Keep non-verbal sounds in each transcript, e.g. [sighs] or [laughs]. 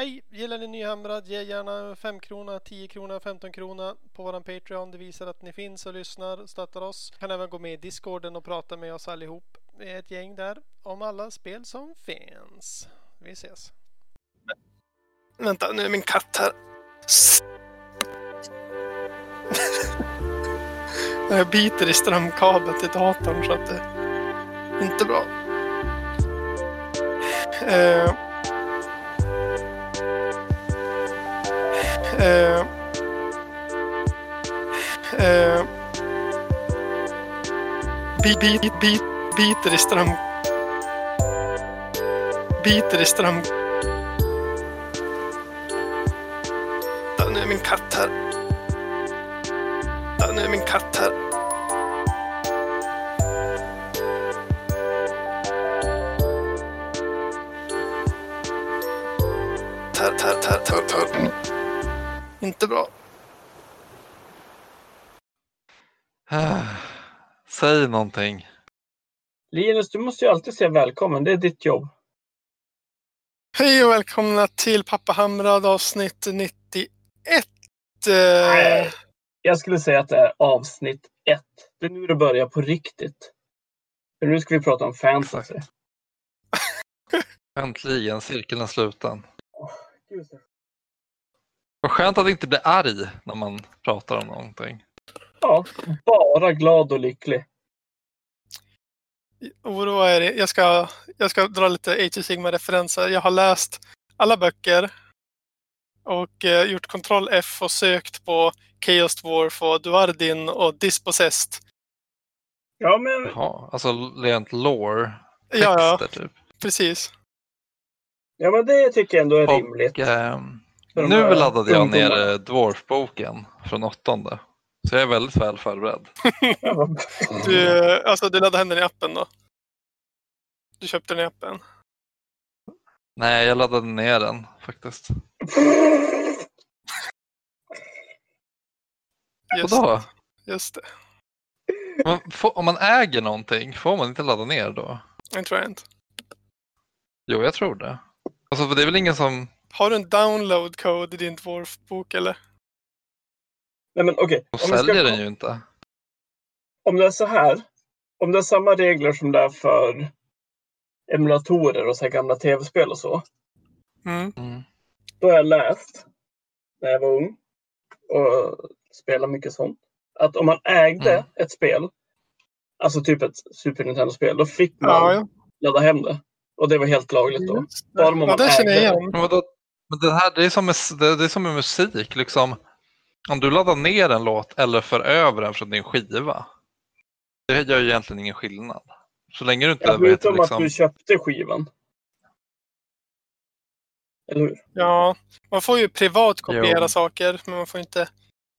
Hej! Gillar ni Nyhamrad? Ge gärna 5 krona, 10 krona, 15 krona på våran Patreon. Det visar att ni finns och lyssnar och stöttar oss. Kan även gå med i Discorden och prata med oss allihop. Vi är ett gäng där om alla spel som finns. Vi ses! Vänta, nu är min katt här. Jag biter i strömkabeln till datorn så att det är inte bra. Uh. Eh, eh, bi, bi, bi, biter i ström... Biter i ström... Nu är min katt här. Nu är min katt här. Inte bra. [sighs] Säg någonting. Linus, du måste ju alltid säga välkommen. Det är ditt jobb. Hej och välkomna till Pappa Hamrad avsnitt 91. Eh, Nej. Jag skulle säga att det är avsnitt ett. Det är nu det börjar på riktigt. För nu ska vi prata om fantasy. Äntligen, cirkeln är sluten. Vad skönt att inte bli arg när man pratar om någonting. Ja, bara glad och lycklig. oroa er. Jag ska, jag ska dra lite Age of Sigma-referenser. Jag har läst alla böcker och eh, gjort kontroll F och sökt på Chaos Dwarf och Duardin och Dispossessed. Ja, men Jaha, alltså rent lore. Ja, ja, Texter typ. precis. Ja, men det tycker jag ändå är rimligt. Och, För de nu laddade jag ner eh, Dwarf-boken från åttonde. Så jag är väldigt väl förberedd. [laughs] Du, eh, alltså, du laddade hem den i appen då? Du köpte den i appen? Nej, jag laddade ner den faktiskt. Just, Vadå? just det. Man får, om man äger någonting, får man inte ladda ner då? Det tror jag inte. Jo, jag tror det. Alltså, för det är väl ingen som... Har du en download code i din Dwarf-bok eller? Nej, men okej. De Om, vi säljer ska- den ju inte. om det är så här. Om det är samma regler som det är för emulatorer och så här gamla tv-spel och så. Mm. Mm. Då har jag läst när jag var ung och spelade mycket sånt. Att om man ägde Mm. ett spel, alltså typ ett Super Nintendo-spel, då fick man Ja, ja. ladda hem det. Och det var helt lagligt då. Bara om man ja, det känner jag ägde igen. Men? Men det här det är, som med, det, är som med musik. Liksom. Om du laddar ner en låt eller för över den från din skiva. Det gör ju egentligen ingen skillnad. Så länge du inte Ja, heter, förutom liksom, att du köpte skivan. Eller hur? Ja, man får ju privatkopiera Jo. saker, men man får inte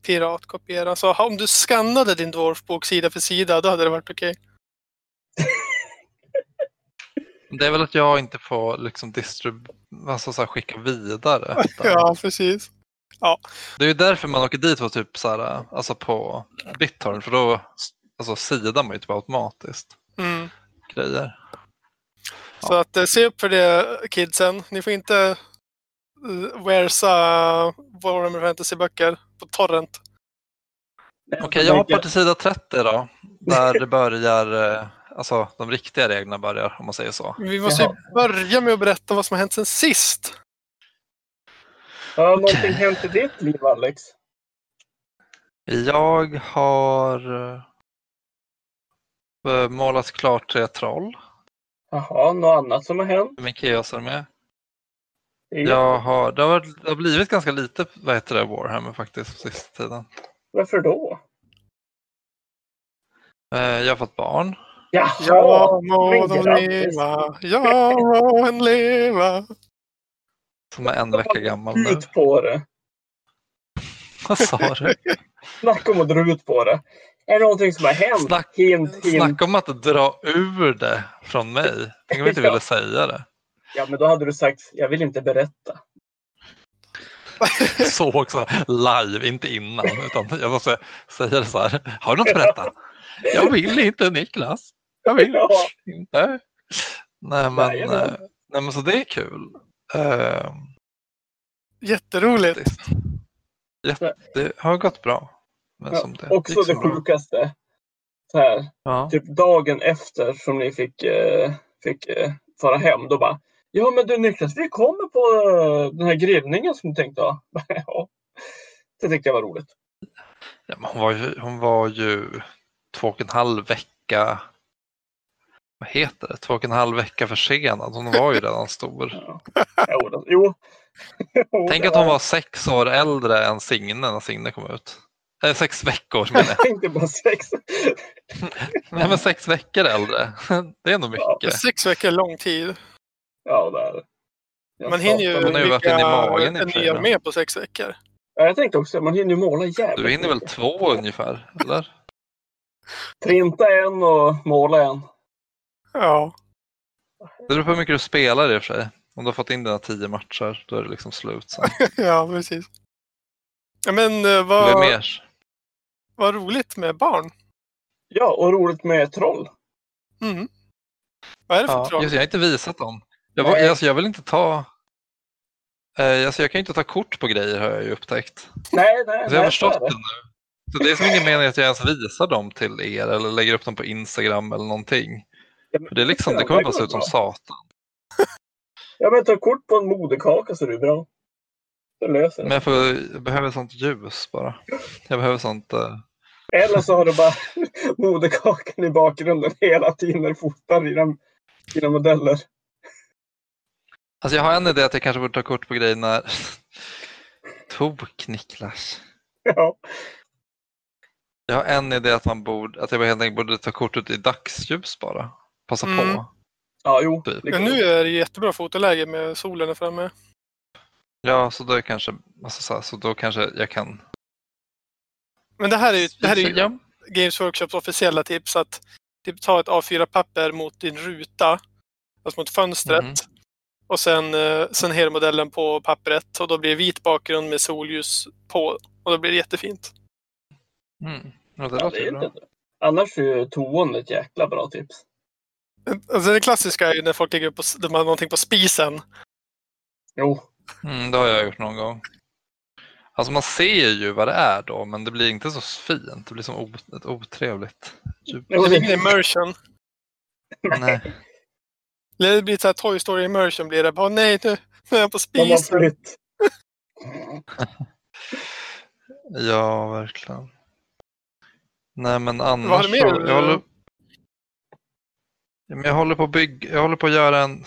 piratkopiera. Så om du skannade din Dwarf-bok sida för sida, då hade det varit okej. [laughs] Det är väl att jag inte får liksom distrib- alltså, så här, skicka vidare. [laughs] Ja, precis. Det är ju därför man åker dit på typ så här, alltså på BitTorrent för då alltså, sidar man ju typ automatiskt Mm. grejer. Så att eh, se upp för det kidsen. Ni får inte uh, wearsa Warhammer Fantasy-böcker på torrent. Okej, jag hoppar till sida 30 då. Där [laughs] det börjar, eh, alltså de riktiga reglerna börjar om man säger så. Vi måste ju börja med att berätta vad som har hänt sen sist. Har någonting Okej. hänt i ditt liv, Alex? Jag har eh, målat klart tre troll Jaha, något annat som har hänt? med. Det är- Jag har, det, har, det har blivit ganska lite vad heter det, Warhammer faktiskt på sista tiden. Varför då? Eh, Jag har fått barn. Jaha! Ja, må de leva. Ja, må en leva. Som är en vecka gammal nu. Ut på det. Vad sa du? Snacka om att dra ut på det. Är det någonting som har hänt? Snack- hint, hint. Snacka om att dra ur det från mig. Tänk om jag inte [laughs] ville säga det. Ja, men då hade du sagt, jag vill inte berätta. [laughs] Så också live, inte innan. Utan jag måste säga det så här. Har du något att berätta? Jag vill inte Niklas. Jag vill Ja. inte. Nej men, Jajamän. eh, nej men så det är kul. Eh, Jätteroligt. Jätte, det har gått bra. Men Ja, som det Också det sjukaste. Så här, Ja. typ dagen efter som ni fick, eh, fick eh, fara hem, då bara Ja men du Niklas, vi kommer på eh, den här grillningen som du tänkte ha. [laughs] ja. Det tyckte jag var roligt. Ja, men hon, var ju, hon var ju två och en halv vecka vad heter det? Två och en halv vecka försenad. Hon var ju redan stor. [laughs] Ja. Jo, jo. Tänk det att hon var sex år äldre än Signe när Signe kom ut. Eller sex veckor menar jag. [laughs] Tänkte bara sex. [laughs] Nej men sex veckor äldre. Det är nog Ja, mycket. Sex veckor är lång tid. Ja, där. Jag Man hinner ju varit bygga inne i magen i och en ny armé på sex veckor. Ja, jag tänkte också, man hinner ju måla jävligt Du hinner väl två ungefär? Eller? Printa en och måla en. Ja. Det beror på hur mycket du spelar i och för sig. Om du har fått in dina tio matcher, då är det liksom slut sen. [laughs] ja, precis. Men eh, Det vad, mer. vad roligt med barn. Ja, och roligt med troll. Mm. Vad är det för Ja, troll? just, det, jag har inte visat dem. Jag, var, alltså, jag vill inte ta... Eh, alltså, jag kan ju inte ta kort på grejer har jag ju upptäckt. Nej, nej, Så jag har nej, förstått är det nu. Så det är som ingen mening att jag ens visar dem till er eller lägger upp dem på Instagram eller någonting. Men- För det, är liksom, det kommer bara se ut som satan. Ja, men ta kort på en moderkaka så är det bra. Det löser Men det. jag, får, jag behöver sånt ljus bara. Jag behöver sånt... eh, Eller så har du bara [laughs] moderkakan i bakgrunden hela tiden när du fotar dina, dina modeller. Alltså jag har en idé att jag kanske borde ta kort på grejer när... [laughs] Tok Niklas. Ja, Jag har en idé att man borde, att jag helt enkelt borde ta kortet i dagsljus bara. Passa Mm. på. ja jo. Typ. Ja, nu är det jättebra fotoläge med solen framme. Ja, så då är kanske, alltså så, här, så då kanske jag kan... Men det här är ju, det här är ju Ja. Games Workshops officiella tips. Att typ, ta ett A4-papper mot din ruta, alltså mot fönstret. Mhm. Och sen, eh, sen helmodellen på pappret. Och då blir det vit bakgrund med solljus på. Och då blir det jättefint. Mm. Ja, det Ja, låter det är bra. inte... Annars är ju toan ett jäkla bra tips. Alltså det klassiska är ju när folk lägger upp de har någonting på spisen. Jo, Mm, det har jag gjort någon gång. Alltså man ser ju vad det är då, men det blir inte så fint. Det blir som ett otrevligt Det blir ingen immersion. Nej. Det blir så här Toy Story immersion blir det. Bara, nej, nu, nu är jag på spisen. [laughs] Ja, verkligen. Nej, men annars Vad har du mer? så, jag håller, Ja, men jag håller på att bygga, jag håller på att göra en,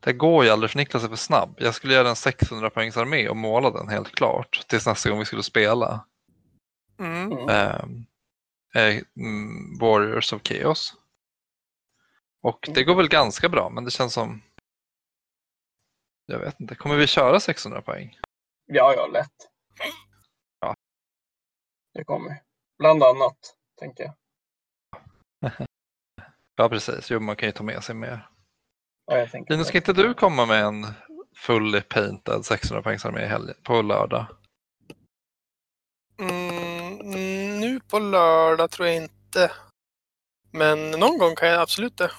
det går ju aldrig för Niklas är för snabb. Jag skulle göra en 600 poängs armé och måla den helt klart tills nästa gång vi skulle spela. Mm. Eh, mm, Warriors of Chaos. Och det går väl ganska bra, men det känns som... Jag vet inte, kommer vi köra 600 poäng? Ja, ja, lätt. Ja. Det kommer. Bland annat, tänker jag. [laughs] Ja, precis. Jo, man kan ju ta med sig mer. Ja, Linus, ska inte du komma med en fully painted 600 poängs armé i helgen, på lördag? Mm, mm, nu på lördag tror jag inte. Men någon gång kan jag absolut det.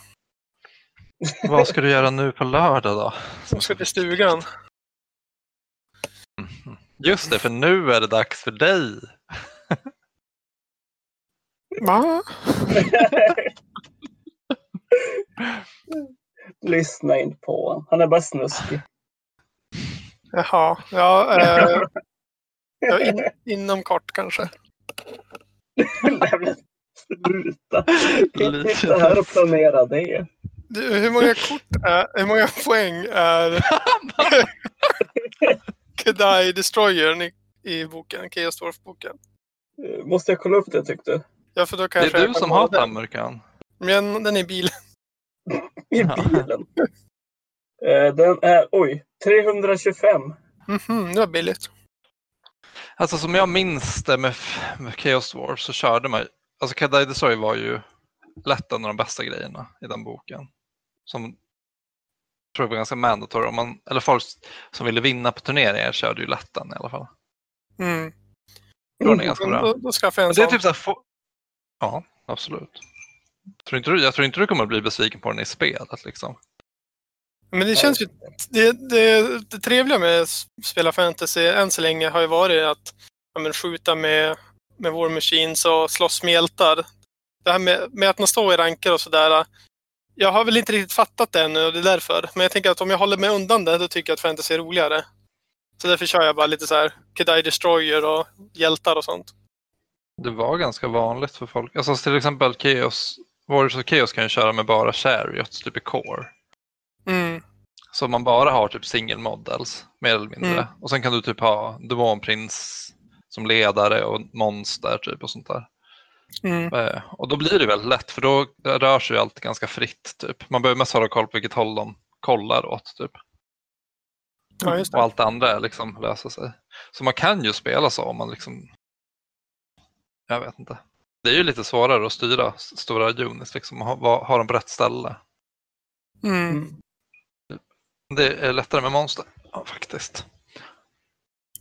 Vad ska du göra nu på lördag då? Jag ska till stugan. Just det, för nu är det dags för dig. Va? [laughs] [laughs] Lyssna inte på honom. Han är bara snuskig. Jaha. Ja, eh, ja in, inom kort kanske. Sluta. Inte sitta här och planera det. Du, hur många kort är, hur många poäng är [laughs] Kedai Destroyer i, i boken, Chaos Dwarf-boken? Eh, Måste jag kolla upp det tyckte du? Ja, för då Det kanske är jag du kan som har den. Tamurkan. Men den är i bilen. [laughs] I bilen. Eh, Den är, oj, 325. Mhm, det var billigt. Alltså som jag minns det med, med Chaos Wars så körde man Alltså Kadai Destroy var ju lätt en av de bästa grejerna i den boken. Som jag tror jag var ganska mandatory. Om man, eller folk som ville vinna på turneringar körde ju lätt den i alla fall. Mm. Tror den är ganska Men bra. Då, då skaffar jag en Men det är sån. typ så här, få... Ja, absolut. Tror inte du, jag tror inte du kommer att bli besviken på den i spelet liksom. Men det känns ju... Det, det, det trevliga med att spela fantasy än så länge har ju varit att ja, men, skjuta med, med War Machines och slåss med hjältar. Det här med, med att man står i ranker och sådär. Jag har väl inte riktigt fattat det ännu och det är därför. Men jag tänker att om jag håller mig undan det, då tycker jag att fantasy är roligare. Så därför kör jag bara lite så här Kedai Destroyer och hjältar och sånt. Det var ganska vanligt för folk. Alltså till exempel Chaos, Warriors och Chaos kan ju köra med bara Chariots, typ i Core. Mm. Så man bara har typ single models, mer eller mindre. Mm. Och sen kan du typ ha Demonprins som ledare och monster typ och sånt där. Mm. Eh, Och då blir det väldigt lätt för då rör sig allt ganska fritt. Typ. Man behöver mest hålla koll på vilket håll de kollar åt. Typ. Ja, Och allt det andra är liksom löser sig. Så man kan ju spela så om man liksom... Jag vet inte. Det är ju lite svårare att styra stora units, liksom, ha, ha dem på rätt ställe. Mm. Mm. Det är lättare med monster, ja, faktiskt.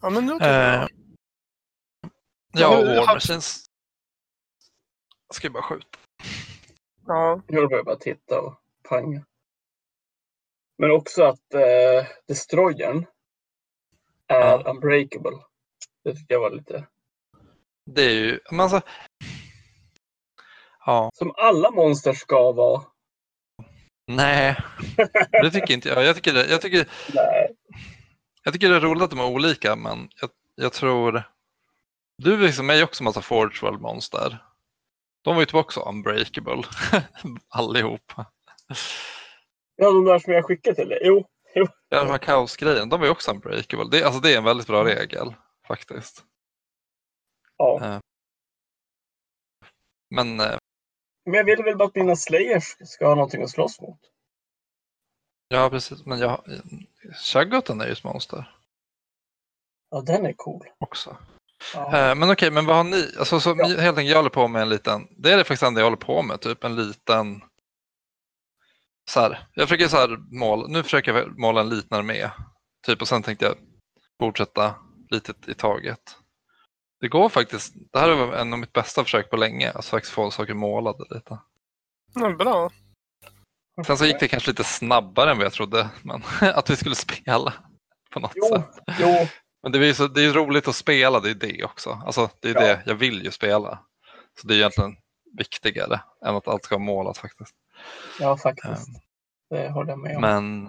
Ja, men det låter Eh, ja, och War Machines. Jag ska ju bara skjuta. Ja. Jag behöver bara titta och panga. Men också att eh, Destroyern är Ja. unbreakable. Det tycker jag var lite... Det är ju, men alltså, Ja, Som alla monster ska vara. nej. [laughs] Det tycker inte jag. Jag tycker det, jag tycker, Nej. jag tycker det är roligt att de är olika, men jag, jag tror... Du liksom är ju också en massa Forge World monster. De var ju typ också unbreakable, [laughs] allihop. Ja, de där som jag skickade till dig. Jo, Ja, de här kaosgrejen, de var ju också unbreakable. Det, alltså det är en väldigt bra regel, faktiskt. ja. Men eh, Men jag vill väl bara att mina slayers ska ha någonting att slåss mot. ja, precis. Men jag, Shaggoten är ju ett monster Ja, den är cool. också. Ja. Eh, Men okej, men vad har ni? Alltså, så, Ja. Helt enkelt, jag håller på med en liten, det är det faktiskt enda jag håller på med, typ en liten så här, jag försöker så här måla, nu försöker jag måla en liten armé, typ och sen tänkte jag fortsätta lite i taget. Det går faktiskt, det här är en av mitt bästa försök på länge, att faktiskt få saker målade lite. Ja, bra. Sen så gick det kanske lite snabbare än vad jag trodde, men [laughs] att vi skulle spela på något Jo, sätt. jo, Men det är ju så, det är roligt att spela, det är det också. Alltså, det är Ja. det, jag vill ju spela. Så det är egentligen viktigare än att allt ska vara målat faktiskt. ja faktiskt. Det håller jag med om. Men,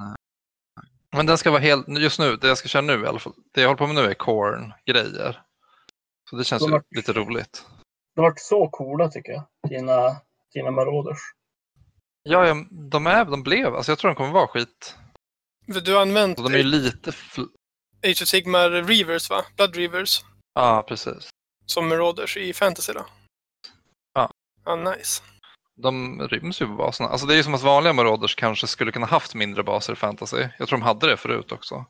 men den ska vara helt, just nu, det jag ska köra nu i alla fall, det jag håller på med nu är corn-grejer. Så det känns De ju har- lite roligt. De har varit så coola tycker jag. Dina, dina Marauders. Ja, ja, de, är, de blev, alltså jag tror de kommer vara skit. Du har använt Så de är ju lite, fl- Age of Sigmar Reavers, va? Blood Reavers. ja precis. Som Marauders i Fantasy då? Ja. Ja, nice. De ryms ju på baserna. Alltså det är ju som att vanliga Marauders kanske skulle kunna haft mindre baser i fantasy. Jag tror de hade det förut också.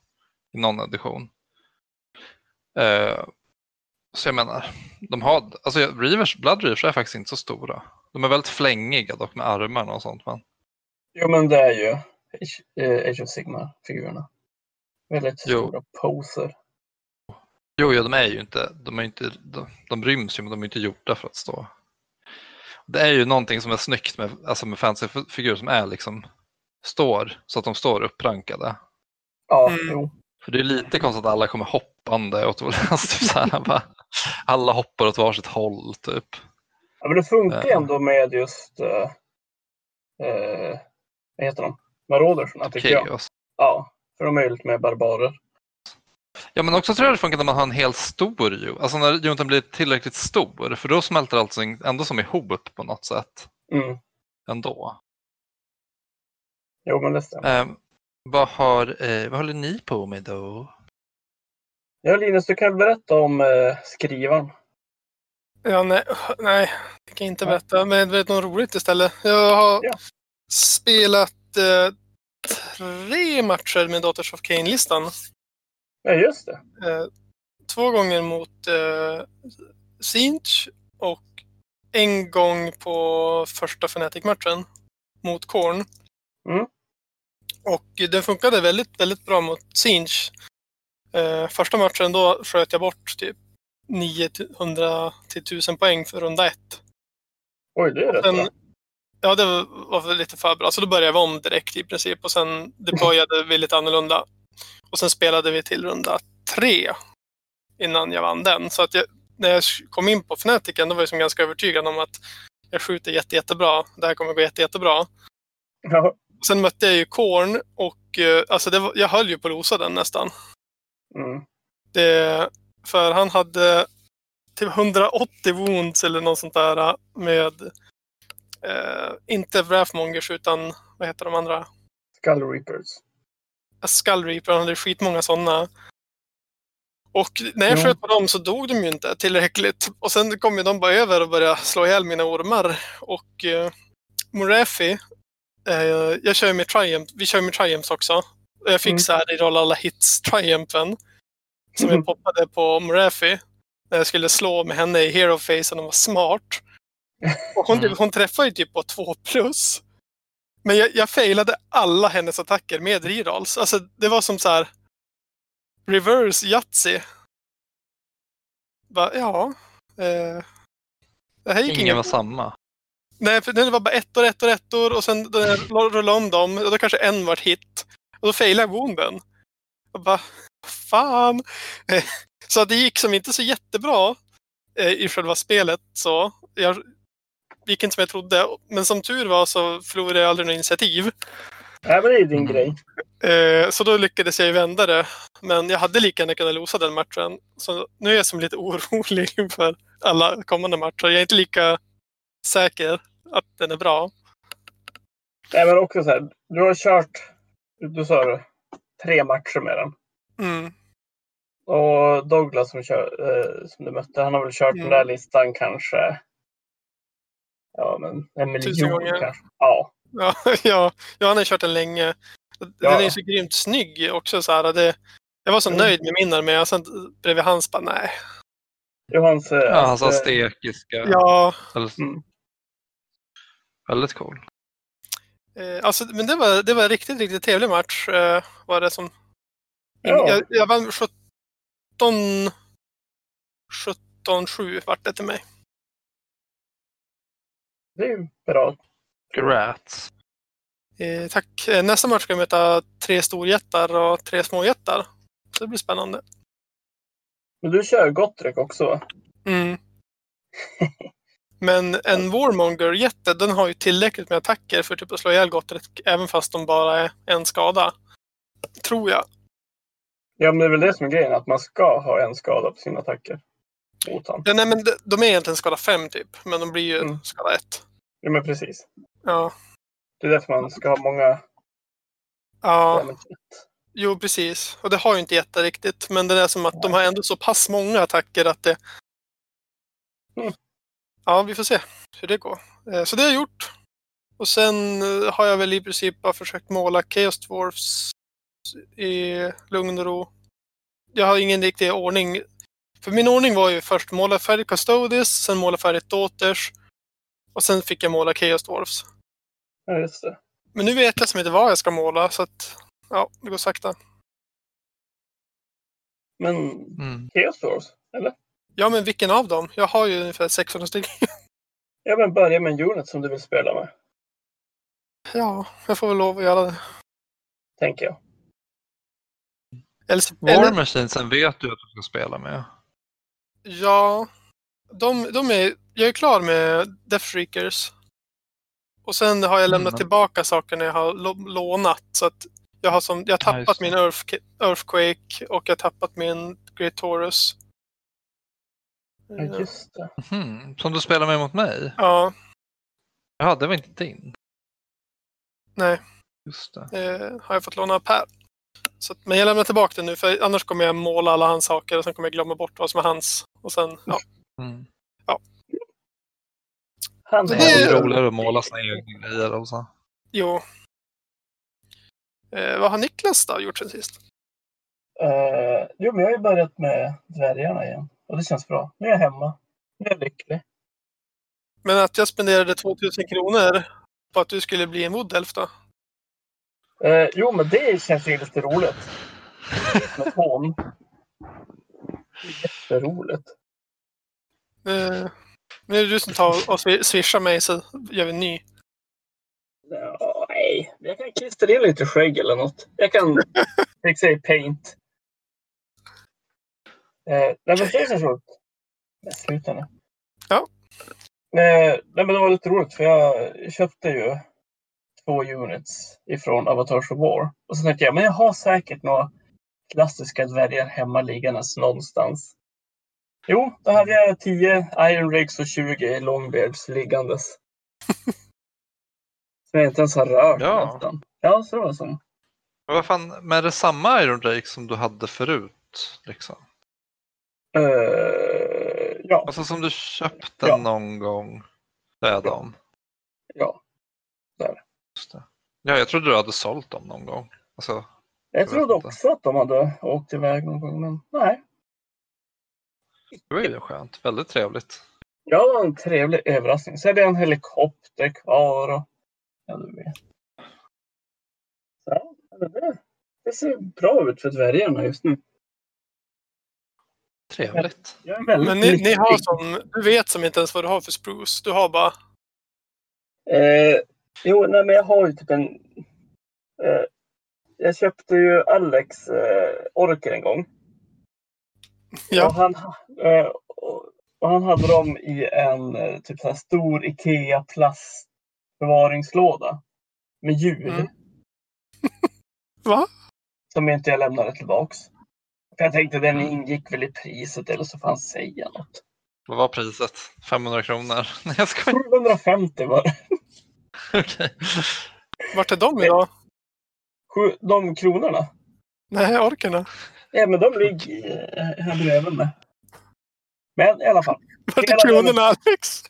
I någon edition. Eh, så jag menar, de har, alltså Reavers, Blood Reavers är faktiskt inte så stora. De är väldigt flängiga dock med armarna och sånt. Men, Jo, men det är ju Age, eh, Age of Sigmar-figurerna. Väldigt Jo. stora poser. jo, jo, de är ju inte, de, är inte de, de ryms ju men de är inte gjorda för att stå. Det är ju någonting som är snyggt med, alltså med fantasyfigurer som är liksom, står så att de står upprankade. Ja, Mm. jo. För det är lite konstigt att alla kommer hoppande åt alltså, typ så här, bara, Alla hoppar åt varsitt håll typ. Ja, men det funkar Ja. ändå med just... Uh, uh, vad heter de? Maraudersarna tycker jag. Ja, för de är ju lite mer barbarer. Ja men också tror jag det funkar när man har en helt stor ju. Alltså när juntan blir tillräckligt stor. För då smälter allting ändå som ihop på något sätt. Mm. Ändå. Jo, men det stämmer. Eh, vad, har, eh, vad håller ni på med då? Ja, Linus, du kan berätta om uh, skrivaren. Ja, nej, [sighs] nej, jag kan inte berätta. Men det är något roligt istället. Jag har Ja. spelat eh, tre matcher med Daughters of Cain-listan. Ja, just det. Eh, två gånger mot eh, Sinch och en gång på första Fnatic-matchen mot Korn. Mm. Och den funkade väldigt, väldigt bra mot Sinch. Eh, första matchen då sköt jag bort typ 900 till 1000 poäng för runda ett. Oj, det är rätt bra. Ja, det var, lite för bra. Så då började vi om direkt i princip och sen det [laughs] började vi lite annorlunda. Och sen spelade vi till runda tre innan jag vann den. Så att jag, när jag kom in på Fnaticen då var jag som ganska övertygad om att jag skjuter jätte, jättebra. Det här kommer gå jätte, jättebra. Ja. Sen mötte jag ju Korn och eh, alltså det var, jag höll ju på att losa den nästan. Mm. Det, för han hade typ 180 wounds eller något sånt där med eh, inte Wrathmongers utan vad heter de andra? Skull Reapers. Skull Reaper, han hade skitmånga sådana. Och när jag Ja. sköt på dem så dog de ju inte tillräckligt. Och sen kom ju de bara över och började slå ihjäl mina ormar. Och eh, Morafi, eh, jag kör ju med Triumph, vi kör med Triumphs också. Och Jag fick Mm. så här i roll alla hits Triumphen. Som Mm. jag poppade på Morafi. När jag skulle slå med henne i Hero Face och hon var smart. Och hon, Mm. hon träffade ju typ på 2 plus. Men jag, jag failade alla hennes attacker med rerolls. Alltså det var som så här reverse Yatzy. Bara, ja. Eh, det här gick Ingen ingen var samma. Nej, för det var bara ettor, ettor, ettor och sen när jag rullade om dem, och då kanske en var hit. Och då failade jag wounden. Och bara, fan. Eh, Så det gick som inte så jättebra eh, i själva spelet. Så jag gick inte som jag trodde. Men som tur var så förlorade jag aldrig något initiativ. Nej, men det är din Mm. grej. Eh, Så då lyckades jag vända det. Men jag hade lika gärna kunnat losa den matchen. Så nu är jag som lite [laughs] orolig för alla kommande matcher. Jag är inte lika säker att den är bra. Nej, men också så här. Du har kört, du sa tre matcher med den. Mm. Och Douglas som, kör, eh, som du mötte, han har väl kört Mm. den där listan kanske Ja, men en Tusen miljon gånger. kanske. Ja. Ja, [laughs] ja, ja, han har kört den länge. Den Ja. är så grymt snygg också. Så här, det, jag var så Mm. nöjd med min armé och sen bredvid hans bara nej. Johans... eh, Ja, hans eh, aztekiska. Ja, Eller- Mm. Väldigt cool. Eh, alltså, men det var, det var en riktigt, riktigt trevlig match. Eh, var det som, Ja. jag, jag vann 17... 17-7 vart det till mig. Det är bra. Grats. Eh, tack. Eh, Nästa match ska jag möta tre storjättar och tre småjättar. Så det blir spännande. Men du kör Gottrek också va? Mm. [laughs] Men en Warmonger-jätte, den har ju tillräckligt med attacker för typ att slå ihjäl Gottrek, även fast de bara är en skada. Tror jag. Ja, men det är väl det som är grejen, att man ska ha en skada på sina attacker. Ja, nej, men de, de är egentligen skada 5 typ, men de blir ju Mm. skada 1. Ja, men precis. Ja. Det är därför man ska ha många ja, jo precis. Och det har ju inte jätte riktigt, men det är som att de har ändå så pass många attacker att det... Mm. Ja, vi får se hur det går. Eh, Så det har jag gjort. Och sen eh, har jag väl i princip bara försökt måla Chaos Dwarfs i lugn och ro. Jag har ingen riktig ordning. För min ordning var ju först måla färdigt Custodes, sen måla färdigt Daughters och sen fick jag måla Chaos Dwarfs. Ja, just det. Men nu vet jag som inte vad jag ska måla så att ja, det går sakta. Men Mm. Chaos Dwarfs, eller? Ja, men vilken av dem? Jag har ju ungefär 600 stycken. Ja, men börja med en unit som du vill spela med, Ja, jag får väl lov att göra det. tänker jag. Eller, War eller, Machinesen vet du att du ska spela med. ja, de, de är, jag är klar med Death Shriekers. Och sen har jag lämnat Mm. tillbaka saker när jag har lånat. Så att jag har, som, jag har Ja, tappat det. min Earth, Earthquake och jag har tappat min Great Taurus. Ja, just det. Mhm, Som du spelar med mot mig? Ja, Ja, det var inte din. Nej. Just det. eh, har jag fått låna av Per. Så att, men jag lämnar tillbaka den nu för annars kommer jag måla alla hans saker och sen kommer jag glömma bort vad som är hans. Och sen, ja. Mm. Han Så Det är roligare att måla sina egna grejer också. Jo. Eh, vad har Niklas då gjort sen sist? Eh, jo, men jag har ju börjat med dvärgarna igen. Och det känns bra. Nu är jag hemma. Nu är jag lycklig. Men att jag spenderade 2000 kronor på att du skulle bli en Woodelf då? Eh, jo, men det känns ju lite roligt. [laughs] Med hån. Det är jätteroligt. Eh, nu är det du som tar och swi- swishar mig så gör vi en ny. Nej, jag kan klistra in lite skägg eller något. Jag kan [laughs] fixa i paint. Eh, nej, men det är så roligt. Sluta nu. Ja. Eh, nej, men det var lite roligt för jag köpte ju två units ifrån Avatars of War. Och så tänkte jag, men jag har säkert några klassiska dvärgar hemma liggandes någonstans. Jo, då hade jag 10 Iron Rigs och 20 Longbeards liggandes. [laughs] Som jag inte ens har rört Ja. nästan. Ja, så det var så. Men vad fan, men är det samma Iron Drake som du hade förut? Liksom? Eh, ja, Alltså som du köpte Ja. någon gång? Det är de. ja. Det. Ja, jag trodde du hade sålt dem någon gång. Alltså, Jag Jag trodde inte. också att de hade åkt iväg någon gång, men nej. det var ju skönt. Väldigt trevligt. Ja, det var en trevlig överraskning. Så är det en helikopter kvar och... Ja, du vet. Så, det ser bra ut för dvärgarna just nu. Trevligt. Men ni, ni har som, du vet som inte ens vad du har för spruce. Du har bara, Eh, jo, nej, men jag har ju typ en... Eh, jag köpte ju Alex eh, Orker en gång. [laughs] Och, ja, han, eh, och, och han hade dem i en eh, typ så här stor Ikea plastförvaringslåda. Med hjul. Mm. [laughs] Va? Som inte jag lämnade tillbaks. För jag tänkte den ingick väl i priset eller så får han säga något. Vad var priset? 500 kronor? [laughs] Nej, jag skojar. 750 var det. Okej. vart är de idag? Sju- De kronorna. Nej, orkerna. Ja, men de ligger eh, här bredvid mig. Men i alla fall. Vart är kronorna Alex?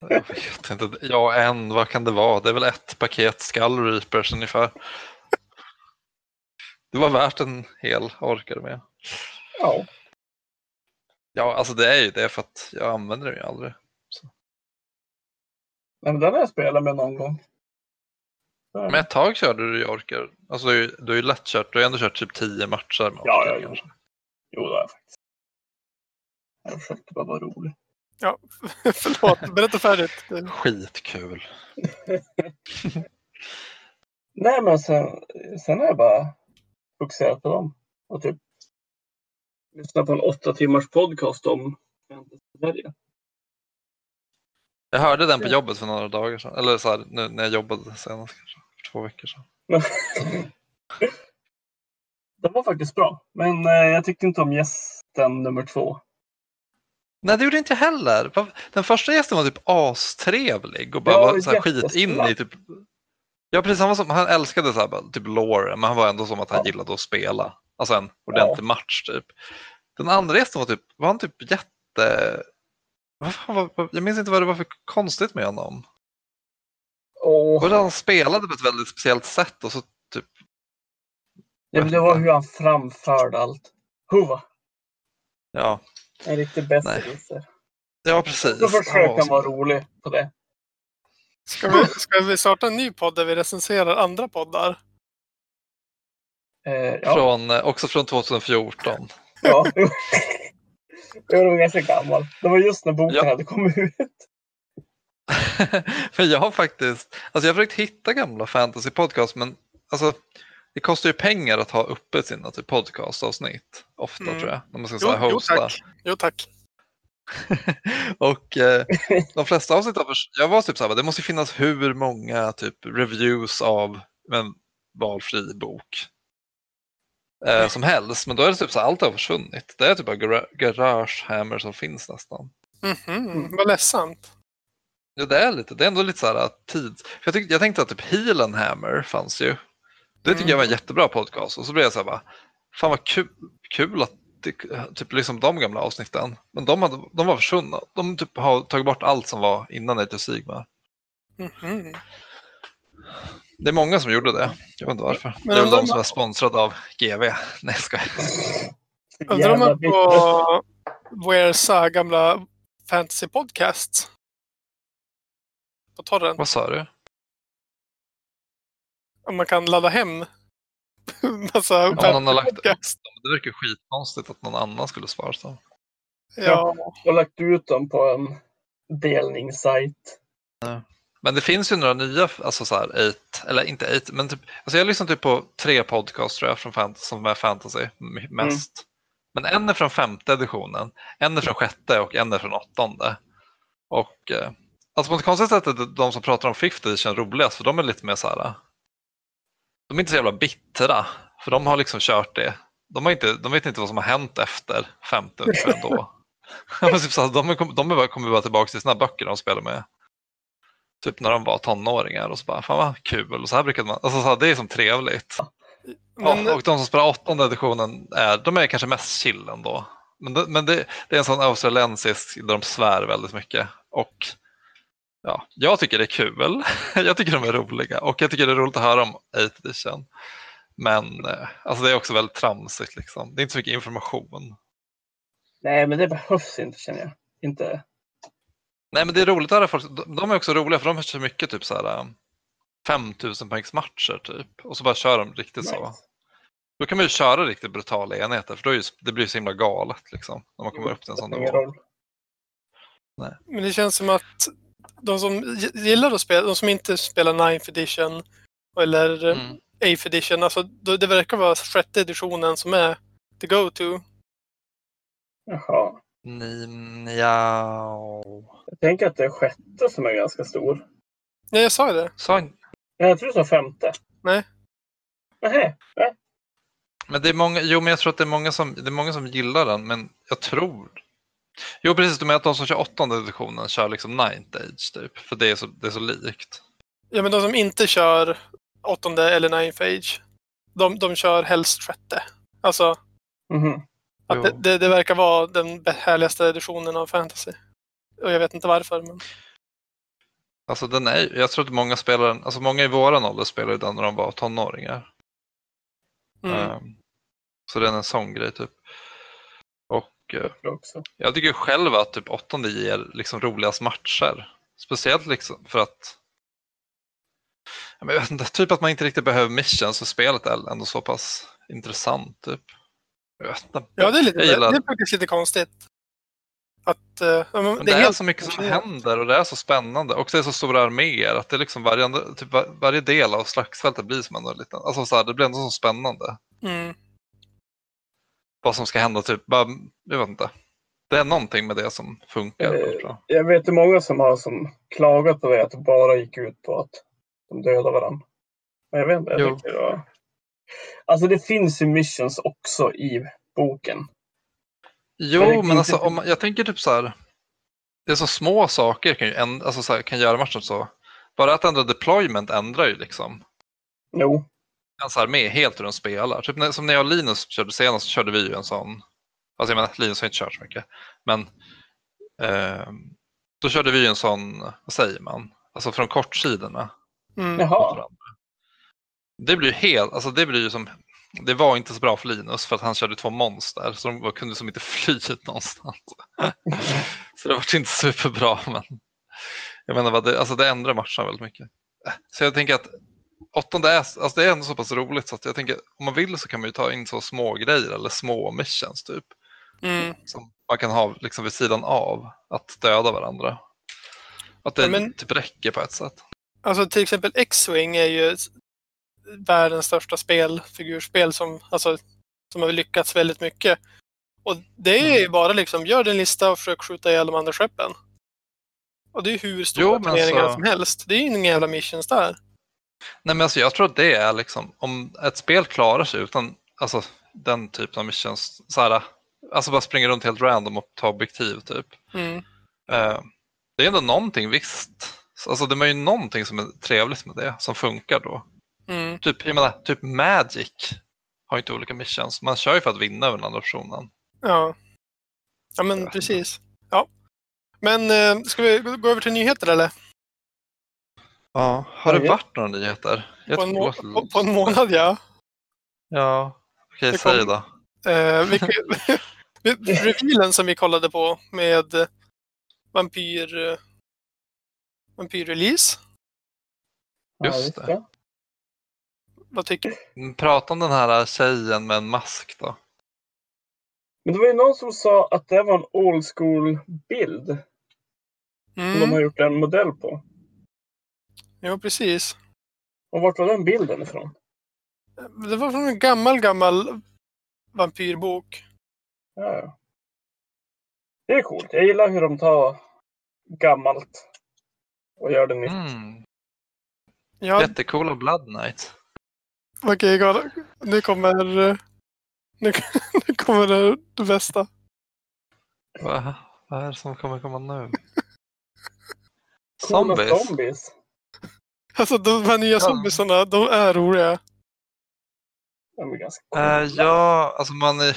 Jag vet inte. Ja, en. Vad kan det vara? Det är väl ett paket Skull Reapers ungefär. Det var värt en hel orkar med. Ja. Ja, alltså det är ju det för att jag använder den ju aldrig. Men den har jag spelat med någon gång. Så, Men ett tag körde du ju orkar. Alltså du, har ju- du har ju lätt kört. Du har ändå kört typ 10 matcher med Ja, orkar ja, ja. kanske. Jo, det har jag faktiskt. Jag försökte bara vara rolig. [laughs] Förlåt, berätta färdigt. Skitkul. [laughs] Nej, men sen, sen har jag bara fokuserat på dem. Och typ lyssnat på en åtta timmars podcast om Fantasy-Sverige. Jag hörde den på jobbet för några dagar sedan. Eller så här, nu när jag jobbade senast kanske. För två veckor sedan. [laughs] Den var faktiskt bra. Men eh, jag tyckte inte om gästen nummer två. Nej, det gjorde inte jag heller. Den första gästen var typ astrevlig och bara Ja, var så här skit in i typ... Ja, precis. Han, var som, han älskade så här, typ lore, men han var ändå som att han Ja. gillade att spela. Alltså en ordentlig match typ. Den andra gästen var typ, var han typ jätte... Vad fan var, vad- jag minns inte vad det var för konstigt med honom. Och Och han spelade på ett väldigt speciellt sätt och så typ... det, det var hur han framförde allt. Huva. Ja, En riktig besserwisser. ja precis. Då försökte Han vara rolig på det. Ska vi, [laughs] ska vi starta en ny podd där vi recenserar andra poddar? Eh, ja. Från, eh, också från 2014. ja. [laughs] Jag var ganska gammal. Det var just när boken Ja. hade kommit ut. [laughs] För jag har faktiskt, alltså jag har försökt hitta gamla fantasy podcast men alltså det kostar ju pengar att ha uppe sina typ podcastavsnitt ofta Mm. tror jag. När man ska Jo, så här jo hosta. tack. Jo tack. [laughs] och eh, de flesta avsnitt, förs- jag var typ så här, det måste ju finnas hur många typ reviews av en valfri bok eh, som helst. Men då är det typ så här, allt har försvunnit. Det är typ bara Gara- Garage Hammer som finns nästan. Mhm, Vad ledsamt. Ja, det är lite. Det är ändå lite så här tid. För jag, tyck, jag tänkte att typ Heal and Hammer fanns ju. Det tycker Mm. jag var en jättebra podcast. Och så blev jag så här bara, fan vad kul, kul att typ liksom de gamla avsnitten. Men de, hade, de var försvunna. De typ har tagit bort allt som var innan Age of Sigmar. Mhm. Det är många som gjorde det. Jag vet inte varför. Men det är väl de om- som är sponsrade av GV. [laughs] Nej, jag skojar. Undrar om man på Weirsa gamla fantasy podcast på torrent. Vad sa du? Om man kan ladda hem [laughs] massa Om någon har lagt. Det verkar skitkonstigt att någon annan skulle svara så. Ja, och lagt ut dem på en delningssajt. Men det finns ju några nya, alltså så här, eight, eller inte eight, men typ, alltså jag lyssnar typ på tre podcasts tror jag från fantasy, som är fantasy mest. Men en är från femte editionen, en är från sjätte och en är från åttonde. Och eh, alltså på ett konstigt sätt är de som pratar om 50 edition roligast för de är lite mer så här. De är inte så jävla bittra för de har liksom kört det. De, har inte, de vet inte vad som har hänt efter femte ungefär då. [laughs] [laughs] de, är, de är bara, kommer bara tillbaka till sina böcker de spelar med. Typ när de var tonåringar och så bara, fan vad kul. Och så här brukade man, alltså så här, det är som trevligt. Men, Ja, och de som spelar åttonde editionen är, de är kanske mest chill ändå. Men, det, men det, det är en sån australiensisk där de svär väldigt mycket. Och ja, jag tycker det är kul. [laughs] Jag tycker de är roliga och jag tycker det är roligt att höra om 8 edition. Men eh, alltså det är också väldigt tramsigt liksom. Det är inte så mycket information. Nej, men det behövs inte känner jag. Inte. Nej men det är roligt att höra folk. De är också roliga för de kör mycket typ så här 5000 poängs matcher typ. Och så bara kör de riktigt så. Nice. Då kan man ju köra riktigt brutala enheter för då är ju, det blir ju så himla galet liksom. När man kommer upp till en sån nivå. roll. men det känns som att de som gillar att spela, de som inte spelar 9th edition eller mm. Mm. 8th edition, alltså då, det verkar vara sjätte editionen som är the go-to. Jaha. Ni, ja. Jag tänker att det är sjätte som är ganska stor. Nej, jag sa ju det. Nej, jag tror det sa femte. Nej. Nej. Nej. men det är många, jo men jag tror att det är många som, det är många som gillar den men jag tror Jo precis, du menar att de som kör åttonde editionen kör liksom ninth age typ. För det är så, det är så likt. Ja, men de som inte kör åttonde eller 9th age, de, de kör helst sjätte. Alltså, Mhm. att Jo. det, det, det verkar vara den härligaste editionen av fantasy. Och jag vet inte varför, men Alltså den är, jag tror att många spelar den, alltså många i våran ålder spelar ju den när de var tonåringar. mm. Ehm, så den är en sån grej typ. Och eh, Det också. jag tycker själv att typ åttonde ger liksom roligast matcher. Speciellt liksom för att jag vet inte, typ att man inte riktigt behöver missions för spelet är ändå så pass intressant. Typ. Jag vet inte. ja, det är, lite, jag gillar- det är faktiskt lite konstigt. Att, ja, men Men det, är helt så mycket som händer och det är så spännande. Och det är så stora arméer att det är liksom varje, typ var, varje del av slagsfältet blir som en liten, alltså så här, det blir ändå så spännande. Mm. Vad som ska hända, typ, bara, jag vet inte. Det är någonting med det som funkar. Eh, bra. Jag vet ju många som har som klagat på det, att det bara gick ut på att de dödar varandra. Men jag vet inte, jag tycker det var... Alltså det finns ju missions också i boken. Jo, Men men, alltså, om, jag tänker typ så här. Det är så små saker kan ju änd- alltså, så här, kan göra matchen så. Bara att ändra deployment ändrar ju liksom Jo. Ens armé helt hur de spelar. Typ när, som när jag och Linus körde senast så körde vi ju en sån. Alltså jag menar, Linus har inte kört så mycket. Men eh, då körde vi ju en sån, vad säger man? Alltså från kortsidorna. Mm. Jaha. Det blir ju helt, alltså det blir ju som, det var inte så bra för Linus för att han körde två monster så de kunde som inte [laughs] fly någonstans. [laughs] så det var inte superbra men jag menar vad det, alltså det ändrar matchen väldigt mycket. Så jag tänker att åttonde är, alltså det är ändå så pass roligt så att jag tänker om man vill så kan man ju ta in så små grejer eller små missions typ. Mm. Som man kan ha liksom vid sidan av att döda varandra. Att det Ja, men- typ räcker på ett sätt. Alltså till exempel X-Wing är ju världens största spelfigurspel som, alltså, som har lyckats väldigt mycket. Och det är Mm. ju bara liksom, gör din lista och försök skjuta ihjäl de andra skeppen. Och det är hur stora Jo, turneringar alltså- som helst. Det är ju inga jävla missions där. Nej men alltså jag tror att det är liksom, om ett spel klarar sig utan alltså, den typen av missions, så här, alltså bara springa runt helt random och ta objektiv typ. Mm. Eh, det är ändå någonting visst, alltså det är ju någonting som är trevligt med det, som funkar då. Mm. Typ, jag menar, typ Magic har ju inte olika missions, man kör ju för att vinna över den andra personen. Ja. Ja men precis. Ja. Men eh, ska vi gå över till nyheter eller? Ja, har det varit några nyheter? Jag På en, må- på, på en månad ja. Ja, okej Det säg då. Eh, [laughs] revealen som vi kollade på med eh, Vampyr... eh, Vampyr-release. Just det. Vad tycker du? Mm, Prata om den här tjejen med en mask då. Men det var ju någon som sa att det var en old school bild som de har Mm. gjort en modell på. Jo, precis. Och vart var den bilden ifrån? Det var från en gammal, gammal vampyrbok. Ja, ja. Det är coolt. Jag gillar hur de tar gammalt och gör det nytt. Mm. Ja, Jättecoola Blood Knight. okej, okay, nu kommer... eh, Nu, [laughs] nu kommer det, det bästa. Va? Vad är det som kommer komma nu? Coola Zombies? zombies. Alltså de här nya zombiesarna, de är roliga. De är ganska coola. ja, alltså man är,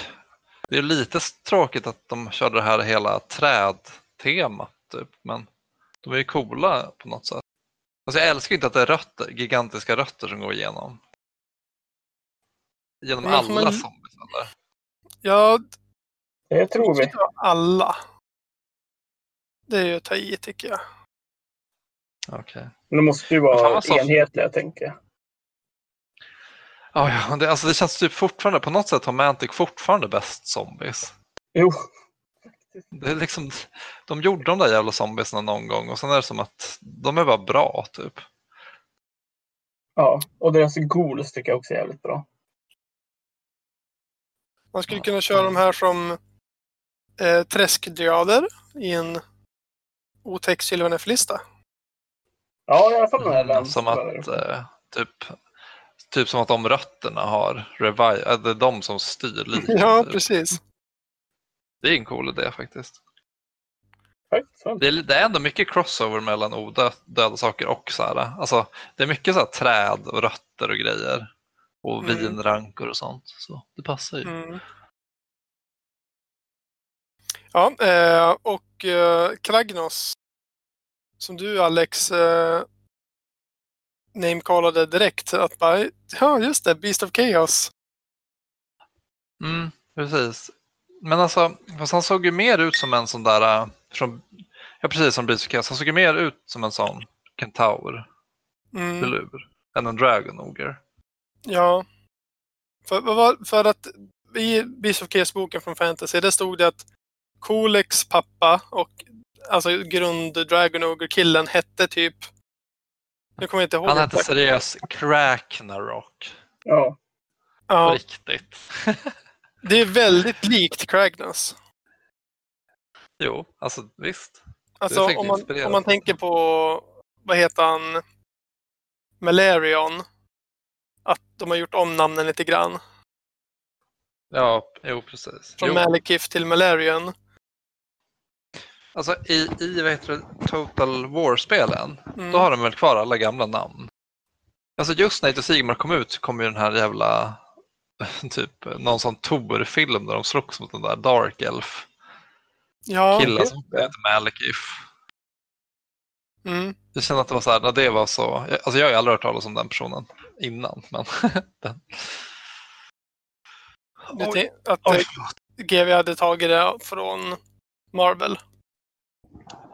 det är lite tråkigt att de körde det här hela trädtemat typ, men de är ju coola på något sätt. Alltså jag älskar inte att det är rötter, gigantiska rötter som går igenom. Genom alla man- zombies eller? Ja, Det tror vi. alla. Det är ju att ta i tycker jag. Okej. Men de måste ju Fan, vara så- enhetliga, tänker jag. Ja, ja, det, alltså det känns typ fortfarande, på något sätt har Mantic fortfarande bäst zombies. Jo, Det är liksom, de gjorde de där jävla zombiesna någon gång och sen är det som att de är bara bra typ. ja. Och deras ghouls tycker jag också är jävligt bra. Man skulle kunna köra de här som eh, träskdriader i en otäck Sylvanef-lista. Ja, i alla fall den Mm, som att eh, typ, typ som att de rötterna har revive, äh, det är de som styr livet. [laughs] Ja, typ. precis. Det är en cool idé faktiskt. Det är, det är ändå mycket crossover mellan odöda saker och så här. Alltså, det är mycket så här träd och rötter och grejer. Och Mm. vinrankor och sånt. Så det passar ju. Mm. Ja, eh, och eh, Kragnos. Som du Alex eh, namecallade direkt. Att bara, ja just det, Beast of Chaos. Mm, precis. Men alltså, fast han såg ju mer ut som en sån där, äh, från, ja precis som Beast of Chaos, han såg ju mer ut som en sån kentaur, Mm. filur, än en dragon ogre. Ja. För, för att i Beast of Chaos-boken från Fantasy, där stod det att Kolex pappa och alltså grund Dragon Ogre-killen hette typ... Nu kommer jag inte ihåg. Han hette seriöst Kraknarok, Ja. på ja, riktigt. [laughs] det är väldigt likt Kragnos. jo, alltså visst. Alltså om man, om man tänker på, vad heter han, Malarion. Att de har gjort om namnen lite grann. Ja, jo precis. Från Jo. Malekith till Malarion. Alltså i, i vad heter det, Total War-spelen, Mm. då har de väl kvar alla gamla namn. Alltså just när Age of Sigmar kom ut kom ju den här jävla, [laughs] typ någon sån Tor-film där de slogs mot den där Dark Elf. Ja, killen som det. heter Malekith. Mm. Jag känner att det var så här, när det var så, alltså jag har ju aldrig hört talas om den personen innan. Men [laughs] den. Du Oj, att oj. GW hade tagit det från Marvel.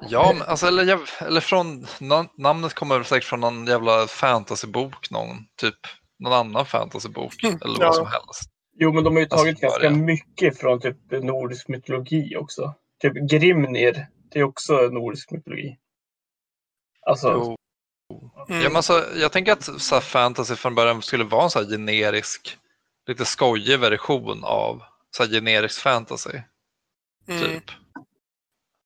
Ja, men alltså, eller, eller från, na- namnet kommer säkert från någon jävla fantasybok, någon, typ någon annan fantasybok Mm, eller ja. vad som helst. Jo, men de har ju Alltså, tagit ganska början. mycket från typ nordisk mytologi också. Typ Grimnir, det är också nordisk mytologi. Alltså, Jo. Mm. Ja, men alltså, jag tänker att så här, fantasy från början skulle vara en så generisk, lite skojig version av så här, generisk fantasy. Mm. Typ.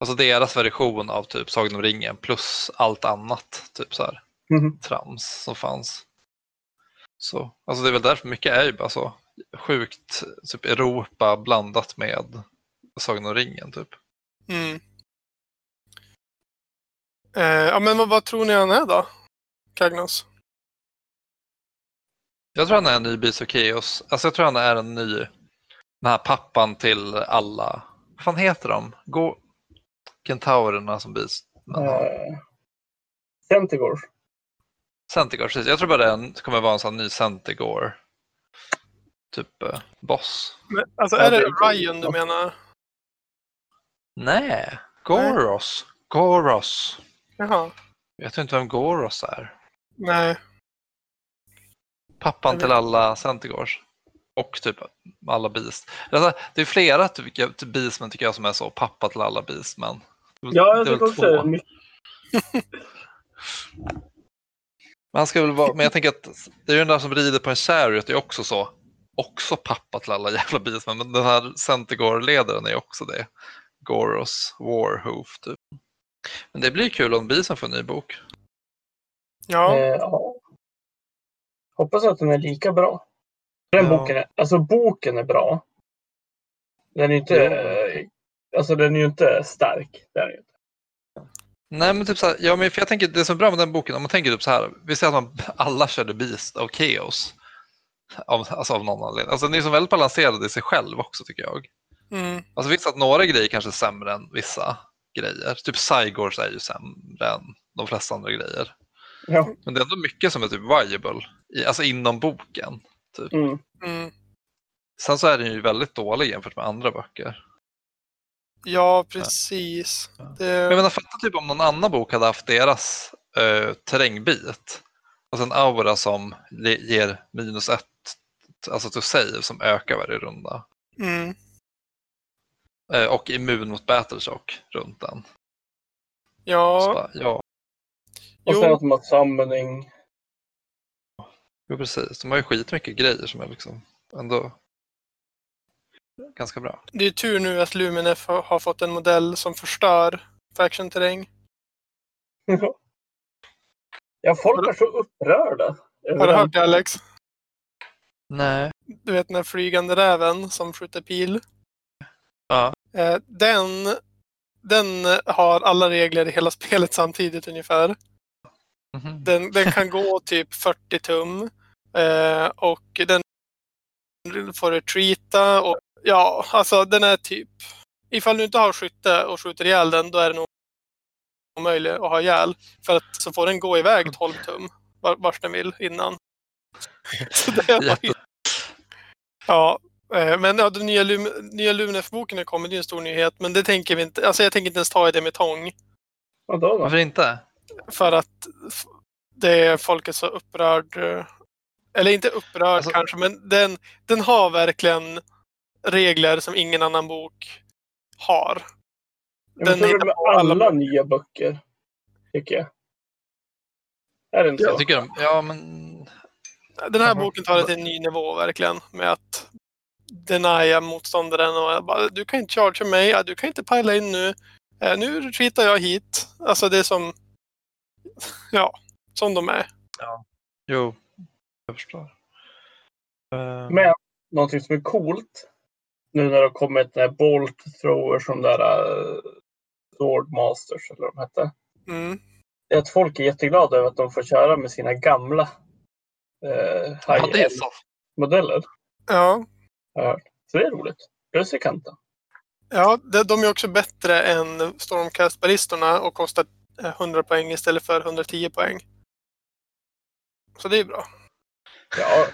Alltså deras version av typ Sagan om ringen plus allt annat typ så här, mhm. trams som fanns. Så, alltså det är väl därför mycket är ju bara så sjukt typ Europa blandat med Sagan om ringen typ. Mm. Eh, ja, men vad, vad tror ni han är då? Kragnos? Jag tror han är en ny Chaos. Alltså jag tror han är en ny, den här pappan till alla, vad fan heter de? Gå, kentaurerna som Beast. Eh, Centigor. Centigore, precis. Jag tror bara det är en- kommer vara en sån ny Centigore typ eh, boss. Men, alltså är det Ryan du menar? Nej, Goros. Goros. Jaha. Vet du inte vem Goros är? Nej. Pappan Jag till vet. alla Centigores. Och typ alla Beast. Alltså, det är flera typ, typ Beastmen tycker jag som är så, pappa till alla Beastmen. Ja, det är jag tycker också det mycket. [laughs] Han ska väl vara, men jag tänker att det är ju den där som rider på en chariot är också så. Också pappa till alla jävla beastmen. Men den här Centigore-ledaren är också det. Goros Warhoof typ. Men det blir kul om Bison får en ny bok. Ja, Eh, ja. Hoppas att den är lika bra. Den Ja. boken, är, alltså boken är bra. Den är inte, Jo. Alltså den är ju inte stark. Det är den ju inte. Nej men typ så här, ja, men för jag tänker det som är bra med den boken, om man tänker typ så här, vi säger att man alla körde Beast av Chaos. Av, alltså av någon anledning. Alltså den är så väldigt balanserad i sig själv också tycker jag. mm, Alltså visst att några grejer kanske är sämre än vissa grejer. Typ Cygors är ju sämre än de flesta andra grejer. Ja. Men det är ändå mycket som är typ viable, i, alltså inom boken. Mm. mm. Sen så är den ju väldigt dålig jämfört med andra böcker. Ja precis. Men Det, Jag menar, fatta typ om någon annan bok hade haft deras eh, terrängbit. Alltså en aura som ger minus ett, alltså to save som ökar varje runda. mm, Eh, och immun mot battleshock runt den. Ja, bara, ja, Och Jo. sen att de har summoning. jo, precis. De har ju skitmycket grejer som är liksom ändå ganska bra. det är tur nu att Luminef har, fått en modell som förstör faction-terräng. Ja, folk är så upprörda. Har du hört det Alex? Nej. Du vet den här flygande räven som skjuter pil. Ja. Eh, Den, den har alla regler i hela [laughs] spelet samtidigt ungefär. Mhm. Den, den kan gå typ 40 tum. Eh, och den får retreata. Och, ja, alltså den är typ... Ifall du inte har skytte och skjuter ihjäl den, då är det nog omöjligt att ha ihjäl. För att så får den gå iväg 12 tum var, vars den vill innan. [laughs] Så det var ju, ja, eh, men ja, den nya, Lum, nya Luminef-boken har kommit, det är en stor nyhet. Men det tänker vi inte, alltså jag tänker inte ens ta i det med tång. Vadå då? Varför inte? För att det är folk är så upprörd. eh, Eller inte upprörd Alltså- kanske, men den, den har verkligen regler som ingen annan bok har. Men Den så är det med alla alla nya böcker. Tycker jag. Är det inte Jag så? tycker de, ja men Den här boken tar det till en ny nivå verkligen. Med att denia motståndaren och jag bara, du kan inte chargea mig, ja, du kan inte pila in nu. Eh, Nu retreatar jag hit. Alltså det är som, [laughs] ja, som de är. jo, jag förstår. Eh, Men någonting som är coolt. Nu när det har kommit den här Bolt Thrower som där uh, Sword Masters eller vad de hette. Mm. Det är att folk är jätteglada över att de får köra med sina gamla uh, ja, det är high-end så. modeller. Ja, hört. Så det är roligt. Plus i kanten. Ja, de, de är också bättre än Stormcast-ballistorna och kostar eh, 100 poäng istället för 110 poäng. Så det är bra. Ja,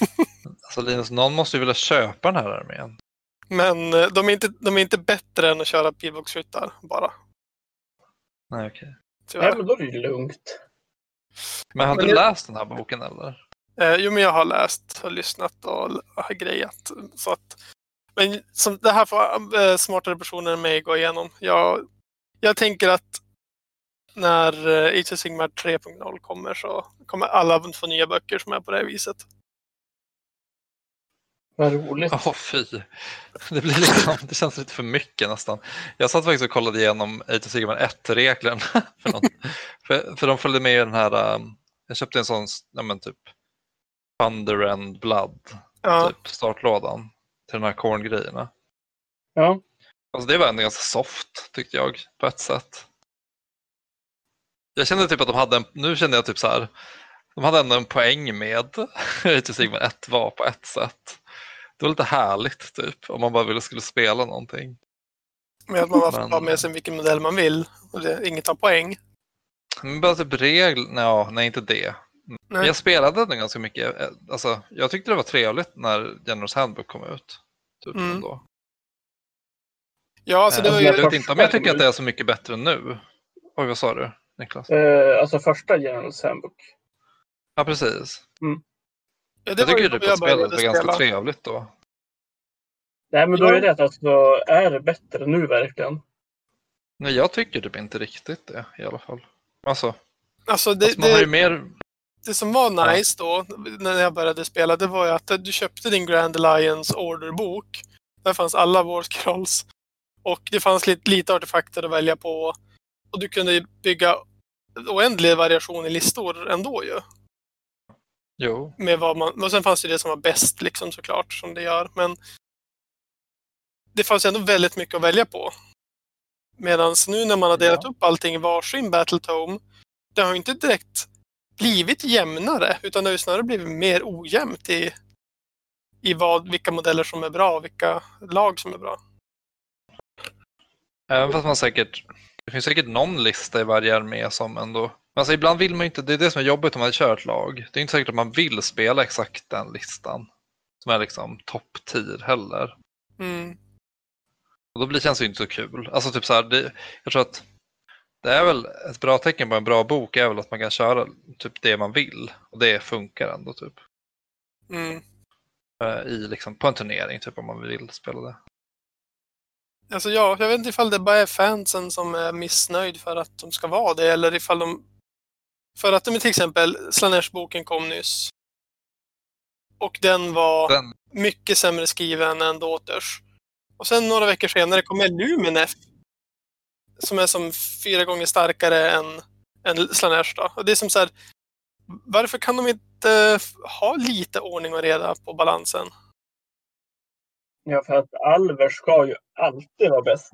[laughs] Alltså Linus, någon måste ju vilja köpa den här armén. Men eh, de är inte, de är inte bättre än att köra pilbågsskyttar bara. Nej, okej. nej, Tyvärr. men då är det ju lugnt. Men har Men du det- läst den här boken eller? Eh, jo, men jag har läst och lyssnat och har grejat. Så att, men som, det här får eh, smartare personer än mig gå igenom. Jag, jag tänker att när eh, Age of Sigmar 3.0 kommer så kommer alla få nya böcker som är på det här viset. Vad roligt. Åh fy. Det, blir liksom, det känns lite för mycket nästan. Jag satt faktiskt och kollade igenom Age of Sigmar 1-reglerna. För, någon- för, för de följde med i den här, um, jag köpte en sån, ja men typ Thunder and Blood, Ja, typ startlådan till de här korngrejerna. Ja. Alltså det var ändå ganska soft tyckte jag på ett sätt. Jag kände typ att de hade en, nu kände jag typ så här, de hade ändå en poäng med [laughs] Age of Sigmar 1 var på ett sätt. Det var lite härligt typ om man bara ville skulle spela någonting. med att man bara får ta med sig vilken modell man vill. Och det, inget har poäng. Men bara typ regel, ja, nej inte det. Nej. jag spelade den ganska mycket, eh, alltså jag tyckte det var trevligt när Generals Handbook kom ut. Typ Mm. ändå. Ja, alltså det Eh, var jag ju... vet inte om jag tycker att det är så mycket bättre nu. Oj, vad sa du Niklas? Eh, alltså första Generals Handbook. Ja, precis. Ja, det Jag tycker då att spelet började var ganska spela. trevligt då. Nej, men då är det att alltså, är det bättre nu verkligen? Nej, jag tycker typ inte riktigt det i alla fall. Alltså, Alltså det, Alltså man har ju det, mer... det som var nice då, när jag började spela, det var ju att du köpte din Grand Alliance orderbok. Där fanns alla War Scrolls. Och det fanns lite, lite artefakter att välja på. Och du kunde ju bygga oändlig variation i listor ändå ju. Jo. Med vad man, och sen fanns det det som var bäst liksom såklart, som det gör. Men det fanns ändå väldigt mycket att välja på. Medan nu när man har delat Ja. upp allting i varsin Battletome, det har ju inte direkt blivit jämnare, utan det har ju snarare blivit mer ojämnt i, i vad, vilka modeller som är bra och vilka lag som är bra. Även fast man säkert... Det finns säkert någon lista i varje armé som ändå... Men Alltså ibland vill man inte... Det är det som är jobbigt om man kör ett lag. Det är inte säkert att man vill spela exakt den listan. Som är liksom topp 10 heller. Mm. Och då blir, känns det ju inte så kul. Alltså typ så här, det, jag tror att det är väl ett bra tecken på en bra bok är väl att man kan köra typ det man vill. Och det funkar ändå typ. Mm. Eh, I liksom, på en turnering typ om man vill spela det. Alltså ja, jag vet inte ifall det bara är fansen som är missnöjd för att de ska vara det, eller ifall de... För att till exempel, Slanesh-boken kom nyss. Och den var Den, mycket sämre skriven än Daughters. Och sen några veckor senare kommer Luminef. Som är som fyra gånger starkare än, än Slanesh då. Och det är som så här, varför kan de inte ha lite ordning och reda på balansen? Ja, för att Alver ska ju alltid vara bäst.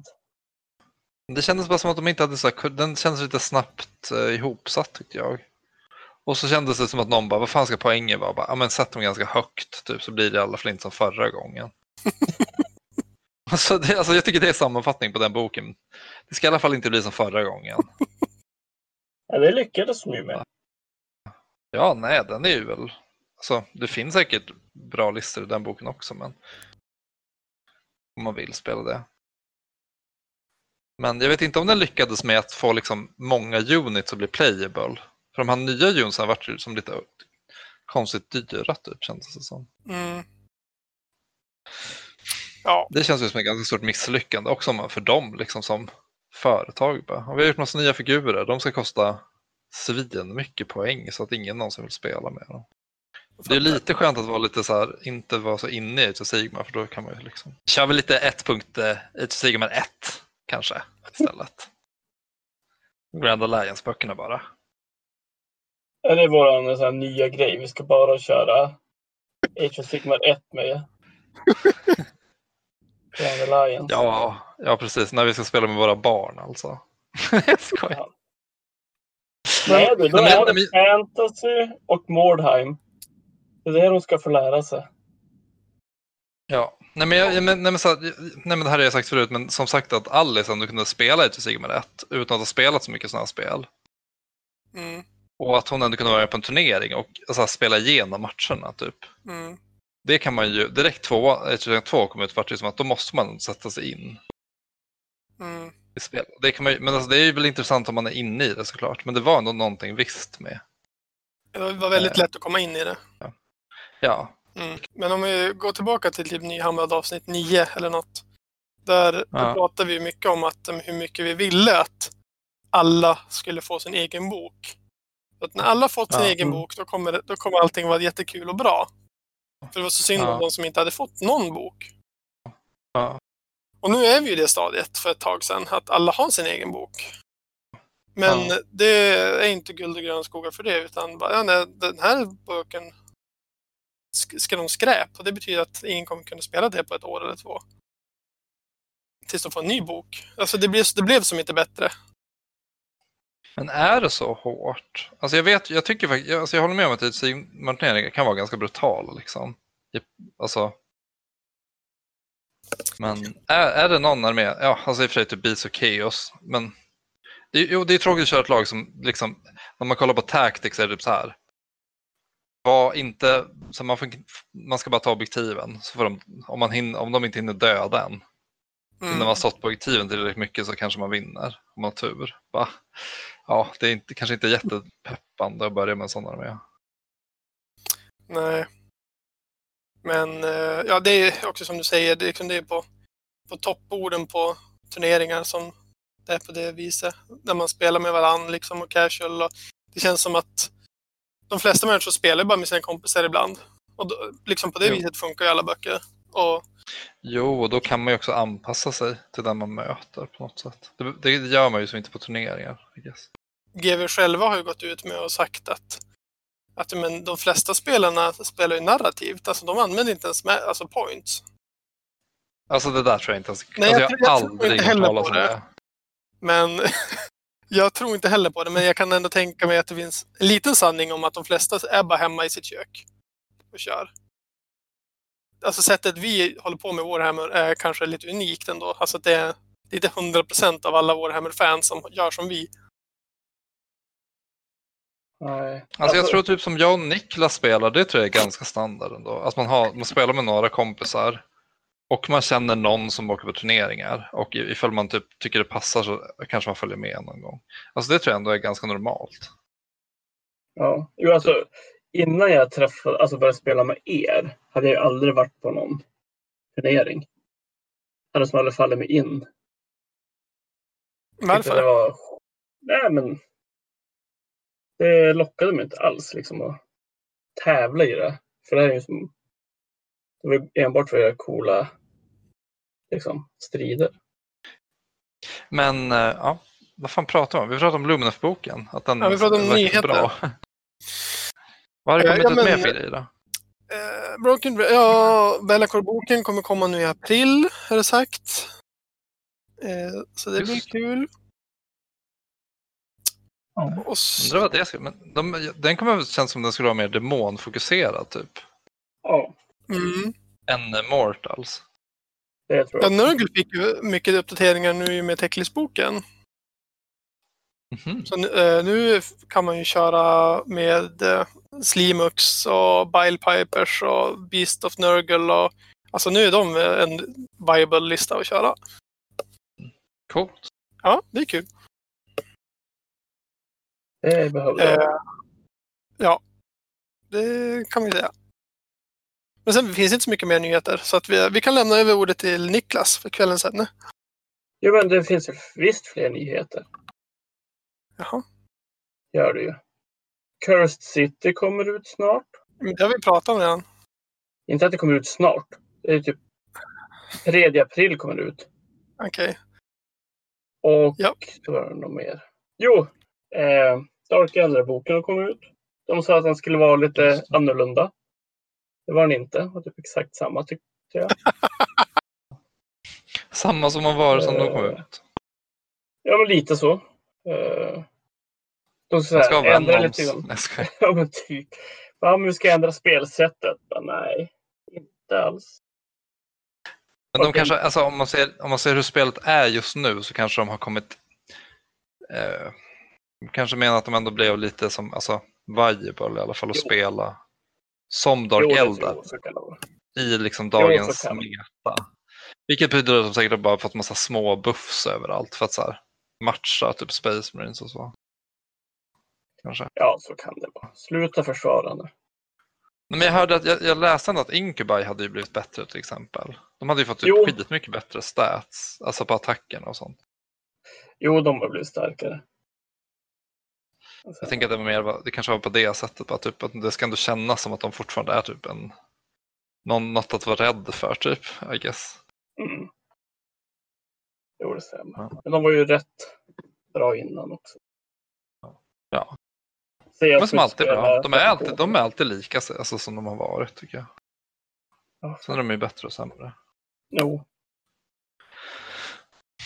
Det kändes bara som att de inte hade så här, den kändes lite snabbt eh, ihopsatt tyckte jag. Och så kändes det som att någon bara, vad fan ska poängen vara? Bara, Ja men sätt dem ganska högt typ så blir det i alla fall inte som förra gången. [laughs] alltså, det, alltså jag tycker det är sammanfattning på den boken. Det ska i alla fall inte bli som förra gången. [laughs] Ja, det lyckades de ju med. Ja, nej, den är ju väl... Alltså, det finns säkert bra listor i den boken också, men om man vill spela det. Men jag vet inte om den lyckades med att få liksom många units att bli playable. För de här nya unitsen har varit ju som lite konstigt dyra, typ, kändes det som. Mm. Ja, Det känns ju som ett ganska stort misslyckande också för dem liksom som företag. Bara. Och vi har gjort massa nya figurer, de ska kosta svin mycket poäng så att ingen någonsin vill spela med dem. Det är lite skönt att vara lite så här, inte vara så inne i Age of Sigmar för då kan man ju liksom... Kör vi lite 1.1 Age of Sigmar 1 kanske istället. Grand Alliance-böckerna bara. Ja, det är vår sån nya grej. Vi ska bara köra Age of Sigmar 1 med Grand Alliance. Ja, ja precis. När vi ska spela med våra barn alltså. [laughs] Jag skojar. Nej, du, då är det fantasy och Mordheim. Det är det de ska få lära sig. Ja, nej men, jag, men, nej, men, så, nej men det här har jag sagt förut, men som sagt att Alice ändå kunde spela Age of Sigmar 1 utan att ha spelat så mycket sådana här spel. mm, Och att hon ändå kunde vara med på en turnering och alltså, spela igenom matcherna typ. mm, Det kan man ju, direkt två, 2 kom ut vart det som att då måste man sätta sig in mm. i spel. Det kan man, men alltså, det är ju väl intressant om man är inne i det såklart, men det var ändå någonting visst med. Det var väldigt Eh. lätt att komma in i det. Ja, Mm. Men om vi går tillbaka till typ Nyhamrad avsnitt 9 eller något. Där, Ja. pratar vi mycket om att, um, hur mycket vi ville att alla skulle få sin egen bok. Så att när alla fått sin Ja. egen Mm. bok då kommer, då kommer allting vara jättekul och bra. För det var så synd om Ja. de som inte hade fått någon bok. ja, Och nu är vi i det stadiet för ett tag sedan, att alla har sin egen bok. Men det är inte guld och gröna skogar för det, utan bara, ja, nej, den här boken sk- de skräp. Och det betyder att ingen kommer kunna spela det på ett år eller två. Tills de får en ny bok. Alltså det blev, det blev som inte bättre. men är det så hårt? Alltså jag vet, jag tycker faktiskt, jag, alltså jag håller med om att typ Age kan vara ganska brutal liksom. Alltså, men är, är det någon armé, ja alltså i och för sig typ Beats och Chaos, men det, är- jo, det är tråkigt att köra ett lag som liksom, när man kollar på Tactics är det typ så här. Var inte, så man, får, man ska bara ta objektiven, så får de, om, man hinner, om de inte hinner döda en, Mm. när man stått på objektiven tillräckligt mycket så kanske man vinner, om man har tur. Va? Ja, det är inte, kanske inte jättepeppande att börja med en sån armé. Nej. Men eh, ja, det är också som du säger, det är, liksom det är på, på toppborden på turneringar som det är på det viset. När man spelar med varandra liksom och casual. Och det känns som att de flesta människor spelar bara med sina kompisar ibland. Och då, liksom på det Jo. viset funkar ju alla böcker. Och Jo, och då kan man ju också anpassa sig till den man möter på något sätt. Det, det gör man ju som inte på turneringar. Guess. GW själva har ju gått ut med och sagt att, att men, de flesta spelarna spelar ju narrativt. Alltså de använder inte ens med, alltså points. Alltså det där tror jag inte ens... Nej, alltså, jag jag jag aldrig hört talas om det. Men jag tror inte heller på det. Men jag kan ändå tänka mig att det finns en liten sanning om att de flesta är bara hemma i sitt kök och kör. Alltså sättet vi håller på med Warhammer är kanske lite unikt ändå. Alltså det är inte 100% av alla Warhammer-fans som gör som vi. Nej. Alltså jag tror typ som jag och Niklas spelar, det tror jag är ganska standard ändå. Att man, har, man spelar med några kompisar och man känner någon som åker på turneringar och i- ifall man typ tycker det passar så kanske man följer med någon gång. Alltså det tror jag ändå är ganska normalt. Ja. Jo, alltså, innan jag träffade, alltså började spela med er hade jag ju aldrig varit på någon turnering. Hade som aldrig fallit mig in. Varför? var... Nej, men det lockade mig inte alls liksom att tävla i det. För det här är ju som... Det var enbart för att göra coola liksom, strider. Men eh, ja, vad fan pratar vi om? Vi pratar om Luminef-boken. Att den Ja, vi pratar om nyheter. Bra. Vad har det kommit ja, ut men- mer för grejer då? Eh, Broken ja, Bellacore-boken kommer komma nu i april, är det sagt. Eh, så det blir kul. Ja. Och s- Undrar vad det ska... Men de, den kommer kännas som den skulle vara mer demonfokuserad typ. Ja, mm. Än Mortals. det tror Ja. Nurgle fick ju mycket uppdateringar nu med Techlist-boken. Mhm. Så nu, eh, nu kan man ju köra med eh, Slimux och Bile Pipers och Beast of Nurgle och alltså nu är de eh, en viable lista att köra. Coolt. Ja, det är kul. Det behövde jag. Eh, ja, det kan vi säga. Men sen finns det inte så mycket mer nyheter så att vi, vi kan lämna över ordet till Niklas för kvällens ämne. Jo, men det finns visst fler nyheter. Jaha, Gör det ju. Cursed City kommer ut snart. men det har vi pratat om redan. Inte att det kommer ut snart. Det är typ 3 april kommer det ut. Okej. Och Ja. det var det något mer. Jo, eh, Dark Elder-boken har kommit ut. De sa att den skulle vara lite annorlunda. Det var den inte. Och typ exakt samma tyckte jag. [laughs] Samma som man var som de kom Eh, ut. Ja, men lite så. Eh, de ska ha ändra lite grann. [laughs] [laughs] Ja, men typ. Ja, men vi ska ändra spelsättet. Men nej, inte alls. Men de kanske, alltså, om, man ser, om man ser hur spelet är just nu så kanske de har kommit... Eh, kanske menar att de ändå blev lite som, alltså, viable i alla fall att Jo. spela som Dark vara. i liksom dagens meta. Vilket betyder att de säkert bara fått massa små buffs överallt för att så här, matcha typ Space Marines och så. Kanske. Ja, så kan det vara. Sluta försvara nu. Men jag hörde att jag, jag läste att Incubi hade ju blivit bättre till exempel. De hade ju fått typ Jo. skitmycket bättre stats, alltså på attacken och sånt. Jo, de har blivit starkare. Alltså, Jag tänker att det, var mer, det kanske var på det sättet, bara typ att det ska ändå kännas som att de fortfarande är typ en någon, något att vara rädd för typ, I guess. Mm. Jo, det stämmer. Ja. Men de var ju rätt bra innan också. Ja. Ser jag Men som alltid bra. De är alltid, de är alltid lika alltså, som de har varit tycker jag. Ja, Sen är de ju bättre och sämre. Jo.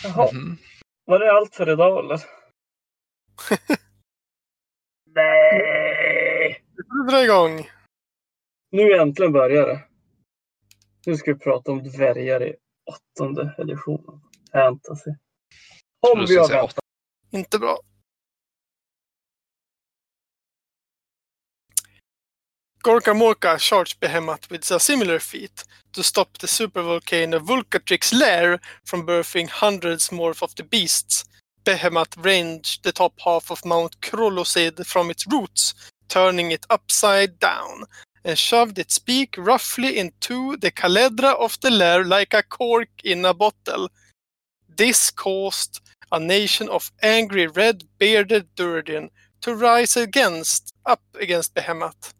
Jaha, Mhm. var det allt för idag eller? [laughs] Nej! Nu får vi dra igång. Nu äntligen börjar det. Nu ska vi prata om dvärgar i åttonde editionen. Fantasy. Om du vi har väntat. Inte bra. Gorka Morka charged Behemoth with a similar feat to stop the supervolcano Vulcatrix lair from birthing hundreds more of the beasts. Behemoth ranged the top half of Mount Krolosid from its roots, turning it upside down, and shoved its beak roughly into the caledra of the lair like a cork in a bottle. This caused a nation of angry red-bearded Durdian to rise against, up against Behemoth.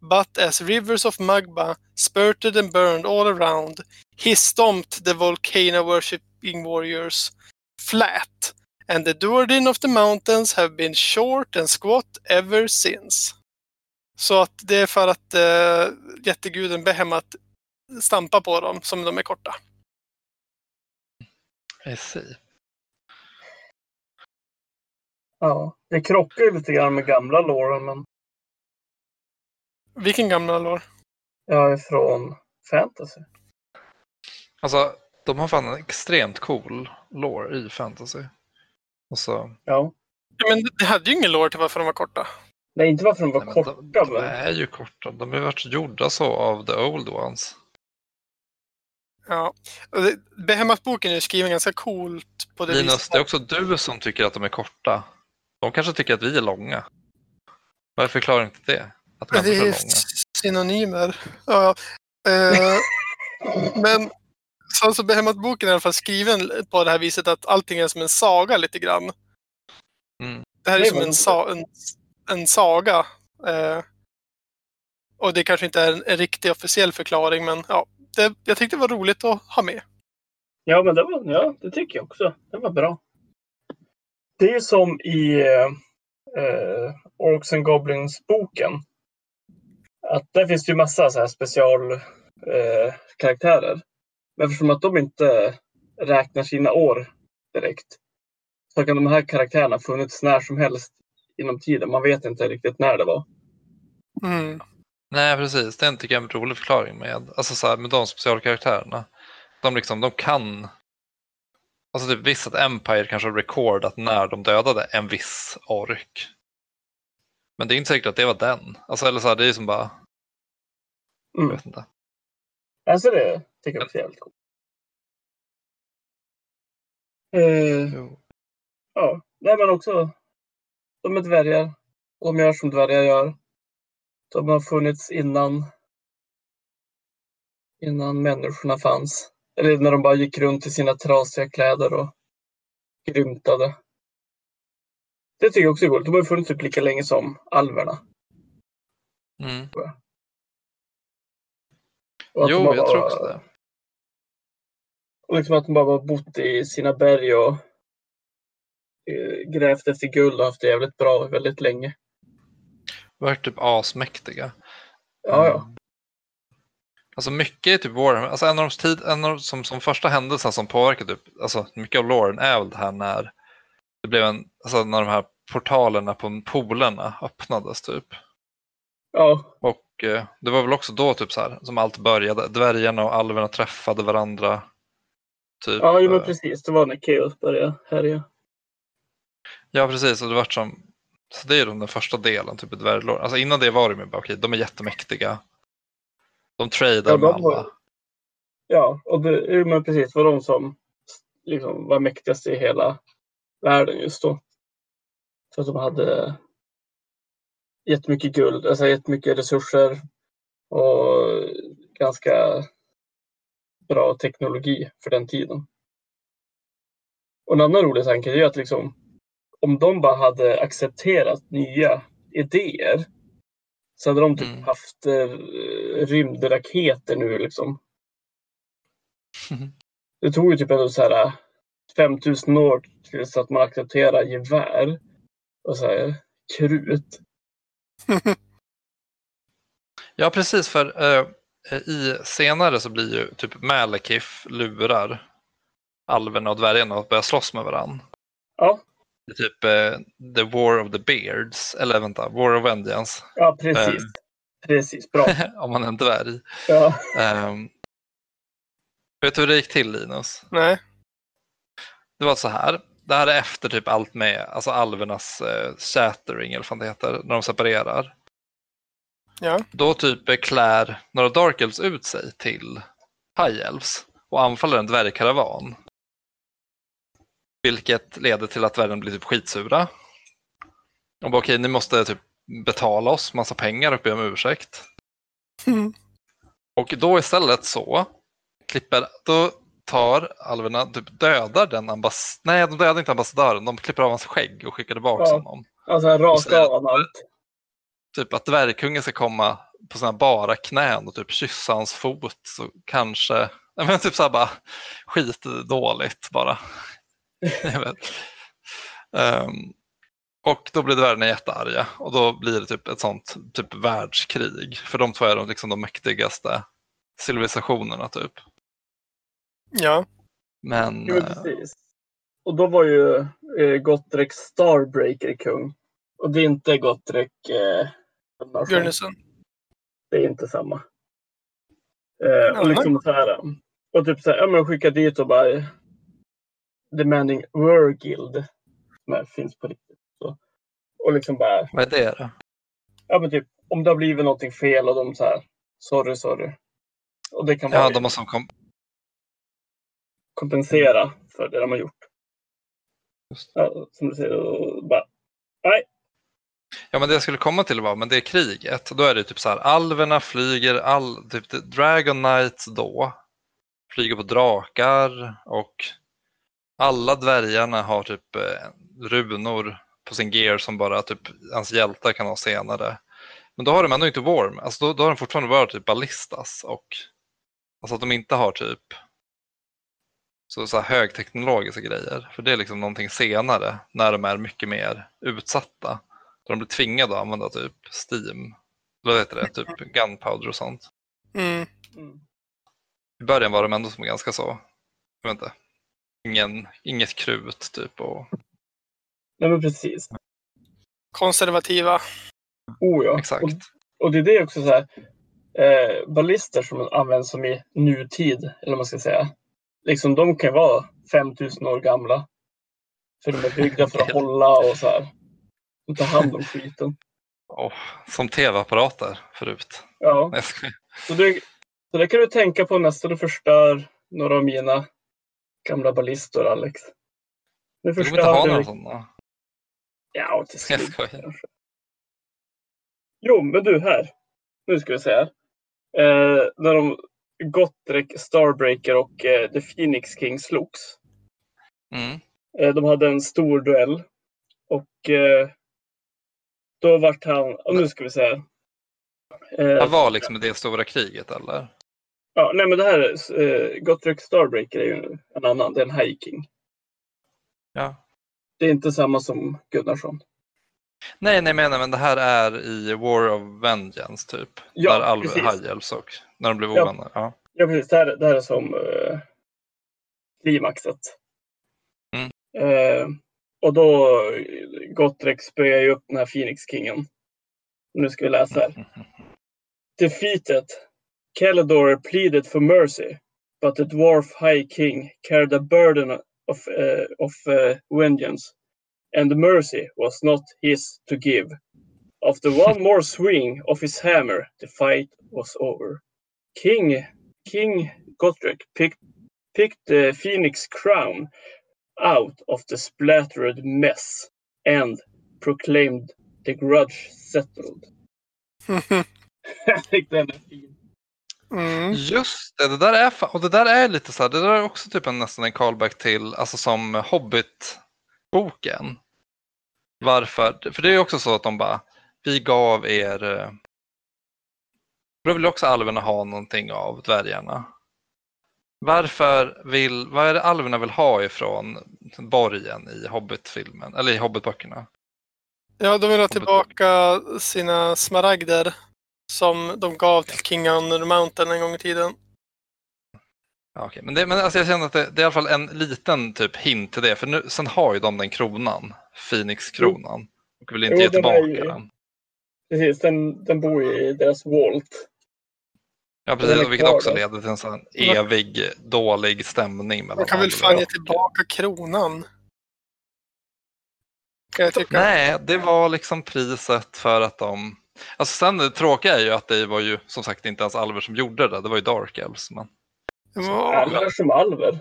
But as rivers of magma spurted and burned all around, he stomped the volcano worshipping warriors flat, and the Duardin of the mountains have been short and squat ever since. Så att det är för att uh, jätteguden Behemoth stampar på dem som de är korta. I see. Ja, det krockar ju lite grann med gamla låren, men Vilken gamla lår? jag är från fantasy. Alltså, de har fan en extremt cool lore i fantasy. Och så, Ja. Ja, men det hade ju ingen lår till varför de var korta. Nej, inte varför de var nej, korta, de, de men... är ju korta. De har varit gjorda så av the old ones. Ja. Behemoth-boken är skriven ganska coolt på det Linus, viset. det är också du som tycker att de är korta. De kanske tycker att vi är långa. Vad är förklaringen till det? Att det är är långa? synonymer. Ja. Eh, [laughs] men så alltså Behemoth-boken är i alla fall skriven på det här viset att allting är som en saga lite grann. Mm. Det här är Det som en, sa en, en saga. Eh, och det kanske inte är en, en riktig officiell förklaring, men ja, det, jag tyckte det var roligt att ha med. Ja, men det, var, ja, det tycker jag också. Det var bra. Det är som i eh, Orcs and Goblins-boken. Att där finns det ju massa så här specialkaraktärer. Eh, karaktärer. Men eftersom att de inte räknar sina år direkt så kan de här karaktärerna ha funnits när som helst inom tiden. Man vet inte riktigt när det var. Mm. Nej, precis. Jag är en rolig förklaring med, alltså så här, med de specialkaraktärerna. De, liksom, de kan... Alltså typ visst att Empire kanske har recordat när de dödade en viss ork. Men det är inte säkert att det var den. Alltså, eller så här, det är som bara... Jag Mm. vet inte. Alltså det tycker jag också är jävligt coolt. Eh. Ja, nej men också. De är dvärgar. De gör som dvärgar gör. De har funnits innan. Innan människorna fanns. Eller när de bara gick runt i sina trasiga kläder och grymtade. Det tycker jag också är coolt. De har funnits typ lika länge som alverna. Mm. Jo, bara jag tror också det. Liksom att de bara bott i sina berg och eh, grävt efter guld och haft det jävligt bra väldigt länge. Varit typ asmäktiga. Ja, ja. Mm. Alltså mycket är typ Warhammer, alltså en av de, tid, en av de som, som första händelsen som påverkar typ, alltså mycket av loren är väl det här när det blev en, alltså när de här portalerna på polerna öppnades typ. Ja, Och eh, det var väl också då typ så här som allt började, dvärgarna och alverna träffade varandra. Typ, ja men eh, precis. Det var när Chaos började härja. Ja, precis. Och det vart som, så det är den första delen, typ ett. Alltså innan det var det med bara, okej, de är jättemäktiga. De tradar Ja, med var- alla. Ja, och det men precis var de som liksom var mäktigast i hela världen just då. Så att de hade jättemycket guld, alltså jättemycket resurser och ganska bra teknologi för den tiden. Och en annan rolig tanke är att liksom, om de bara hade accepterat nya idéer så hade de typ Mm. haft eh, rymdraketer nu liksom. [laughs] Det tog ju typ ändå så här 5000 år tills att man accepterar gevär och så här krut. Ja, precis. För eh, i senare så blir ju typ Malekith lurar alverna och dvärgarna att börja slåss med varandra. Ja, Det är typ eh, The War of the Beards, eller vänta, War of Vengeance, ja precis. Precis, bra. [laughs] om man är en dvärg. Ja. Um, vet du hur det gick till Linus? Nej. Det var så här. Det här är efter typ allt med alltså alvernas eh, shattering eller vad det heter, när de separerar. Ja. Då typ klär några Dark Elves ut sig till High Elves och anfaller en dvärgkaravan. Vilket leder till att dvärgen blir typ skitsura. Och bara okej, ni måste typ betala oss massa pengar och be om ursäkt. Mm. Och då istället så klipper, då tar alverna, typ dödar den ambass... Nej, de dödar inte ambassadören. De klipper av hans skägg och skickar tillbaka Ja. honom. Alltså sen- av allt. Typ att dvärgkungen ska komma på sina bara knän och typ kyssa hans fot. Så kanske, men typ så här bara skitdåligt bara. [laughs] Ehm, och då blir dvärgarna jättearga och då blir det typ ett sånt typ världskrig. För de två är de, liksom de mäktigaste civilisationerna typ. Ja. Men Jo, eh, precis. Och då var ju eh, Gottrek Starbreaker kung. Och det är inte Gottrek eh. Björnesen. Det är inte samma. Eh, och liksom så här. Och typ så här, ja men skicka dit och bara Demanding Wurgild. Som finns på riktigt. Så. Och liksom bara, vad är det då? ja men typ om det har blivit någonting fel och de så här, sorry, sorry. Och det kan Ja, vara de måste kom... kompensera för det de har gjort. Just. Ja, som du säger, och bara, Ja, men det jag skulle komma till var, men det är kriget. Då är det typ så här, alverna flyger, all, typ Dragon Knights då, flyger på drakar och alla dvärgarna har typ eh, runor på sin gear som bara typ hans hjältar kan ha senare. Men då har de ändå inte Worm, alltså då, då har de fortfarande bara typ ballistas och alltså att de inte har typ så, så här högteknologiska grejer. För det är liksom någonting senare när de är mycket mer utsatta. Då de blir tvingade att använda typ Steam, eller vad heter det, typ [laughs] Gunpowder och sånt. Mm. mm. I början var de ändå som ganska så, jag vet inte, ingen, inget krut typ och Nej men precis. Konservativa. Oh ja. exakt. Och, och det är det också så här. Eh, ballister som används som i nutid, eller vad man ska säga. Liksom de kan vara 5000 år gamla. För de är byggda för att [laughs] hålla och så här. Och ta hand om skiten. [laughs] Och, som tv-apparater förut. Ja, så det, så det kan du tänka på nästa du förstör några av mina gamla ballistor, Alex. Nu Du kommer inte ha några du... sådana. Ja, till slut kanske. Jo, men du här. Nu ska vi se här. Eh, när de Gottrek, Starbreaker och eh, The Phoenix King slogs. Mm. Eh, de hade en stor duell. Och eh, då vart han... Och nu ska vi se här. Det Eh, var liksom det stora kriget eller? ja, nej, men det här är... Eh, Gottrek Starbreaker är ju en annan. Det är en High King. Ja. Det är inte samma som Gunnarsson. Nej, nej, men, men det här är i War of Vengeance typ. Ja, där Alve. High Elves och när de blev Ja. ovänner. Ja. Ja, precis. Det här, det här är som eh, klimaxet. Mm. Eh, och då Gottrek spöar ju upp den här Phoenix-kingen. Nu ska vi läsa här. [laughs] Defeated. Caledor pleaded for mercy, but the dwarf high king carried a burden of, uh, of uh, vengeance, and mercy was not his to give. After one more swing of his hammer, the fight was over. King King Gottrek picked picked the phoenix crown out of the splattered mess and proclaimed the grudge settled. Jag [laughs] tyckte den är fin. Mm. Just det, det där är, och det där är lite så här, det där är också typ en, nästan en callback till, alltså som Hobbit-boken. Varför? För det är ju också så att de bara, vi gav er, eh, då vill också alverna ha någonting av dvärgarna. Varför vill, vad är det alverna vill ha ifrån borgen i Hobbit-filmen, eller i Hobbit-böckerna? Ja, de vill ha tillbaka sina smaragder som de gav till King Under Mountain en gång i tiden. Ja, okej. Men, det, men alltså jag känner att det, det är i alla fall en liten typ hint till det, för nu, sen har ju de den kronan, Phoenix-kronan, och vill inte Jo, ge tillbaka den. Precis, den, den bor ju i deras Walt. Ja, precis, och vilket också leder till en sån evig dålig stämning mellan Man kan väl fan ge tillbaka kronan? Kan jag tycka. Nej, det var liksom priset för att de... Alltså sen det tråkiga är ju att det var ju som sagt inte ens alver som gjorde det, det var ju Dark Elves. Men, Ja, Alver som alver.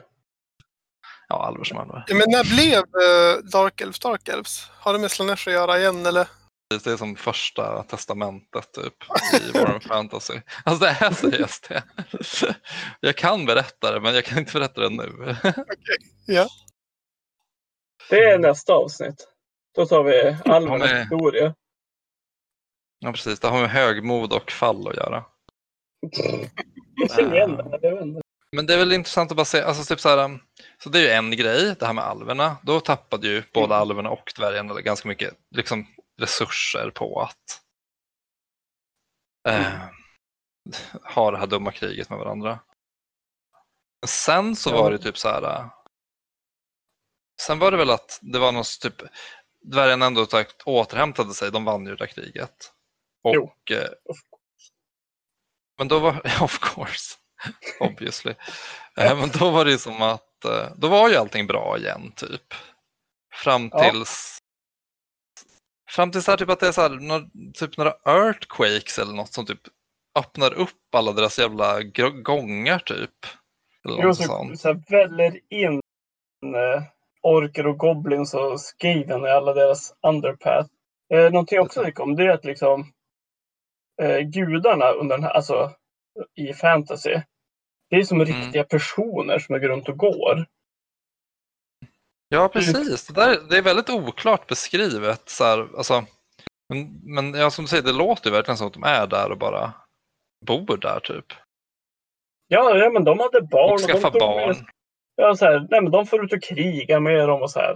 ja, alver som alver. men när blev uh, Dark Elves Dark Elves? Har det med Slanesh att göra igen eller? Det är som första testamentet typ i Warren [laughs] Fantasy. Alltså det är seriöst det. Jag kan berätta det men jag kan inte berätta det nu. Ja. Det är nästa avsnitt. Då tar vi allmän med- historia. Ja precis, det har med högmod och fall att göra. [laughs] Men det är väl intressant att bara se, alltså typ så här, um, så det är ju en grej, det här med alverna. Då tappade ju både alverna och dvärgarna ganska mycket liksom, resurser på att eh, ha det här dumma kriget med varandra. Sen så var det typ så här. uh, Sen var det väl att det var något typ, dvärgarna ändå sagt, återhämtade sig, de vann ju det där kriget. Jo. Och, eh, Of men då var, [laughs] of course, obviously. Eh, Men då var det ju som att, eh, då var ju allting bra igen typ. Fram tills, fram tills här, typ att det är så här, några, typ några earthquakes eller något som typ öppnar upp alla deras jävla gångar typ. Eller Jo, så, sånt. så här väller in eh, orker och goblins och skaven i alla deras underpath. Eh, någonting jag också tycker om det är att liksom eh, gudarna under den här, alltså i fantasy. Det är som Mm. riktiga personer som går runt och går. Ja, precis. Det, där, det är väldigt oklart beskrivet. Så här, alltså, men men ja, som du säger, det låter ju verkligen som att de är där och bara bor där typ. Ja, ja men de hade barn. Och skaffa de barn. Med, ja, så här, nej, men de får ut och kriga med dem och så här.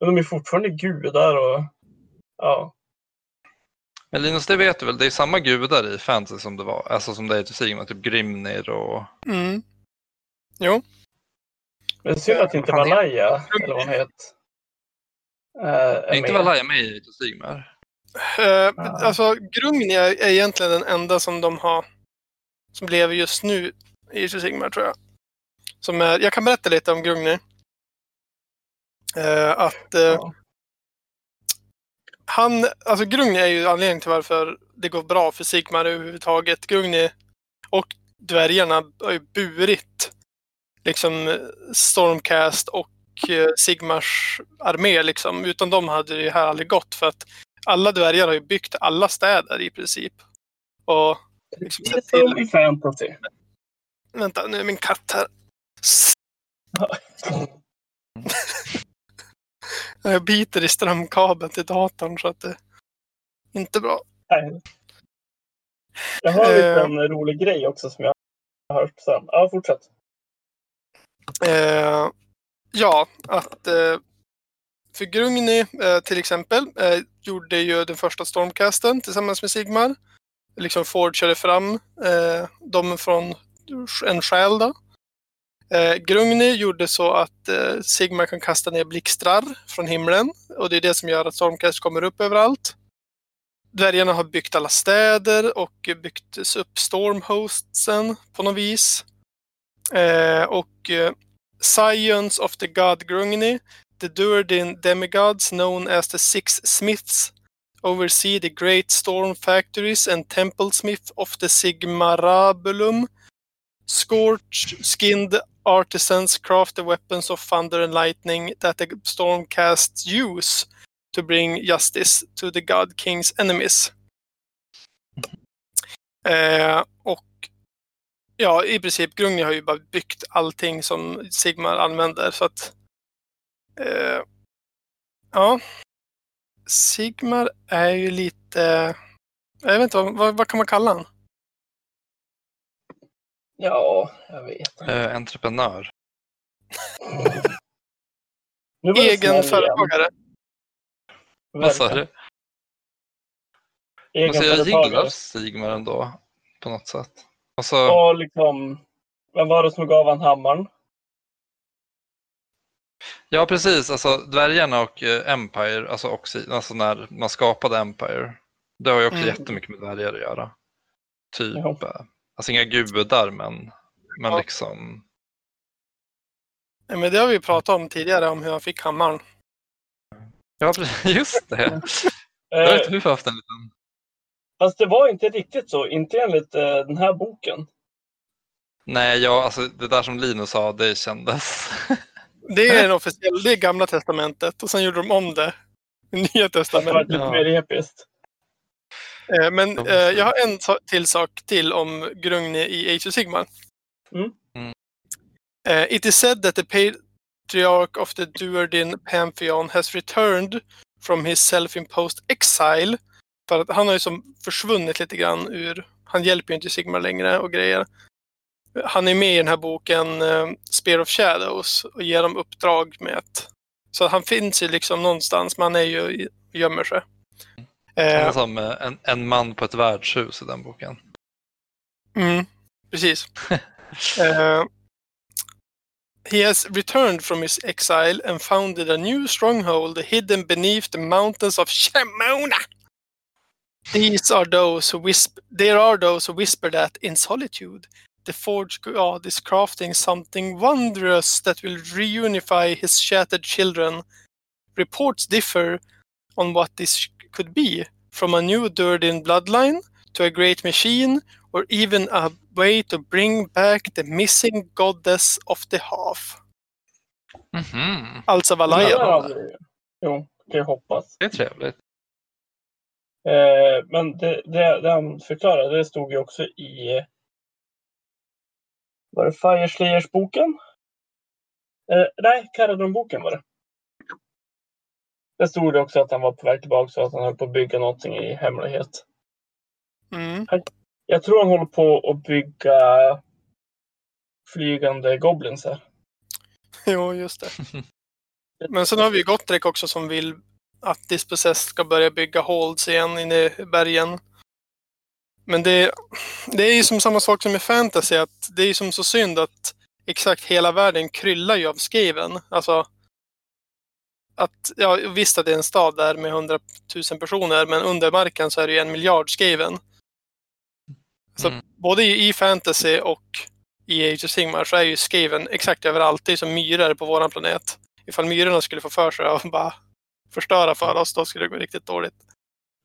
Men de är fortfarande gudar och ja. Men Linus, det vet du väl, det är samma gudar i fantasy som det var, alltså som det är till Sigmar, typ Grimnir och... Mm. Men synd att inte Valaya, eller vad hon heter. eh, är Är inte. Valaya med i Sigmar? Eh, Ah. Alltså, Grungni är, är egentligen den enda som de har som lever just nu i Sigmar, tror jag. Som är, jag kan berätta lite om Grungni. Eh, att eh, Ja. han, alltså Grungni är ju anledningen till varför det går bra för Sigmar överhuvudtaget. Grungni och dvärgarna har ju burit liksom Stormcast och eh, Sigmars armé liksom. Utan dem hade det här aldrig gått för att alla dvärgar har ju byggt alla städer i princip. Och liksom Det är som i fantasy. Vänta, nu är min katt här. [laughs] Jag biter i strömkabeln till datorn så att det inte bra. Nej. Jag har Eh. en liten rolig grej också som jag har hört sen. Ja, fortsätt. Eh, ja, att eh, för Grungny eh, till exempel eh, gjorde ju den första stormcasten tillsammans med Sigmar. Liksom forgeade fram eh, dem från en själ då. Eh, gjorde så att eh, Sigmar kan kasta ner blixtrar från himlen och det är det som gör att Stormcast kommer upp överallt. Dvärgarna har byggt alla städer och byggt upp Stormhostsen på något vis. Eh, och eh, Scions of the God Grungni, the Duerdin demigods known as the Six Smiths, oversee the great storm factories and temple smith of the Sigmarabulum. Scorched, skinned artisans craft the weapons of thunder and lightning that the stormcasts use to bring justice to the God King's enemies. Eh, och ja, i princip Grungni har ju bara byggt allting som Sigmar använder. Så att eh, ja, Sigmar är ju lite, jag vet inte, vad, vad, kan man kalla han? Ja, jag vet. Eh, entreprenör. [laughs] Nu var det Egen snäll igen. företagare. Vad sa du? Egen Alltså, jag gillar Sigmar ändå på något sätt. Alltså, Och liksom, vem var det som gav han hammaren? ja precis, alltså dvärgarna och eh, Empire, alltså, också, alltså när man skapade Empire, det har ju också Mm. jättemycket med dvärgar att göra. Typ, Ja. eh, alltså inga gudar men, men Ja. liksom, Ja, men det har vi pratat om tidigare, om hur han fick hammaren. ja [laughs] just det. Det har Eh, inte du haft en liten, fast det var inte riktigt så. Inte enligt eh, den här boken. nej ja, alltså det där som Linus sa, det kändes, [laughs] Det är en officiell, det är gamla testamentet och sen gjorde de om det Nya Det testamentet. varit lite Ja. mer episkt. Eh, Men eh, jag har en sa- till sak till om Grungne i Age of Sigmar. Mm. Mm. Eh, it is said that the patriarch of the Duardin Pantheon has returned from his self-imposed exile. För att han har ju som försvunnit lite grann ur... Han hjälper ju inte Sigmar längre och grejer. Han är med i den här boken eh, Spear of Shadows och ger dem uppdrag med att... Så han finns ju liksom någonstans, men han är ju gömmer sig. Han är Eh, som eh, en, en man på ett värdshus i den boken. Mm, precis. [laughs] Eh, he has returned from his exile and founded a new stronghold hidden beneath the mountains of Shemona. These are those who whisper. There are those who whisper that in solitude, the forge god is crafting something wondrous that will reunify his shattered children. Reports differ on what this could be, from a new Durdin bloodline to a great machine or even a way to bring back the missing goddess of the half. Mhm. Alltså Det Valaya. där har vi- Jo, det kan jag hoppas. Det är trevligt. Eh, men det, det, det han förklarade, det stod ju också i... Var det Fireslayers-boken? Eh, nej, Caradon-boken var det. Där stod det också att han var på väg tillbaka så att han höll på att bygga någonting i hemlighet. Mm. Jag tror han håller på att bygga flygande goblins här. [laughs] Jo, just det. [laughs] Men sen har vi Gottrek också som vill att Dispossessed ska börja bygga holds igen inne i bergen. Men det, det är ju som samma sak som med fantasy, att det är ju som så synd att exakt hela världen kryllar ju av Skaven. Alltså att, ja visst att det är en stad där med hundratusen personer, men under marken så är det ju en miljard Skaven. Så Mm. både i, i fantasy och i Age of Sigmar så är ju Skaven exakt överallt. Det är som myror på våran planet. Ifall myrorna skulle få för sig att bara förstöra för oss, då skulle det gå riktigt dåligt.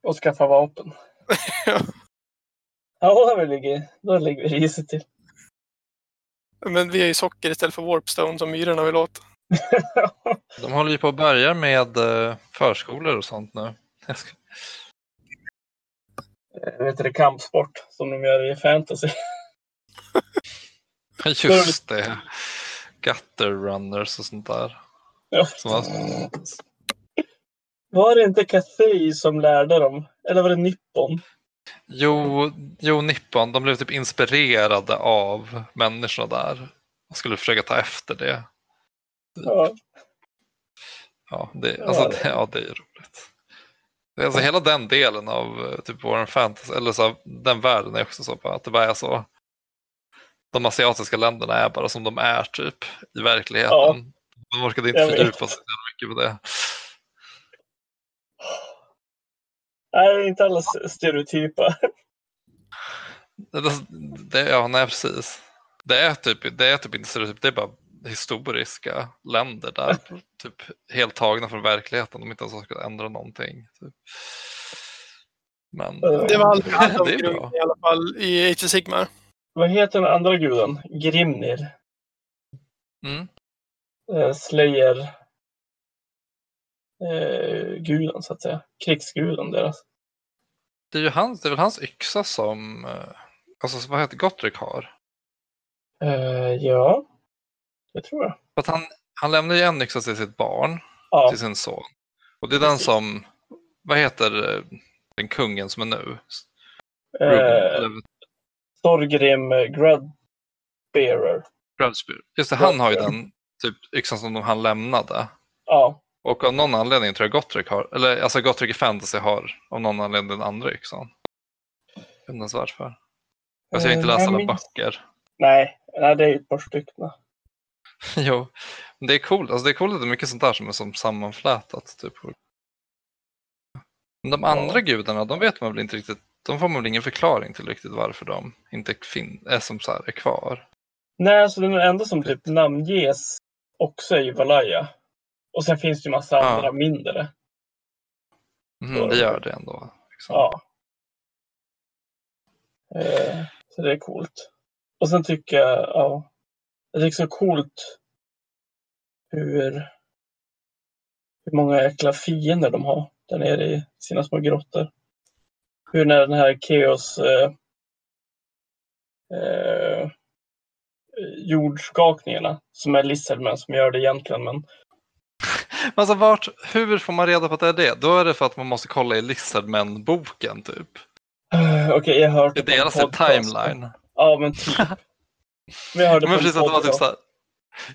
Och skaffa vapen. Ja. [laughs] Ja, då ligger, då ligger vi risigt till. Men vi är ju socker istället för warpstone som myrorna vill åt. [laughs] De håller ju på och börjar med eh, förskolor och sånt nu. [laughs] Jag Eh, vet du, det, kampsport som de gör i fantasy. Just det. Gutter runners och sånt där. Ja. Som var... Var det inte Cathay som lärde dem? Eller var det Nippon? Jo, jo, Nippon, de blev typ inspirerade av människorna där. Och skulle försöka ta efter det. Ja. Ja, det, alltså, det, ja, det är roligt. Alltså, hela den delen av eh, typ vår fantasy, eller så, den världen är också så på att det bara är så. De asiatiska länderna är bara som de är typ i verkligheten. Ja. De orkade inte fördjupa sig så mycket på det. Nej, inte alls stereotypa. Det, ja, nej precis. Det är typ, det är typ inte stereotyp, det är bara historiska länder där. [laughs] typ helt tagna från verkligheten. De inte ens har ändra någonting. Typ. Men Det var allt [laughs] är grund i alla fall i Age of Sigmar. Vad heter den andra guden? Grimnir. Mm. Eh, Slayer. Eh, guden, så att säga. Krigsguden deras. Det är ju hans, det är väl hans yxa som, eh, alltså vad heter Gottrick har. Eh, ja, det tror jag. För att han, han lämnar ju en yxa till sitt barn, Ja, till sin son. Och det är den som, vad heter eh, den kungen som är nu? Eller Thorgrim Grudbearer. Just det, han har ju den typ yxan som han lämnade. Ja, Och av någon anledning tror jag Gottrick har, eller alltså Gottrick i fantasy har av någon anledning den andra yxan. Jag vet inte varför. Jag ska Eh, inte läsa jag alla böcker. nej, nej, det är ett par stycken. [laughs] jo, det är coolt. Alltså det är coolt att det är mycket sånt där som är som sammanflätat. Typ. Men de andra gudarna, de vet man väl inte riktigt. De får man väl ingen förklaring till riktigt varför de inte är som så här är kvar. Nej, alltså den enda som typ namnges också är ju Valaya. Och sen finns det ju massa Ja. andra mindre. Mm, det gör det ändå. Liksom. Ja. Eh, så det är coolt. Och sen tycker jag, ja. Det är så coolt hur, hur många jäkla fiender de har. där nere i sina små grottor. Hur när den här Chaos eh, eh, jordskakningarna som är Lizardman som gör det egentligen. Men alltså vart, hur får man reda på att det är det? Då är det för att man måste kolla i Lizardmen-boken typ. eh, okej, jag har hört Det är på deras timeline. Ja, men typ. Men jag hörde Men precis att det var typ så här,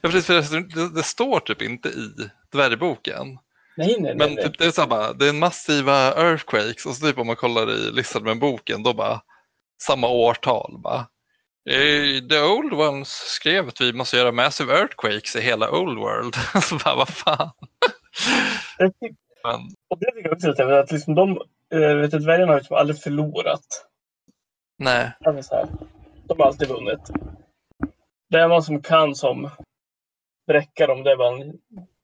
ja, precis, det, det, står typ inte i dvärgboken. Nej, nej. Men nej. typ, det är bara, det är en massiva earthquakes och så typ om man kollar i Lizardman-boken då bara samma årtal bara. The Old Ones skrev att vi måste göra massive earthquakes i hela Old World. [laughs] så bara, vad fan. Är Men, Och det tycker jag också är att liksom de, eh, vet du, dvärgarna har liksom aldrig förlorat. nej, Alltså så här, de har alltid vunnit. Det enda som kan som bräcka dem, det är bara en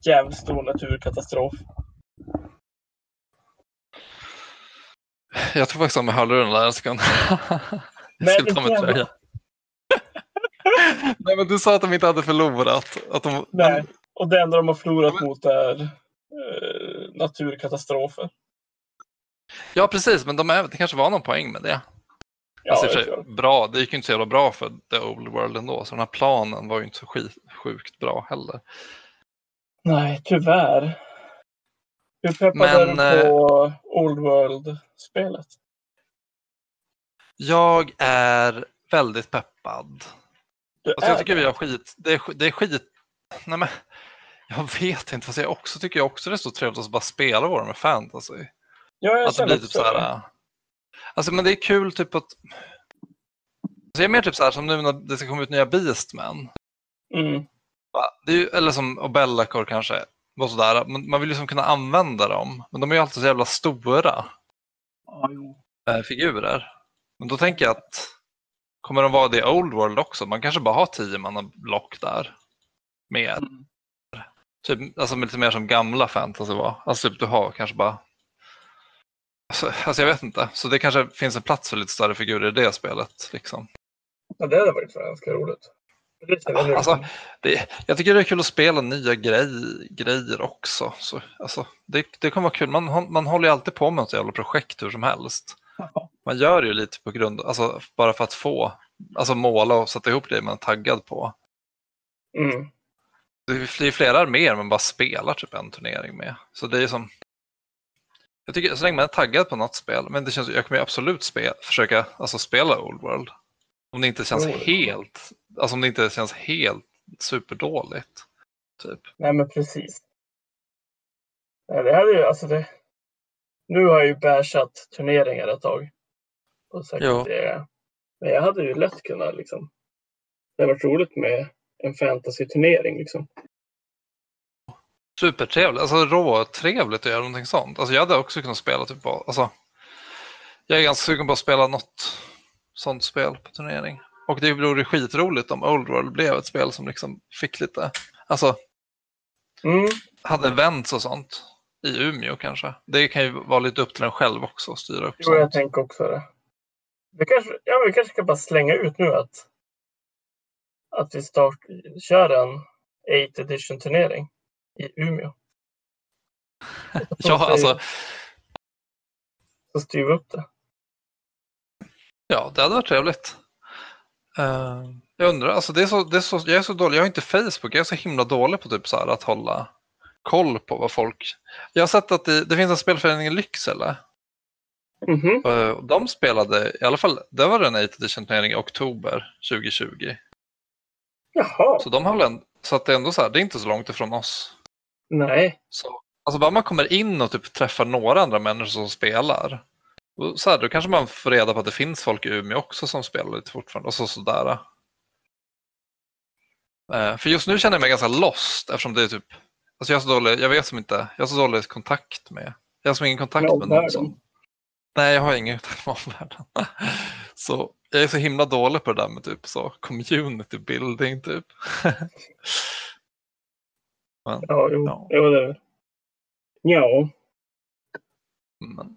jävligt stor naturkatastrof. jag tror faktiskt om jag hörlurarna där en sekund. [laughs] jag skulle ta mig tröja. Nej men du sa att de inte hade förlorat. Att de, Nej. Och det enda de har förlorat Ja, men- mot är eh, naturkatastrofer. Ja precis, men de är, det kanske var någon poäng med det. Ja, alltså, det sig, jag. bra, det gick ju inte så jävla bra för The Old World ändå, så den här planen var ju inte så skit, sjukt bra heller. Nej, tyvärr. Hur peppad är du på Old World-spelet? Jag är väldigt peppad. Alltså, jag tycker det? vi har skit, det är, det är skit, nej men jag vet inte, fast jag också tycker jag också det är så trevligt att bara spela våra med fantasy. Ja, jag Att det känner blir typ så det. här, alltså men det är kul typ att, alltså, jag är mer typ så här som nu när det ska komma ut nya Beastmen. Mm. Det är ju, eller som och Bellacore kanske. Och sådär. Men man vill ju liksom kunna använda dem. Men de är ju alltid så jävla stora jo. eh, figurer. Men då tänker jag att kommer de vara det i Old World också? Man kanske bara har 10 manna block där. Med, Mm. typ, alltså lite mer som gamla fantasy var. Alltså typ du har kanske bara Alltså, alltså jag vet inte, så det kanske finns en plats för lite större figurer i det spelet. Liksom. Ja, det hade varit ganska roligt. Jag Alltså, det, jag tycker det är kul att spela nya grej, grejer också. Så, alltså, det, det kommer vara kul. Man, man håller ju alltid på med ett jävla projekt hur som helst. Ja. Man gör det ju lite på grund, alltså bara för att få, alltså måla och sätta ihop det man är taggad på. Mm. Det blir flera arméer man bara spelar typ en turnering med. Så det är som, jag tycker så länge man är taggad på något spel, men det känns, jag kommer ju absolut spe, försöka alltså, spela Old World. Om det inte känns kommer. helt, alltså om det inte känns helt superdåligt. Typ. Nej, men precis. Ja, det hade ju, alltså det... Nu har jag ju bashat turneringar ett tag. Och sagt att det är... Men jag hade ju lätt kunnat liksom... Det hade varit roligt med en fantasy-turnering liksom. Supertrevligt, alltså råtrevligt att göra någonting sånt. Alltså jag hade också kunnat spela typ på, alltså jag är ganska sugen på att spela något sånt spel på turnering. Och det vore skitroligt om Old World blev ett spel som liksom fick lite, alltså Mm. hade events och sånt i Umeå kanske. Det kan ju vara lite upp till en själv också att styra upp Jo, jag sånt. tänker också det. Vi kanske, ja, vi kanske kan bara slänga ut nu att, att vi start, kör en 8 edition turnering i Umeå. [laughs] Ja, alltså, Så styr vi upp det. ja, det hade varit trevligt. Eh, jag undrar, alltså det är så, det är så, jag är så dålig, jag har inte Facebook, jag är så himla dålig på typ så här att hålla koll på vad folk... Jag har sett att det, det finns en spelförening i Lycksele. Mhm. eh, och De spelade, i alla fall, det var en 8 edition turnering i oktober 2020. Jaha. Så de har väl en, så att det är ändå så här, det är inte så långt ifrån oss. Nej. Så, alltså bara man kommer in och typ träffar några andra människor som spelar. Så här, då kanske man får reda på att det finns folk i Umeå också som spelar lite fortfarande. Och så, sådär. Eh, för just nu känner jag mig ganska lost eftersom det är typ, alltså jag, är så dålig, jag vet som inte, jag har så dålig kontakt med, jag har som ingen kontakt Med någon som, nej jag har ingen kontakt med omvärlden. Så jag är så himla dålig på det där med typ så community building typ. [laughs] Men, Ja, jo. Ja. Jo, det Ja. Men,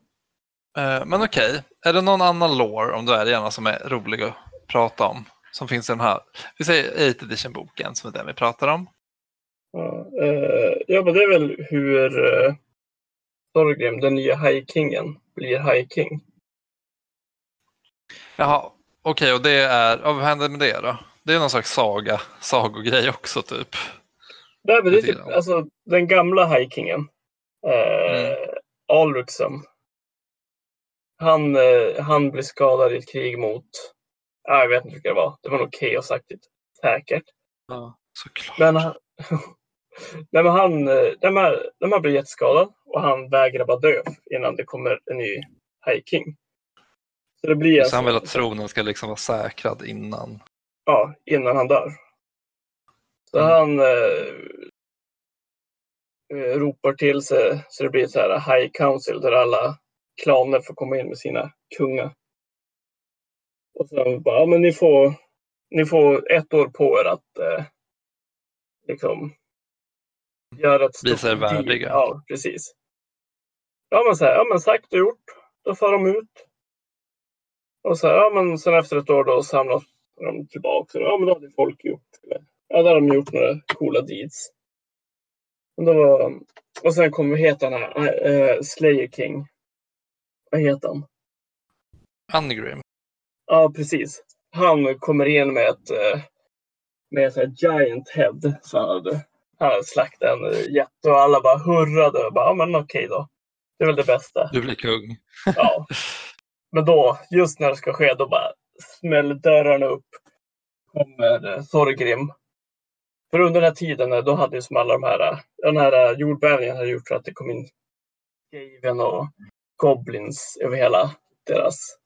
eh, men okej, är det någon annan lore om du är det gärna som är rolig att prata om? Som finns i den här, vi säger 8 edition-boken som är den vi pratar om. Ja, eh, ja, men det är väl hur... Eh, Thorgrim, den nya High-kingen, blir High-king. Jaha, okej, och det är, ja, vad händer med det då? Det är någon slags saga, sagogrej också typ. Det är typ, alltså den gamla High-kingen, eh, Mm. Alruxen, han, eh, han blir skadad i ett krig mot, jag vet inte vilka det var, det var nog Chaosaktigt, säkert. Ja, såklart. Men han, [laughs] nej, men han, de här, de här blir jätteskadad och han vägrar bara dö innan det kommer en ny High King. Så det blir Så han vill att alltså, tronen ska liksom vara säkrad innan. ja, innan han dör. Så Mm. han eh, eh, ropar till sig så det blir så här High Council där alla klaner får komma in med sina kungar. Och sen bara, ja men ni får, ni får ett år på er att eh, liksom göra ett stort värdiga. Ja, precis. Ja men så här, ja men sagt och gjort. Då far de ut. Och så här, ja men sen efter ett år då samlas de tillbaka. Ja men då hade folk gjort. Ja, då hade de gjort några coola deeds. Och, då var, och sen kommer, heter han här? Eh, Slayer King. Vad heter han? Angrim. Ja, precis. Han kommer in med ett eh, med ett giant head. Så han hade, han slaktat en jätte och alla bara hurrade. Och bara, ja men okej då. Det är väl det bästa. Du blir kung. Ja. Men då, just när det ska ske, då bara smäller dörrarna upp. Kommer eh, Thorgrim. För under den här tiden, eh, då hade ju som alla de här, eh, den här jordbävningen hade gjort så att det kom in Skaven och Goblins över hela deras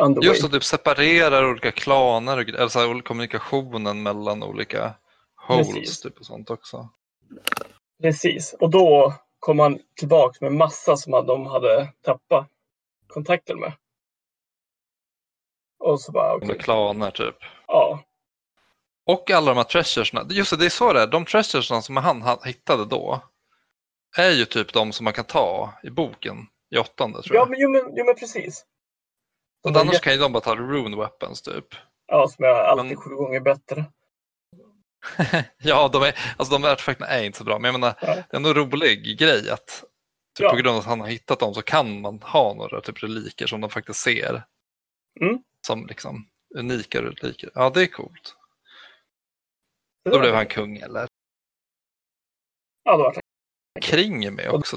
underway. Just att typ separerar olika klaner, och gre- eller så här, kommunikationen mellan olika holes Precis. typ och sånt också. Precis. Och då kom han tillbaka med massa som de hade tappat kontakten med. Och så bara. Med klaner typ. Ja, Och alla de här treasuresna. Just det, det är så det är. De treasuresna som han ha- hittade då är ju typ de som man kan ta i boken i åttonde tror ja jag. men, jo, men, jo, men precis. Så annars jätte- kan ju de bara ta rune weapons typ. Ja, som är alltid Men- sju gånger bättre. [laughs] ja, de, är, alltså de artefakterna är inte så bra, men jag menar, Ja. det är ändå en rolig grej att typ Ja. på grund av att han har hittat dem så kan man ha några typ reliker som de faktiskt ser Mm. som liksom unika reliker. Ja, det är coolt. Så Då det blev var- han kung eller? Ja, då var det. Kring med också.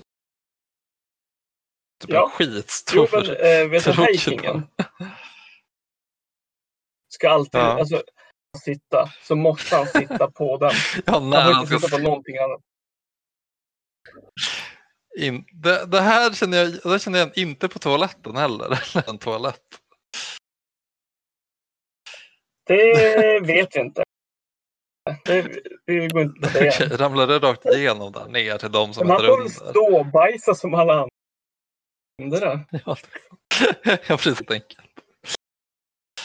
Typ Ja. en skitstor. Jo, men äh, vet du, [laughs] tråkig Hikingen ska alltid, Ja. alltså, sitta, så måste han sitta på den. [laughs] Ja, Han får inte ska sitta på någonting annat. in... det, det här känner jag, det känner jag inte på toaletten heller. [laughs] Eller en toalett. Det vet vi inte. Det, vi går inte det. Okej, Ramlar det rakt igenom där ner till de som Men är han får väl under? stå och bajsa som alla andra. [laughs] Ja, ja, precis. enkelt.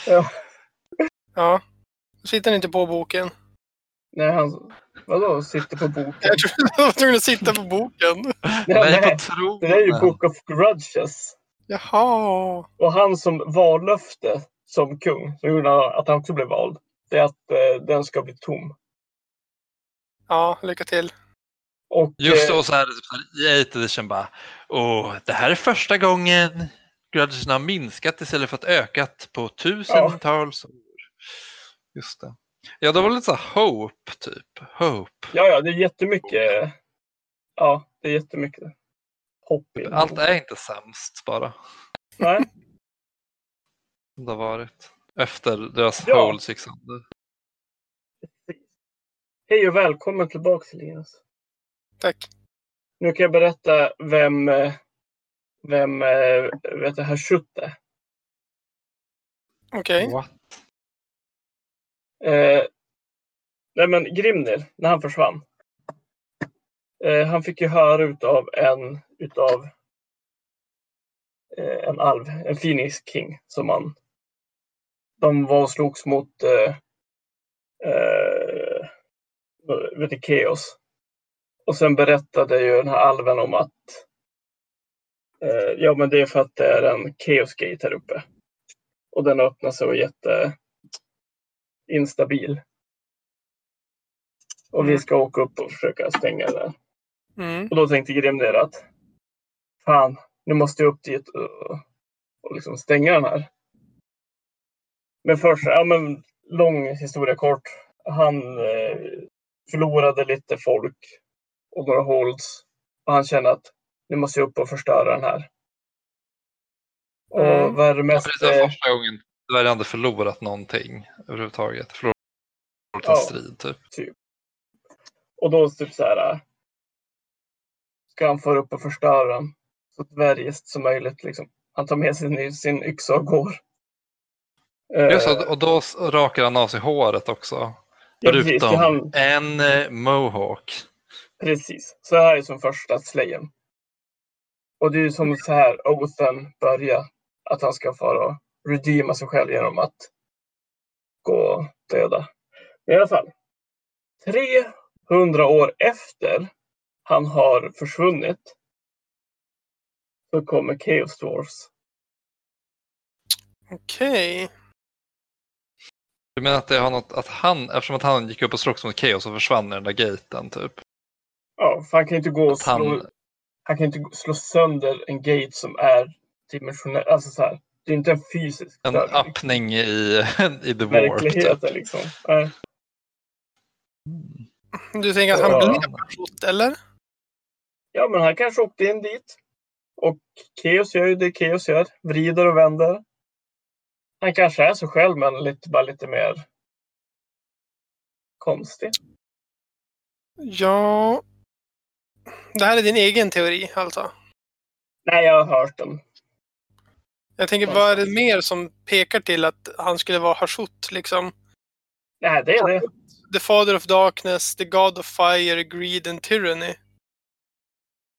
Ja. Sitter ni inte på boken? Nej, han, vadå, sitter på boken? Jag trodde du var tvungen att sitta på boken. Ja, Nej, nej, det där är ju Book of Grudges. Jaha. Och han som vallöfte som kung, som gjorde att han också blev vald, det är att eh, den ska bli tom. Ja, lycka till. Och, Just det, eh, och så här, typ så här, i 8 edition bara, åh, det här är första gången grudges har minskat istället för att ökat på tusentals år. Just det. Ja, det var lite så här hope, typ. Hope. Ja, ja, det är jättemycket. Ja, det är jättemycket hopp i. Allt är inte sämst bara. Nej, [laughs] Som det har varit. Efter deras Ja. holes gick sönder. hej och välkommen tillbaka till Linus. Tack. Nu kan jag berätta vem, vem eh, vet du, herr Schutt är. Okej. What? Eh, nej men Grimnir, när han försvann. Eh, han fick ju höra utav en utav eh, en alv, en Phoenix King som han. De var och slogs mot eh, eh, vet du, Chaos. Och sen berättade ju den här alven om att eh, ja men det är för att det är en Chaos Gate här uppe. Och den öppnar sig och jätte instabil. Och vi Mm. ska åka upp och försöka stänga det. Mm. Och då tänkte Grimnir att fan, nu måste jag upp dit och, och liksom stänga den här. Men först, ja men lång historia kort. Han eh, förlorade lite folk och några holds. Och han kände att nu måste jag upp och förstöra den här. Och Mm. vad är det Ja, mest... det var eh, första gången Sverige hade förlorat någonting överhuvudtaget. Förlorat en Ja. strid typ. Och då typ så här. äh, Ska han få upp och förstöra den. Så dvärgist som möjligt liksom. Han tar med sin, sin yxa och går. Just, Eh, och, och då rakar han av sig håret också. ja, precis, Förutom han, en eh, mohawk. precis. Så här är som första slayen. Och det är ju som så här Othen börjar. Att han ska få redeema sig själv genom att gå och döda. Men i alla fall. 300 år efter han har försvunnit. Så kommer Chaos Dwarfs. Okej. Du menar att det har något, att han, eftersom att han gick upp och slogs mot Chaos och försvann i den där gaten typ. Ja, för han kan inte gå och Att han, slå, han kan inte slå sönder en gate som är dimensionell. Alltså så här. Det är inte en fysisk en liksom. öppning i, [laughs] i The Warp. verkligheten Typ. liksom. Nej. Du tänker att han Ja. blev trott, eller? Ja, men han kanske åkte in dit. Och Chaos gör ju det Chaos gör. Vrider och vänder. Han kanske är så själv, men lite, bara lite mer konstig. Ja. Det här är din egen teori alltså? Nej, jag har hört den. Jag tänker, vad är det mer som pekar till att han skulle vara Hashut liksom? Nej, det är det. The Father of Darkness, The God of Fire, Greed and Tyranny.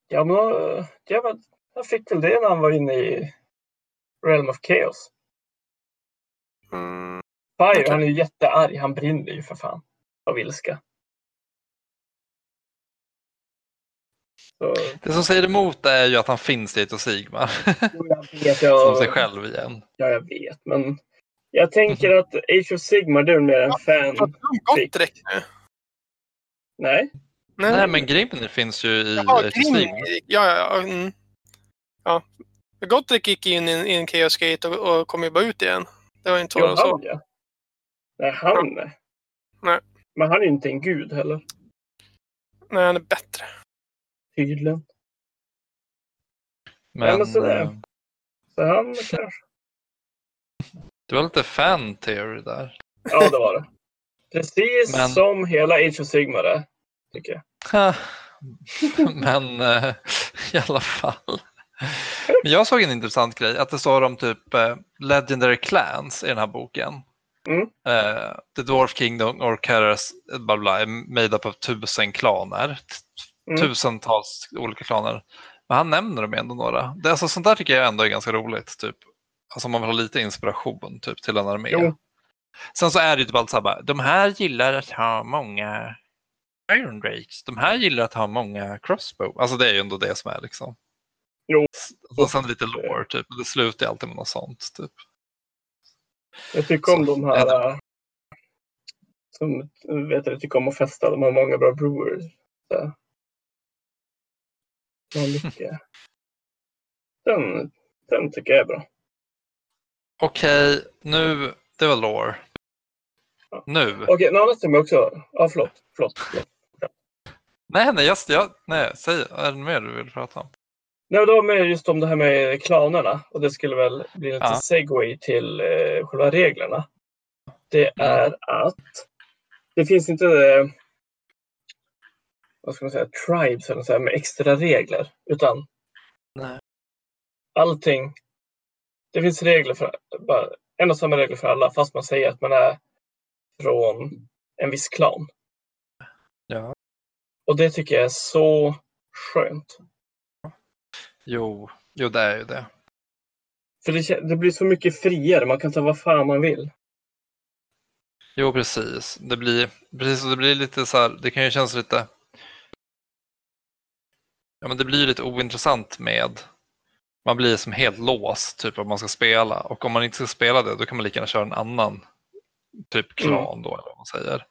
Ja, men ja, men han fick väl det när han var inne i Realm of Chaos. Mm. Fire, Okej. han är ju jättearg. Han brinner ju för fan av ilska. Så, Det som säger emot är ju att han finns i of Sigmar. jag vet, [laughs] Som jag, sig själv igen. ja, jag vet, men jag tänker att Age of Sigmar, det är mer en fan. Pratar du om Gottrek nu? Nej, Nej men Grimnir finns ju i Jaha, Age of. Sigmar. Ja, ja, ja. Mm. ja. Gottrek gick in i en, Chaos Gate och, och kom ju bara ut igen. Det var inte så. han ja. Nej, han nej. Nej. Men han är ju inte en gud heller, Nej, han är bättre. Tydligen. Men men sådär. Så han kanske. [laughs] det var lite fan theory där. Ja, det var det. Precis Men- som hela Age of Sigmar är, tycker jag. [laughs] Men eh, i alla fall. Men jag såg en intressant grej, att det står om typ eh, Legendary Clans i den här boken. Mm. Eh, The Dwarf Kingdom or Karas bla bla, är made up av tusen klaner. Mm. Tusentals olika klaner. Men han nämner dem ändå några. Det, alltså, sånt där tycker jag ändå är ganska roligt. Typ. Alltså om man vill ha lite inspiration typ, till en armé. Jo. Sen så är det ju typ allt så här bara, de här gillar att ha många Iron Drakes. De här gillar att ha många crossbow. Alltså det är ju ändå det som är liksom. Jo. Och sen lite lore typ. Det slutar alltid med något sånt typ. Jag tycker om Så, de här äh, som vet jag, tycker om att festa. De har många bra brewers. Så. Har mycket. Den, den tycker jag är bra. Okej, nu, det var lore. Nu. Okej, en annan som jag också... Ja, förlåt. Förlåt. förlåt. Nej, nej, just, jag, nej, säg, är det mer du vill prata om? Nej, då med just om det här med klanerna. Och det skulle väl bli lite Ja. segway till eh, själva reglerna. Det Mm. är att det finns inte eh, vad ska man säga, tribes eller så här, med extra regler. Utan Nej. allting. Det finns regler för bara en och samma regler för alla fast man säger att man är från en viss klan. Ja. Och det tycker jag är så skönt. Jo, jo, det är ju det. För det, det blir så mycket friare. Man kan ta vad fan man vill. Jo, precis. Det blir, precis, det blir lite så här, det kan ju kännas lite, ja men det blir lite ointressant med, man blir som helt låst, typ vad man ska spela. Och om man inte ska spela det, då kan man lika gärna köra en annan typ klan då, eller vad man säger.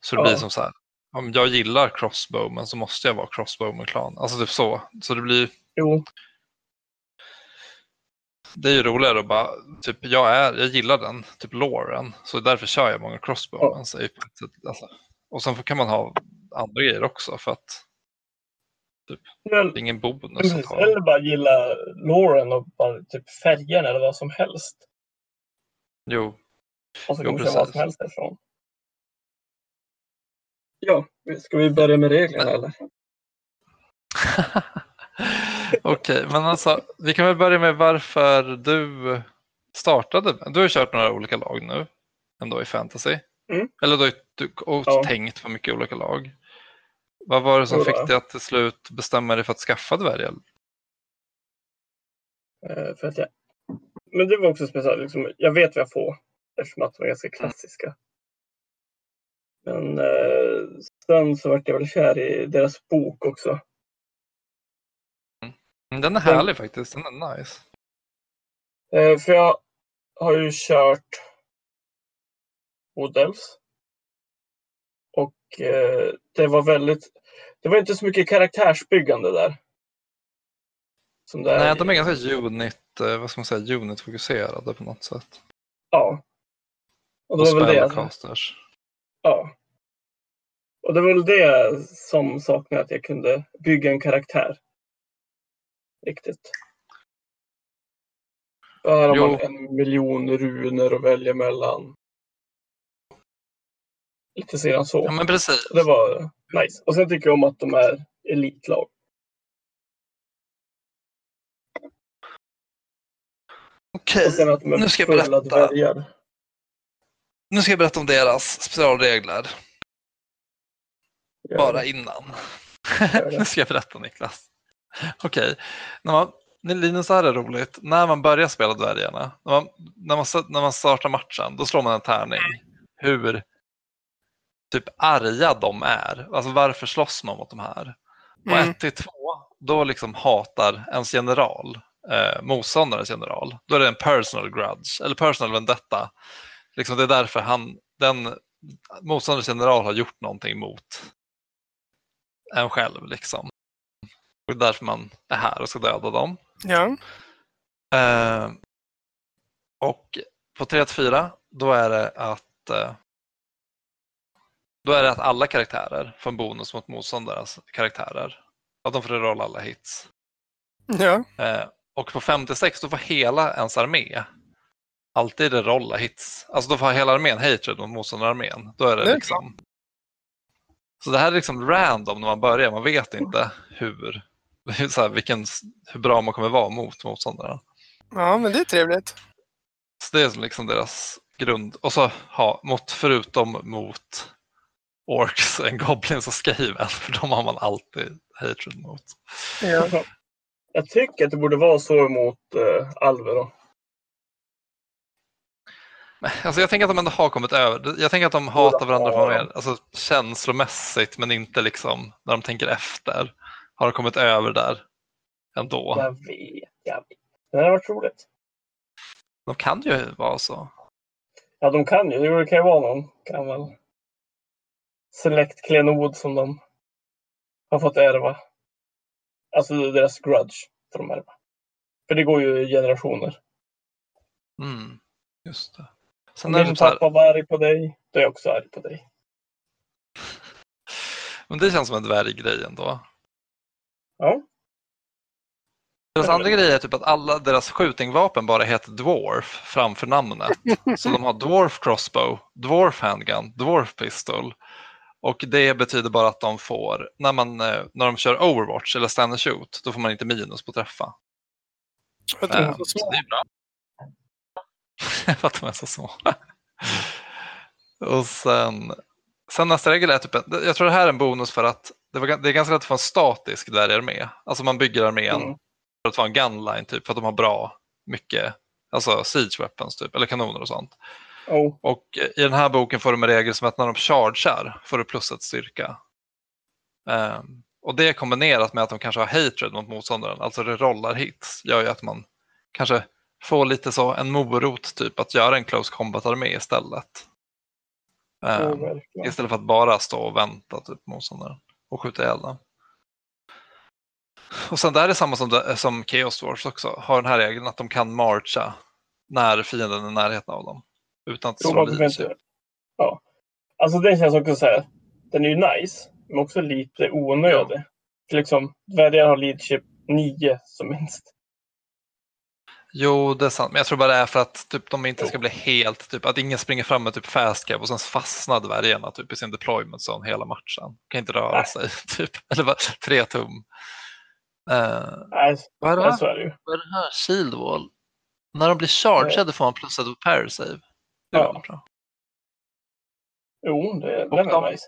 Så det Ja. blir som så här, om jag gillar crossbow, men så måste jag vara crossbow med klan. Alltså typ så. Så det blir, Jo, det är ju roligare att bara, typ jag, är, jag gillar den, typ loren, så därför kör jag många crossbowmans. Ja. Alltså. Och sen kan man ha andra grejer också för att typ, är ingen bonus att ha. Eller bara gilla loren och bara typ färgerna eller vad som helst. Jo. Och så kan man vad som helst därifrån. Ja, ska vi börja med reglerna eller? [laughs] Okej, okay, men alltså vi kan väl börja med varför du startade. Du har kört några olika lag nu ändå i fantasy. Mm. Eller du har ja. tänkt på mycket olika lag. Vad var det som fick dig att till slut bestämma dig för att skaffa dvärgar? Uh, för att jag... Men det var också speciellt. Liksom, jag vet vad jag får eftersom att de är ganska klassiska. Men uh, sen så vart jag väl kär i deras bok också. Mm, den är härlig den, faktiskt. Den är nice. Eh, för jag har ju kört Woodels. Eh, det var väldigt... Det var inte så mycket karaktärsbyggande där. Det Nej, de är ganska unit, eh, vad ska man säga, unit-fokuserade på något sätt. Ja. Och, det var väl det. Ja. Och det var väl det som saknade att jag kunde bygga en karaktär riktigt. Här har jo. man en miljon runor att välja mellan. Lite sedan så. Ja, men precis. Det var nice. Och sen tycker jag om att de är elitlag. Okej, nu ska jag berätta. Dvärgar. Nu ska jag berätta om deras specialregler. Bara innan. [laughs] nu ska jag berätta Niklas. Okej, okay. Linus, det här är roligt. När man börjar spela dvärgarna, när man, när, man, när man startar matchen, då slår man en tärning. Hur typ arga de är. Alltså varför slåss man mot de här? Och mm. 1 till 2, då liksom hatar ens general eh, motståndarens general. Då är det en personal grudge, eller personal vendetta. Liksom det är därför han, den motståndarens general har gjort någonting mot en själv. Liksom. Det är därför man är här och ska döda dem. Ja. Eh, och på 3-4 då är det att eh, då är det att alla karaktärer får en bonus mot motståndarens karaktärer. Att de får rolla alla hits. Ja. Eh, och på 56 då får hela ens armé alltid rolla hits. Alltså då får hela armén hatred mot motståndararmén. Då är det, det liksom... Så det här är liksom random när man börjar. Man vet inte hur så här, vilken, hur bra man kommer vara mot motståndarna. Ja, men det är trevligt. Så det är liksom deras grund. Och så ha, mot, förutom mot orks, en goblins och skaven, för de har man alltid hatred mot. Ja. Jag tycker att det borde vara så mot uh, alver då. Alltså jag tänker att de ändå har kommit över. Jag tänker att de hatar varandra på mer alltså, känslomässigt men inte liksom när de tänker efter har kommit över där ändå. Jag vet, jag vet. Det har varit roligt. De kan ju vara så. Ja, de kan ju. Det kan ju vara någon gammal select klenod som de har fått ärva. Alltså deras grudge får de ärva. För det går ju i generationer. Mm, just det. Sen Om din pappa här... var arg på dig, då är jag också arg på dig. [laughs] Men det känns som en dvärggrej ändå. Ja. Deras andra grej är typ att alla deras skjutingvapen bara heter Dwarf framför namnet. [laughs] Så de har Dwarf Crossbow, Dwarf Handgun, Dwarf Pistol. Och det betyder bara att de får, när, man, eh, när de kör Overwatch eller Stand and Shoot, då får man inte minus på träffa. För att de är så små. Så det är bra. [laughs] För att de är så små. Och sen, sen nästa regel är typ, jag tror det här är en bonus för att det, var, det är ganska lätt att få en statisk dvärgarmé. Alltså man bygger armén mm. för att vara en gunline typ, för att de har bra mycket alltså siege weapons typ, eller kanoner och sånt. Oh. Och i den här boken får de en regel som att när de chargear får du plus ett styrka. Um, och det kombinerat med att de kanske har hatred mot motståndaren, alltså det rollar hits, gör ju att man kanske får lite så en morot typ att göra en close combat-armé istället. Um, oh, istället för att bara stå och vänta typ motståndaren och skjuta ihjäl dem. Och sen där är det samma som, som Chaos Wars också. Har den här regeln att de kan marcha när fienden är i närheten av dem. Utan att slå leadership. inte. Ja. Alltså det känns också så här. Den är ju nice, men också lite onödig. För liksom, dvärgar har leadership 9 som minst. Jo, det är sant. Men jag tror bara det är för att typ, de inte ska bli helt, typ, att ingen springer fram med typ fast cap och sen fastnar dvärgarna typ, i sin deployment zone hela matchen. Kan inte röra Nej. sig. [laughs] Typ. Eller bara tre tum. Eh, Nej, vad är det här? är det. Vad är det här? Shield wall? När de blir chargade får man plus ett på power save. Det Ja. väldigt bra. Jo, det, är nice.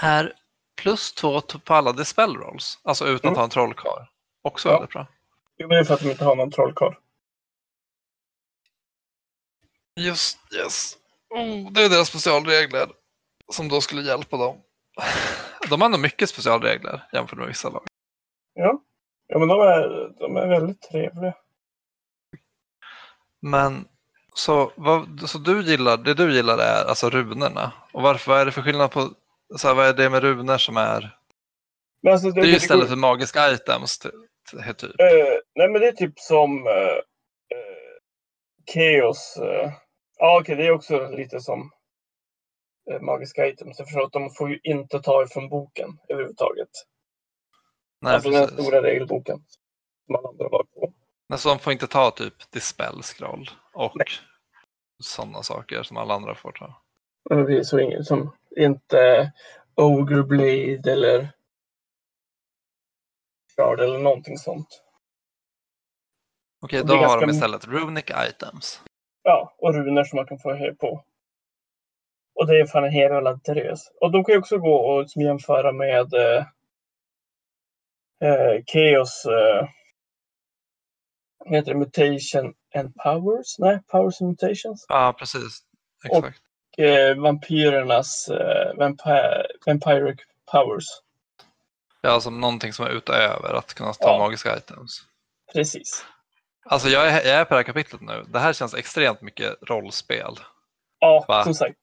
Är plus två på alla dispel rolls, alltså utan Mm. att ha en trollkarl. Också Ja. väldigt bra. Jo, men det är för att de inte har någon trollkarl. Just yes. Oh, det är deras specialregler som då skulle hjälpa dem. [laughs] De har ändå mycket specialregler jämfört med vissa lag. Ja. Ja, men de är, de är väldigt trevliga. Men så, vad, så du gillar, det du gillar är alltså runorna. Och varför, vad är det för skillnad på, så här, vad är det med runor som är, Men alltså, det är ju istället för magiska items ty- ty- typ. Eh, nej, men det är typ som eh, eh, Chaos. Ja, okej, det är också lite som magiska items. Jag förstår att de får ju inte ta ifrån boken överhuvudtaget. Nej, alltså den precis. stora regelboken. Som alla andra var på. Men så de får inte ta typ dispel scroll och sådana saker som alla andra får ta. Det är så inget som inte Ogre Blade eller Shard eller någonting sånt. Okej, då har de ganska- istället runic items. Ja, och runor som man kan få höj på. Och det är fan en hel jävla drös. Och de kan ju också gå och jämföra med eh, eh, Chaos eh, vad heter det? Mutation and Powers? Nej, Powers and Mutations. Ja, precis. Och- Exakt. Eh, vampyrernas eh, vampi- Vampiric Powers. Ja, som någonting som är utöver att kunna ta Ja. magiska items. Precis. Alltså jag är, jag är på det här kapitlet nu. Det här känns extremt mycket rollspel. Ja, Va? som sagt.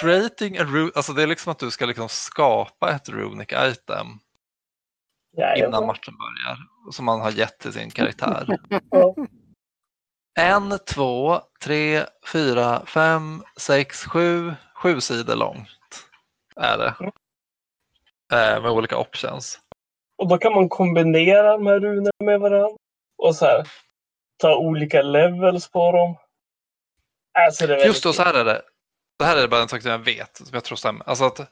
Creating a alltså det är liksom att du ska liksom skapa ett runic item Ja, innan matchen börjar. Som man har gett till sin karaktär. En, två, tre, fyra, fem, sex, sju, sju sidor långt är det. Mm. Eh, med olika options. Och då kan man kombinera de här runorna med varandra. Och så här, ta olika levels på dem. Alltså Just väldigt så här är det. Det här är bara en sak som jag vet, som jag tror stämmer. Alltså att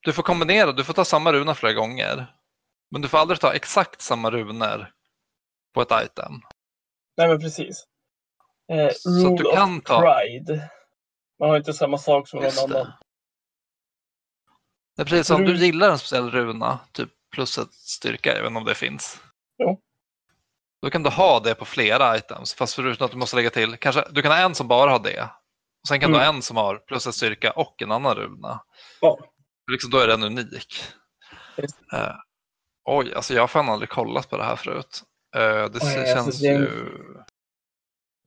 du får kombinera, du får ta samma runa flera gånger. Men du får aldrig ta exakt samma runor på ett item. Nej men precis. Eh, rule du kan of ta- pride. Man har inte samma sak som någon det. annan. Det är precis som om du gillar en speciell runa, typ plus ett styrka, inte om det finns. Jo. Då kan du ha det på flera items, fast förutom att du måste lägga till, kanske, du kan ha en som bara har det. Och sen kan du ha Mm. en som har plus ett styrka och en annan runa. Ja. Liksom, då är den unik. Just. Oj, alltså jag har fan aldrig kollat på det här förut. Eh, det Oj, alltså, känns det är en- ju...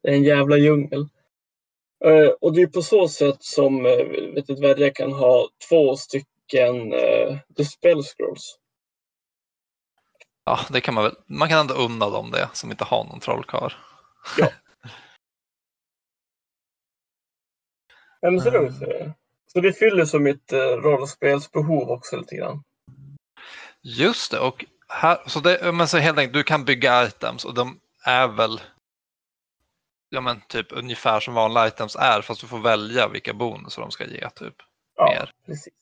Det är en jävla djungel. Eh, och det är på så sätt som uh, vet du, dvärgar kan ha två stycken uh, dispel scrolls. Ja, det kan man väl. Man kan ändå unna dem det som inte har någon trollkarl. Ja. Ja, [laughs] men så, Mm. det, så det fyller som mitt rollspelsbehov också lite grann. Just det, och här, så det, men så helt enkelt, du kan bygga items och de är väl ja, men typ ungefär som vanliga items är fast du får välja vilka bonusar de ska ge. Typ. Ja, Mer. precis.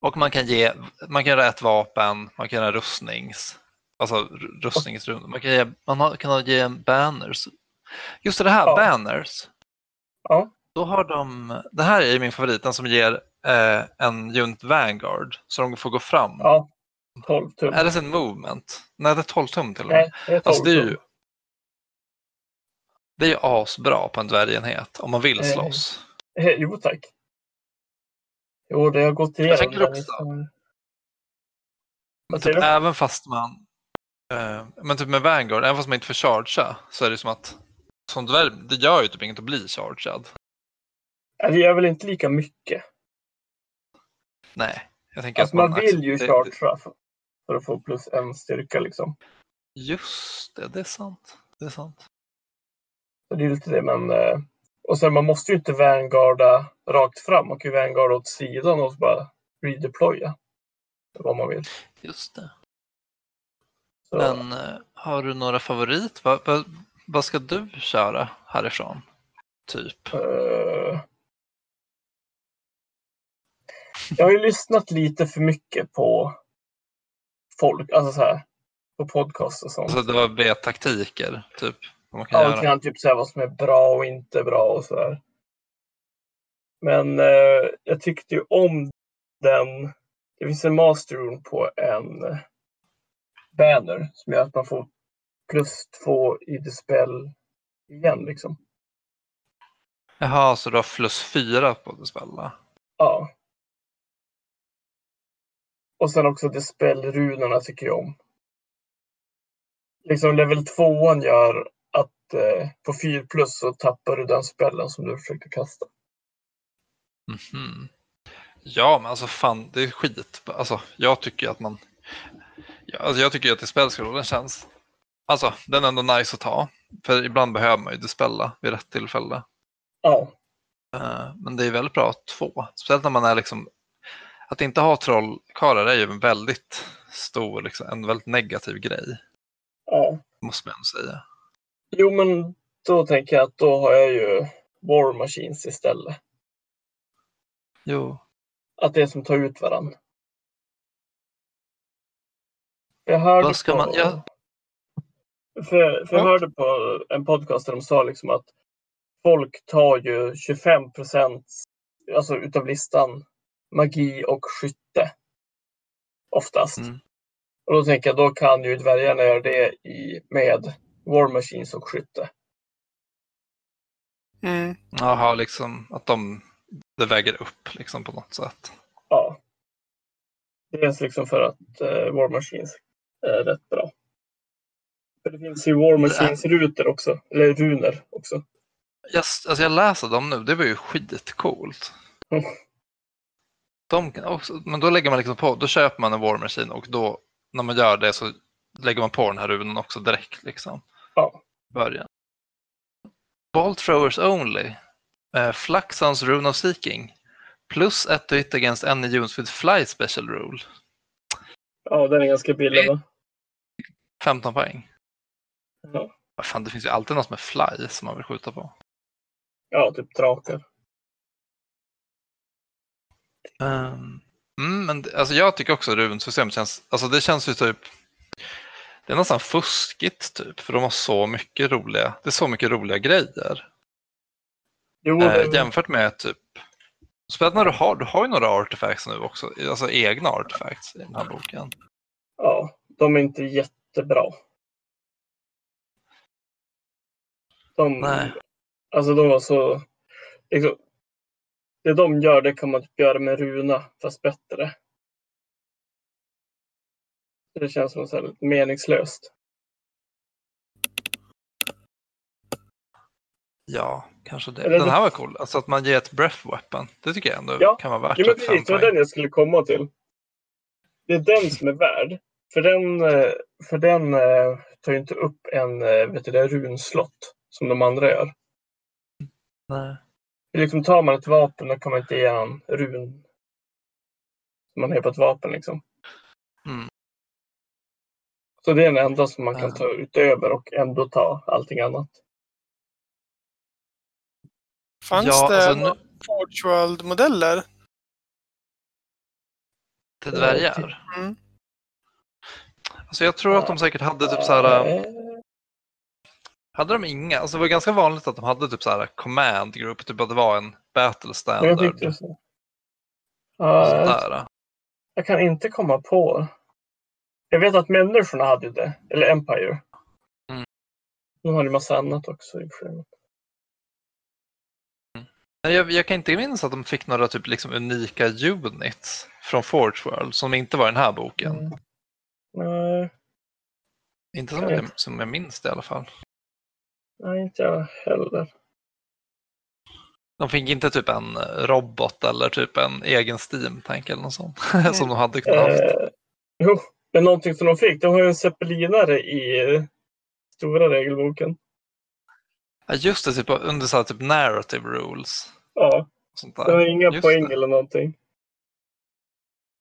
Och man kan, ge, man kan göra ett vapen, man kan göra rustnings, alltså rustningsrundor. Man kan ge, man kan ge banners. Just det här, Ja. banners. Ja. Då har de, det här är ju min favorit, den som ger eh, en unit vanguard så de får gå fram. Ja, 12 tum. Är det sin movement? Nej, det är 12 tum till och med. Nej, det är 12 Alltså det är ju, det är ju asbra på en dvärgenhet om man vill Eh, slåss. Eh, Jo, tack. Jo, det har gått igenom. tänker den också- listan. Men typ, även fast man, eh, men typ med Vanguard, även fast man inte får chargea så är det som att som dvärg, det gör ju typ inget att bli chargead. Ja, Det gör väl inte lika mycket. Nej, jag tänker Alltså att man vill ju chartra. för att få plus en styrka liksom. Just det, det är sant. Det är sant. Så det är lite det, men... Eh, och sen man måste ju inte vanguarda rakt fram. Man kan ju vanguarda åt sidan och bara redeploya. Vad man vill. Just det. Så, Men eh, har du några favorit? Vad, vad, vad ska du köra härifrån? Typ. eh, jag har ju lyssnat lite för mycket på folk, alltså så här, på podcast och sånt. Alltså det var B-taktiker, typ. Vad man kan Ja, göra. typ så här, vad som är bra och inte bra och så där. Men eh, jag tyckte ju om den. Det finns en masterroom på en banner som gör att man får plus två i dispel igen liksom. Jaha, så du har plus fyra på dispel? Ja. Och sen också dispel-runorna tycker jag om. Liksom level 2 gör att eh, på 4 plus så tappar du den spellen som du försökte kasta. Mhm. Ja, men alltså fan, det är skit. Alltså, jag tycker att man... Alltså, jag tycker att dispelscrollen känns... Alltså, den är ändå nice att ta. För ibland behöver man ju dispella vid rätt tillfälle. Ja, Eh, Men det är väldigt bra att få. Speciellt när man är liksom... Att inte ha trollkarlar är ju en väldigt stor, liksom, en väldigt negativ grej. ja. Måste man säga. Jo, men då tänker jag att då har jag ju War Machines istället. Jo, Att det är som tar ut varandra. Jag hörde Vad ska på... man- ja. För, för jag Ja. hörde på en podcast där de sa liksom att folk tar ju 25 procent alltså utav listan magi och skytte. Oftast. Mm. Och då tänker jag, då kan ju dvärgarna göra det i, med War Machines och skytte. Mm. Jaha, liksom att de, det väger upp liksom på något sätt. Ja. Dels liksom för att eh, War Machines är rätt bra. För det finns ju War Machines-rutor också, eller runer också. Jag, alltså jag läser dem nu, det var ju skitcoolt. [laughs] De kan också, men då lägger man liksom på, då köper man en War Machine och då när man gör det så lägger man på den här runen också direkt liksom. Ja. Början. Ball throwers only. Uh, Fluxons Rune of Seeking. Plus ett to hit against any units with fly special rule. Ja, den är ganska billig va? 15 poäng. Ja, Fan, det finns ju alltid något med fly som man vill skjuta på. ja typ drakar. Um, mm, men alltså jag tycker också att runsystemet känns, alltså det känns ju typ, det är nästan fuskigt typ, för de har så mycket roliga, det är så mycket roliga grejer. Jo, Eh, det- jämfört med typ, speciellt när du har, du har ju några artefacts nu också, alltså egna artefacts i den här boken. ja, de är inte jättebra. De, Nej. Alltså de var så... Liksom, det de gör, det kan man typ göra med runa, fast bättre. Det känns som så lite meningslöst. Ja, kanske det. Eller Den här var cool, alltså att man ger ett breath weapon, det tycker jag ändå Ja. kan vara värt Jo, men precis, det var den jag skulle komma till. Det är den som är värd. För den, eh, för den eh, tar ju inte upp en eh, vet du, runslott som de andra gör. Nej. Liksom, tar man ett vapen då kan man inte ge en run. Som man har på ett vapen liksom. Mm. Så det är den enda som man kan ta utöver och ändå ta allting annat. Fanns Ja, det alltså nu- Forge World-modeller? Till dvärgar? Mm. Alltså jag tror att de säkert hade typ så här, hade de inga, alltså det var ganska vanligt att de hade typ så här command group, typ att det var en battle jag standard. tyckte så. Ja, sådär. jag kan inte komma på. Jag vet att människorna hade det. Eller Empire. Mm. De hade ju massa annat också i och. Men Jag, jag kan inte minnas att de fick några typ liksom unika units från Forge World som inte var i den här boken. Mm. Nej, Inte som Jag jag, som jag minns det i alla fall. Nej, inte jag heller. De fick inte typ en robot eller typ en egen Steam-tank eller något sånt [laughs] som de hade kunnat haft. Eh, jo, Men någonting som de fick, de har ju en zeppelinare i stora regelboken. Ja, just det, typ, under så här, typ narrative rules. Ja, Sånt det där. har inga Just poäng det. eller någonting.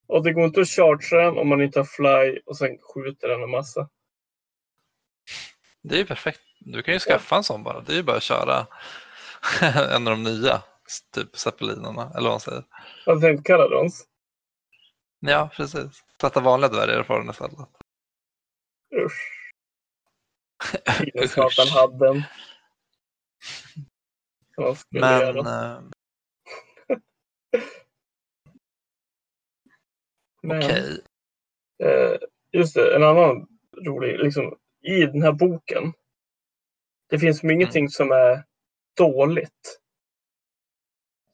Och det går inte att chargea den om man inte har fly och sen skjuter den en massa. Det är ju perfekt. Du kan ju skaffa en sån bara. Det är ju bara att köra [laughs] en av de nya, typ zeppelinerna, eller vad man säger. Jag tänkte Caradons. Ja, precis. Sätta vanliga dvärgar på den istället. Usch. [laughs] Tiden satan hade den. Vad skulle Men göra? [laughs] Men, okej. eh, just det, en annan rolig, liksom i den här boken. Det finns som ingenting som är dåligt.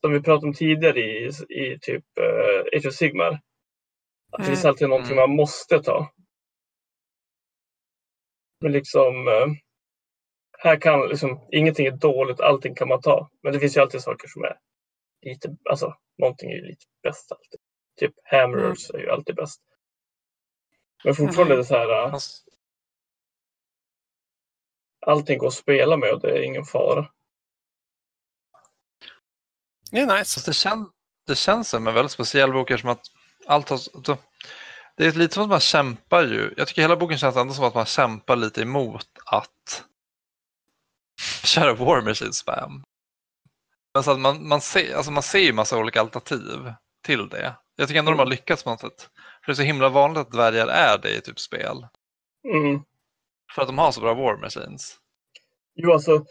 Som vi pratade om tidigare i, i typ uh, Age of Sigmar. Att det finns Mm. alltid någonting Mm. man måste ta. Men liksom eh, här kan liksom ingenting är dåligt, allting kan man ta. Men det finns ju alltid saker som är lite, alltså någonting är ju lite bäst alltid. Typ hammerers är ju alltid bäst. Men fortfarande är det så här, eh, allting går att spela med och det är ingen fara. Det är nice. det, kän, det känns som en väldigt speciell bok som att allt har, det är lite som att man kämpar ju. Jag tycker hela boken känns ändå som att man kämpar lite emot att [laughs] köra War Machine Spam. Men så att man, man, ser, alltså man ser ju massa olika alternativ till det. Jag tycker ändå de har lyckats på något sätt. För det är så himla vanligt att dvärgar är det i typ spel. Mm. För att de har så bra War Machines. Jo, alltså.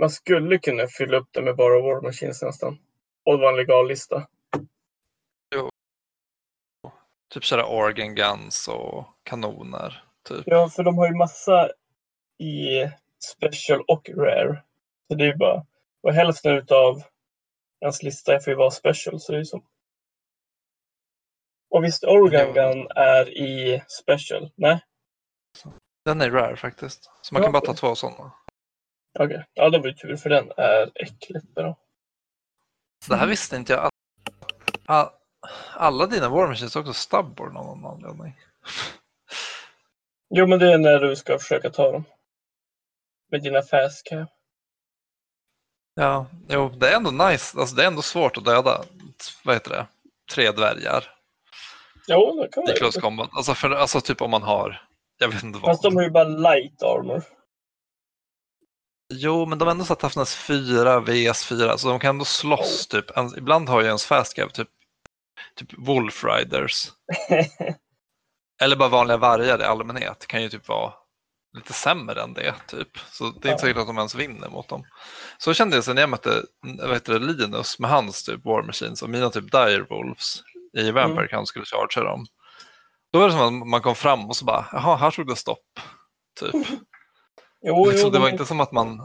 Man skulle kunna fylla upp det med bara War Machines nästan. Och det var en legal lista. Typ köra organ guns och kanoner. Typ. Ja, för de har ju massa i special och rare. Så det är ju bara, och hälften utav ens lista får ju vara special. Så det är ju. Och visst, Organ Jo. Gun är i special? Nej? Den är rare faktiskt. Så man Ja, kan bara ta två sådana. Okej, ja det var ju tur för den är äckligt bra. Det här visste inte jag. Alla dina War Machines är också stubborn av någon anledning. Jo, men det är när du ska försöka ta dem. Med dina fast cap. Ja, jo, det är ändå nice. Alltså, det är ändå svårt att döda, vad heter det, tre dvärgar Jo, det kan i man close combat. Alltså, för, alltså typ om man har, jag vet inte vad. Fast de har ju bara light armor. Jo, men de har ändå så toughness 4, VS 4, så de kan ändå slåss typ. En, ibland har ju ens fast cap typ, typ Wolf Riders. [laughs] Eller bara vanliga vargar i allmänhet kan ju typ vara lite sämre än det. typ. Så det är inte säkert att de ens vinner mot dem. Så kände jag sen när jag mötte vad heter det, Linus med hans typ War Machines och mina typ Dire Wolves i Vampire Mm. Skulle chargea dem. Då var det som att man kom fram och så bara, jaha, här tog det stopp. Typ. [laughs] Jo, liksom, jo, det var de- inte som att man...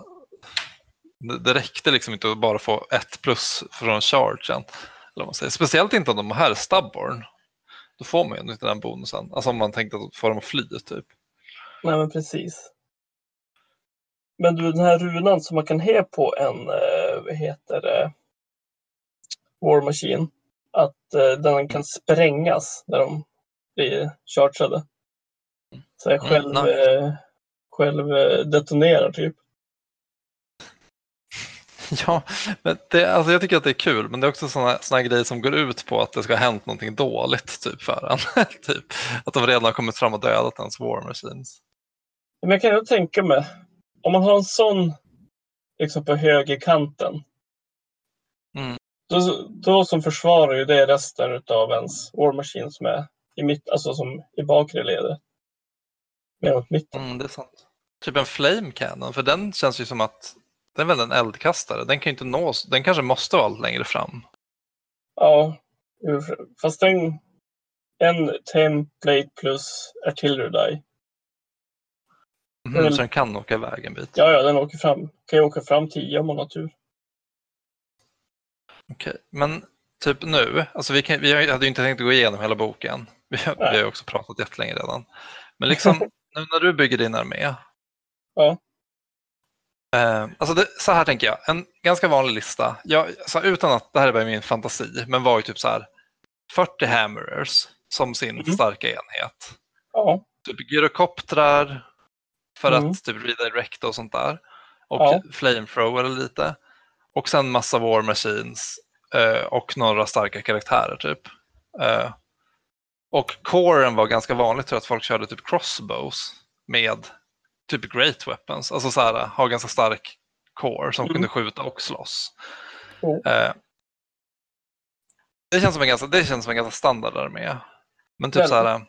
Det, räckte liksom inte att bara få ett plus från chargen. Eller man säger. Speciellt inte om de här är stubborn. Då får man ju inte den bonusen. Alltså om man tänkte att få dem att fly typ. Nej, men precis. Men du, den här runan som man kan he på en, eh, vad heter det, War Machine. Att eh, den kan sprängas när de blir chargeade. Så jag Mm, själv, nice. eh, själv eh, detonerar typ. [laughs] Ja, men det, alltså jag tycker att det är kul, men det är också sådana såna grejer som går ut på att det ska ha hänt någonting dåligt typ för en. [laughs] typ, att de redan har kommit fram och dödat ens War Machines. Men jag kan ju tänka mig, om man har en sån liksom på högerkanten. Mm. Då, då som försvarar ju det resten av ens War Machine som är i mitt, alltså som i bakre ledet. Mer mot mitten. Mm, det är sant. Typ en Flame Cannon, för den känns ju som att den är väl en eldkastare. Den kan ju inte nås, den kanske måste vara längre fram. Ja, fast den, en template plus artillery die. Mm. Så den kan åka iväg en bit. Ja, ja, den åker fram. Kan ju åka fram 10 om man har tur. Okej, men typ nu, alltså vi, kan, vi hade ju inte tänkt att gå igenom hela boken. Vi, har- vi har också pratat jättelänge redan. Men liksom, [laughs] nu när du bygger din armé. Ja. Eh, alltså det, så här tänker jag, en ganska vanlig lista. Jag, så här, utan att, det här är bara min fantasi, men var ju typ så här 40 hammerers, som sin Mm. starka enhet. Ja. Typ gyrokoptrar för Mm. att typ redirecta och sånt där. Och Ja. flamethrower lite. Och sen massa war machines eh, och några starka karaktärer typ. Eh, och coren var ganska vanligt tror jag att folk körde typ crossbows med typ great weapons. Alltså så här, ha ganska stark core som Mm. kunde skjuta och slåss. Jo. Eh, det, känns som en ganska, det känns som en ganska standard armé. Men typ Väldigt. så här,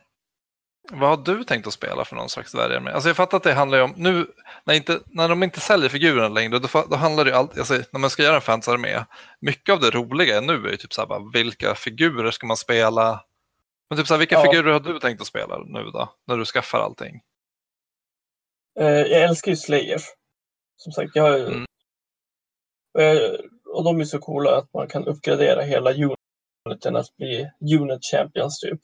vad har du tänkt att spela för någon slags dvärgarmé? Alltså jag fattar att det handlar ju om, nu när, inte, när de inte säljer figurerna längre, då, då handlar det ju alltid, alltså, när man ska göra en fansarmé, mycket av det roliga nu är ju typ så här, bara, vilka figurer ska man spela? Men typ så här, vilka Ja. figurer har du tänkt att spela nu då, när du skaffar allting? Eh, jag älskar ju Slayer. Som sagt, jag har ju... Mm. Eh, och de är så coola att man kan uppgradera hela uniten att bli unit champions typ.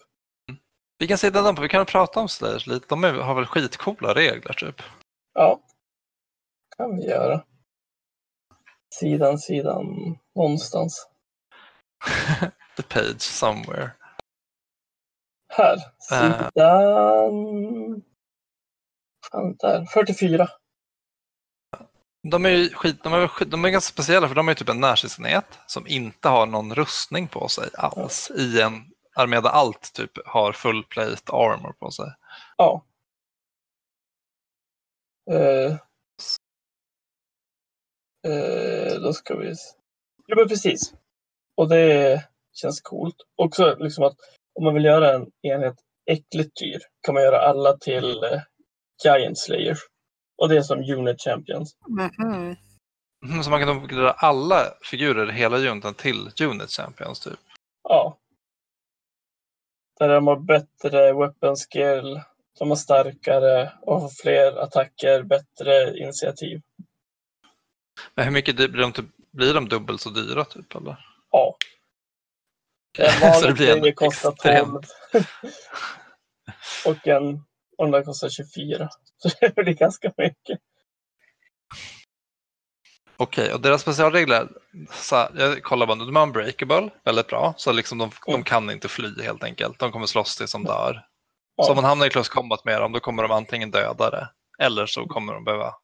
Vi kan sitta dem på, vi kan prata om Slayers lite, de är, har väl skitcoola regler typ. Ja, kan vi göra. Sidan, sidan, någonstans. [laughs] The page somewhere. Här, Eh. sidan... Fan, där. 44. De är ju skit, de är, de är ganska speciella för de är typ en närstridsenhet som inte har någon rustning på sig alls i en armé där allt typ har full plate armor på sig. Ja. Eh, eh, då ska vi... Ja, men precis. Och det känns coolt. Också liksom att om man vill göra en enhet äckligt dyr kan man göra alla till eh, Giant Slayer. Och det är som Unit Champions. Mhm. Mm, Så man kan uppgradera alla figurer hela uniten till unit champions typ. Ja. Där de har bättre weapon skill, de har starkare och har fler attacker, bättre initiativ. Men hur mycket blir de, typ, blir de dubbelt så dyra typ eller? Ja. En [laughs] vanlig serie kostar extremt- 12. [laughs] och en och den där kostar 24. [laughs] Så det blir ganska mycket. Okej, och deras specialregler, så här, jag kollar bara, nu, de är unbreakable, väldigt bra, så liksom de, de kan inte fly helt enkelt. De kommer slåss tills de dör. Ja. Så om man hamnar i close combat med dem, då kommer de antingen döda det, eller så kommer de behöva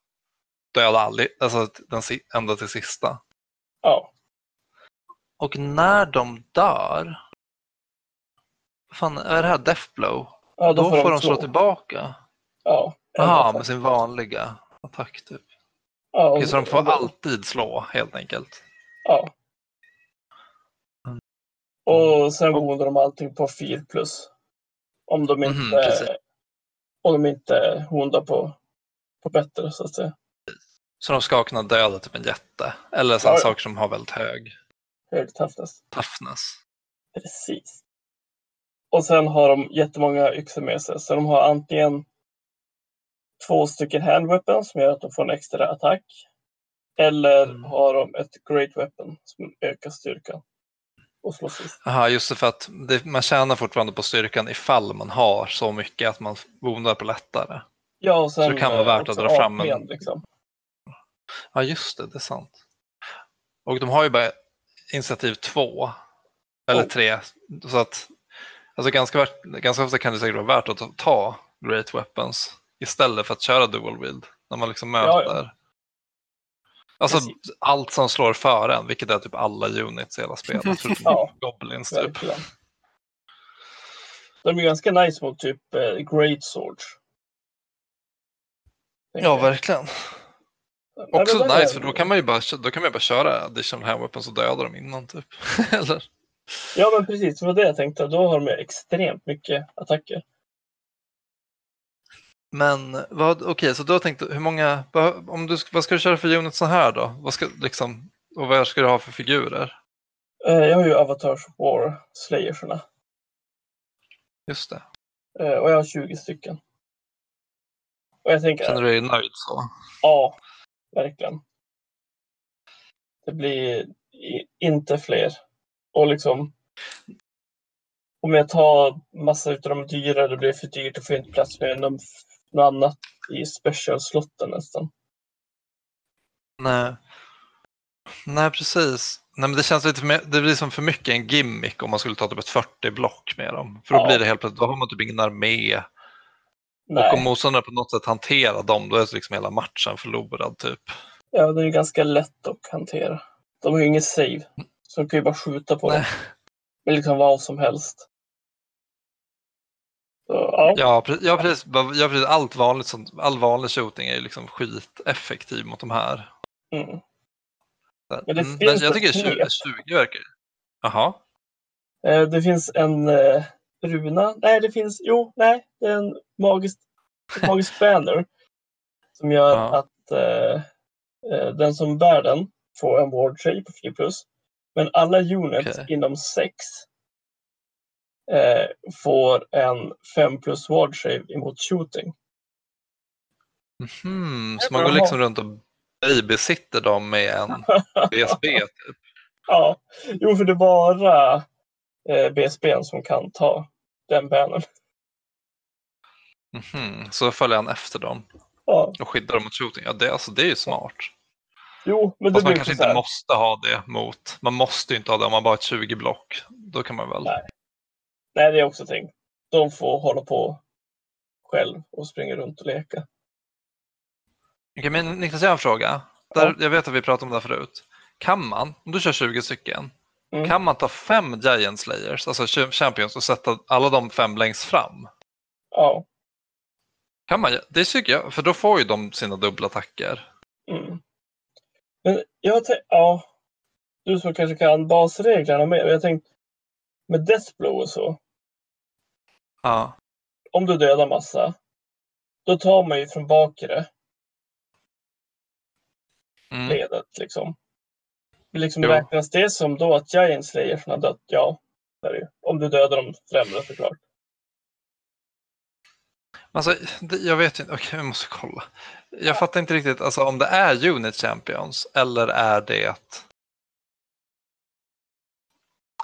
döda all, alltså den ända till sista. Ja. Och när de dör, vad fan är det här Deathblow? ja Då, får de slå två. tillbaka. Ja. Jaha, med sin vanliga attack typ. ja, Okej, så de får alltid slå helt enkelt. Ja. Mm. Och sen borde de allting på 4 plus. Om de inte, Mhm, precis. om de inte hondar på, på bättre så att säga. Så de ska kunna döda typ en jätte. Eller Ja, ja. saker som har väldigt hög Hög toughness. toughness. Precis. Och sen har de jättemånga yxor med sig. Så de har antingen två stycken handweapon som gör att de får en extra attack. Eller Mm. har de ett great weapon som ökar styrkan. Och slår sist. Jaha, just det för att det, man tjänar fortfarande på styrkan ifall man har så mycket att man woundar på lättare. Ja, och sen Så det kan vara eh, värt att dra fram en- Liksom. Ja, just det, det är sant. Och de har ju bara initiativ två. Eller Oh. tre. Så att alltså ganska, ganska ofta kan det säkert vara värt att ta- Great Weapons istället för att köra Dual Wield. När man liksom möter. Ja, ja. Alltså Precis. allt som slår före en, vilket är typ alla units i hela spelet. [laughs] Förutom Ja, Goblins typ. Verkligen. De är ganska nice mot typ eh, great swords. Ja, jag. verkligen. Också nice, för då kan man ju bara, då kan man bara köra additional hand weapons och döda dem innan typ. [laughs] Eller? Ja, men precis. Det var det jag tänkte. Då har de extremt mycket attacker. Men vad, okej, så du har tänkt, hur många, om du, vad ska du köra för units så här då? Vad ska, liksom, och vad ska du ha för figurer? Eh, Jag har ju Avatars War Slayersarna. Just det. Eh, Och jag har 20 stycken. Och jag tänker, Känner du dig nöjd så? ja, verkligen. Det blir inte fler. Och liksom, om jag tar massa utav de dyra, det blir för dyrt och får inte plats med något, något annat i special-slotten nästan. Nej. Nej, precis. Nej, men det känns lite my- det blir som för mycket en gimmick om man skulle ta typ ett 40 block med dem. För då Ja. blir det helt plötsligt, då har man typ ingen armé. Och Nej, om motståndaren på något sätt hanterar dem, då är liksom hela matchen förlorad typ. ja, det är ju ganska lätt att hantera. De har ju ingen save. Så de kan ju bara skjuta på Nej. dem. Med liksom vad som helst. Så, ja. Ja, pre- ja, precis, ja, precis. Allt vanligt, sånt, all vanlig shooting är ju liksom skiteffektiv mot de här. Mm. Så- Men det mm, finns jag tycker ett 20, knep. 20 verkar Jaha, Eh, Det finns en eh, runa. Nej, det finns. Jo, nej. Det är en magisk, [laughs] magisk banner. Som gör Ja. att eh, eh, den som bär den får en ward save på 4 plus. Men alla units Okej. inom 6 eh, får en 5 plus ward save emot shooting. Mhm, så man går liksom runt och babysitter dem med en [laughs] BSB typ. Ja, jo, för det är bara eh, BSB som kan ta den bannern. Mhm, Så följer han efter dem Ja, och skyddar dem mot shooting. Ja, det, alltså, det är ju smart. jo, men det Fast man kanske inte måste ha det mot, man måste ju inte ha det om man bara har ett 20 block. Då kan man väl. Nej. Nej, det är också tänkt. De får hålla på själv och springa runt och leka. Okej, men Niklas, jag har en fråga. Där, Jag vet att vi pratade om det här förut. Kan man, om du kör 20 stycken, Mm. kan man ta fem Giant Slayers, alltså ch- Champions, och sätta alla de fem längst fram? Ja. Kan man? Det tycker jag, för då får ju de sina dubbla attacker. Mm. Men jag ja. Du som kanske kan basreglerna mer. Jag tänkte med Deathblow och så. Ja, Om du dödar massa. Då tar man ju från bakre mm. ledet liksom. Liksom Jo. räknas det som då att Giant Slayers har dött? Ja. Det är det ju. Om du dödar dem främre såklart. Alltså, det, jag vet inte, okej vi måste kolla. Jag fattar inte riktigt, alltså om det är Unit Champions eller är det...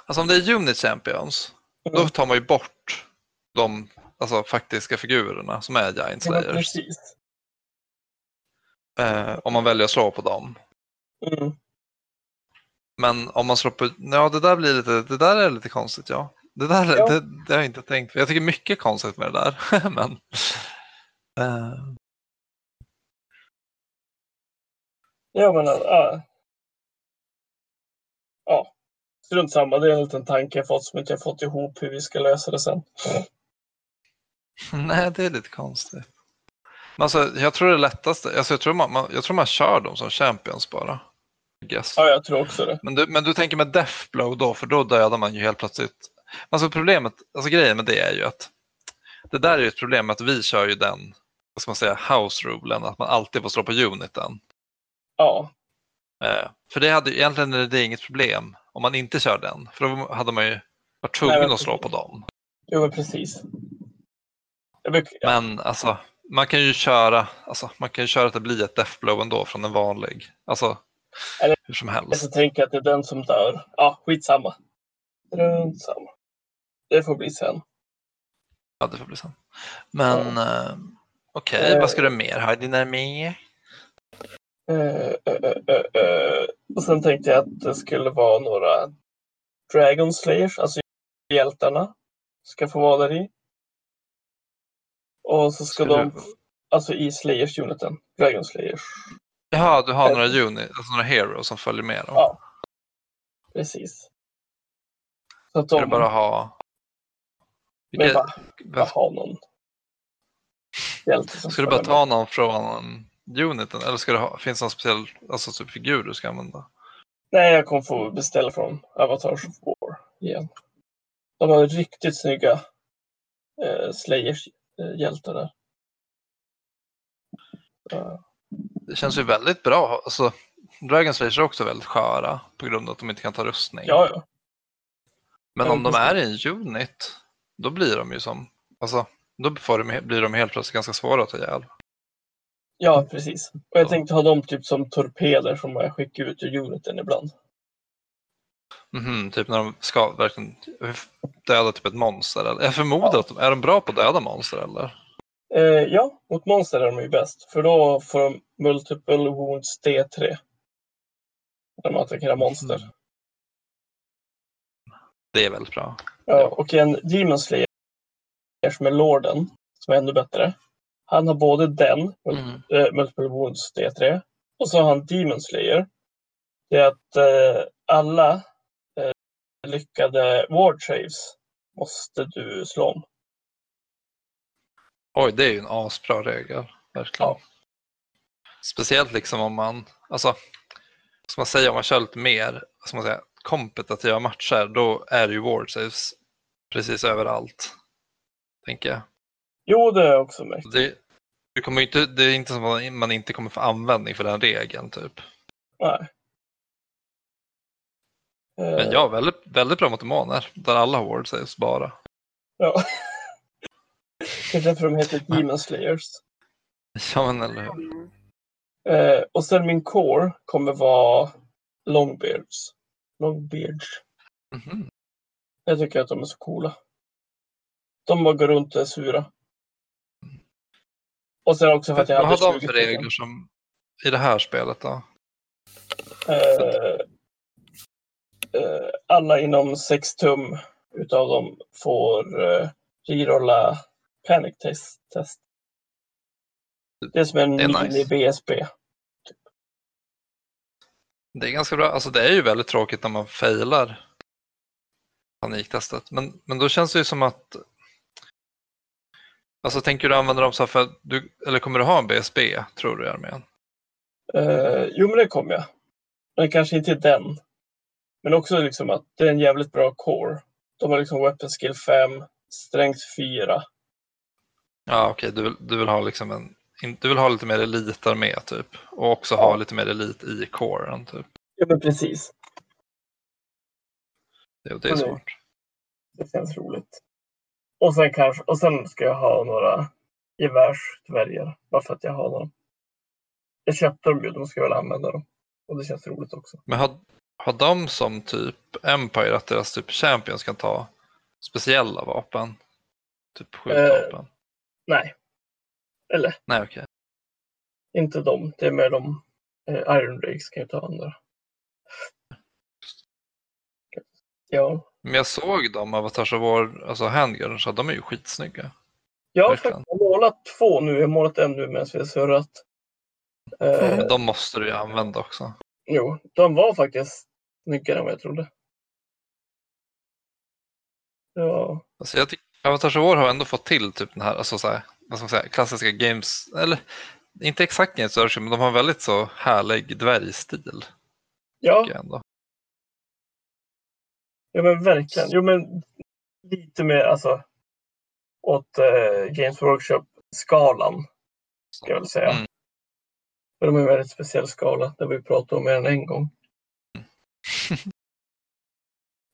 Alltså om det är Unit Champions, då Mm. tar man ju bort de alltså, faktiska figurerna som är Giant Ja, Slayers. precis. Eh, om man väljer att slå på dem. Mm. Men om man slår på, ja det där blir lite, det där är lite konstigt ja. Det där Ja. Det, det har jag inte tänkt på. Jag tycker mycket konstigt med det där. [laughs] Men, eh, Ja, men ja. Ja, strunt samma. Det är en liten tanke jag fått som inte jag fått ihop hur vi ska lösa det sen. [laughs] nej, det är lite konstigt. Men alltså, jag tror det lättaste, alltså, jag, tror man, man, jag tror man kör dem som champions bara. Guess. Ja, jag tror också det. Men, du, men du tänker med Deathblow då, för då dödar man ju helt plötsligt. Alltså problemet, alltså grejen med det är ju att det där är ju ett problem att vi kör ju den, vad ska man säga, house rulen, att man alltid får slå på uniten. Ja, Eh, för det hade ju egentligen är det inget problem om man inte kör den, för då hade man ju varit tvungen Nej, att slå på dem. jo men precis. Jag bruk, ja, Men alltså, man kan ju köra, alltså, man kan ju köra att det blir ett deathblow ändå från en vanlig. Alltså, Eller- hur som jag helst. så tänker att det är den som dör. Ja, skitsamma. Samma. Det får bli sen. Ja, det får bli så. Men eh, okej, Eh. vad ska du mer ha i din armé? Eh, eh, eh, eh, eh. Och sen tänkte jag att det skulle vara några Dragon Slayers, alltså hjältarna, ska få vara där i. Och så ska Ska de, du- alltså i Slayers-uniten, Dragon Slayers. Jaha, du har Eh. några unit, alltså några heroes som följer med dem. Ja. Precis. Så att de du bara ha... men Vilka, bara, bara ha någon hjälte ska du bara ta någon från uniten eller ska det ha, finns det någon speciell alltså, typ figur du ska använda? Nej, jag kommer få beställa från Avatars of War igen. De har riktigt snygga eh, Slayers-hjältar där. Eh, Det känns ju väldigt bra. Alltså, Dragon Slayers är också väldigt sköra på grund av att de inte kan ta rustning. ja, ja. Men ja, om de är i en unit, då blir de ju som, alltså, då de, blir de helt plötsligt ganska svåra att ta ihjäl. Ja, precis. Och jag Ja. tänkte ha dem typ som torpeder som jag skickar ut ur uniten ibland. Mhm, typ när de ska verkligen döda typ ett monster. Eller? Jag förmodar att de, är de bra på att döda monster eller? Eh, ja, mot monster är de ju bäst. För då får de multiple wounds D3. när man attackerar monster. Mm. Det är väldigt bra. Ja, och en Demon Slayer som är Lorden, som är ännu bättre. Han har både den, Mm. äh, Multiple Wounds D3, och så har han Demon Slayer. Det är att eh, alla eh, lyckade ward saves måste du slå om. Oj, det är ju en asbra regel. Verkligen. Ja. Speciellt liksom om man, alltså, ska man säga om man kör lite mer, ska man säga, kompetitiva matcher, då är det ju ward saves precis överallt. Tänker jag. Jo, det är också märkt. Det, du kommer inte, det är inte som att man inte kommer få användning för den regeln typ. Nej. Eh, Men ja, väldigt, väldigt bra mot demoner, där alla har ward saves bara. ja. Det är därför de heter Demon Slayers. Ja, men eller hur. Mm. Eh, och sen min core kommer vara Longbeards. Longbeards. Mhm. Jag tycker att de är så coola. De bara går runt och är sura. Och sen också för att jag Vad hade har de 20 för regler som i det här spelet då? Eh, eh, alla inom 6 tum utav dem får eh, rerolla panic test. test. Det är som en Det är nice. mini-BSB. Det är ganska bra. Alltså det är ju väldigt tråkigt när man failar paniktestet. Men, men då känns det ju som att Alltså tänker du använda dem så här för att du, eller kommer du ha en BSB tror du i armén? Eh, jo, men det kommer jag. Men kanske inte den. Men också liksom att det är en jävligt bra core. De har liksom weapon skill 5, strength 4. Ja okej, du, vill- du vill ha liksom en du vill ha lite mer elitarmé typ och också ha lite mer elit i coren typ. Ja, men precis. Det, det är smart. Det känns roligt. Och sen, kanske, och sen ska jag ha några gevärsdvärgar. Bara för att jag har dem. Jag köpte dem ju, då ska jag väl använda dem. Och det känns roligt också. Men har, har de som typ Empire att deras typ champions kan ta speciella vapen? Typ skjutvapen? Nej. Eller, Nej okej. inte dem. Det är med de eh, Iron Drakes kan jag ta andra. Ja, Men jag såg dem, Avatars of War, alltså handguns, de är ju skitsnygga. jag har faktiskt målat två nu. Jag har målat en nu medan vi har surrat. Eh, Men de måste du ju använda också. Jo, de var faktiskt snyggare än vad jag trodde. Ja, Alltså jag tycker Avatars of War har ändå fått till typ den här, alltså så här, vad ska man säga, klassiska games, eller inte exakt Games Workshop, men de har väldigt så härlig dvärgstil. ja, ja men verkligen. Jo, men lite mer alltså åt eh, Games Workshop-skalan. Ska jag väl säga. Mm. För de är en väldigt speciell skala. Det har vi pratat om mer än en gång. [laughs]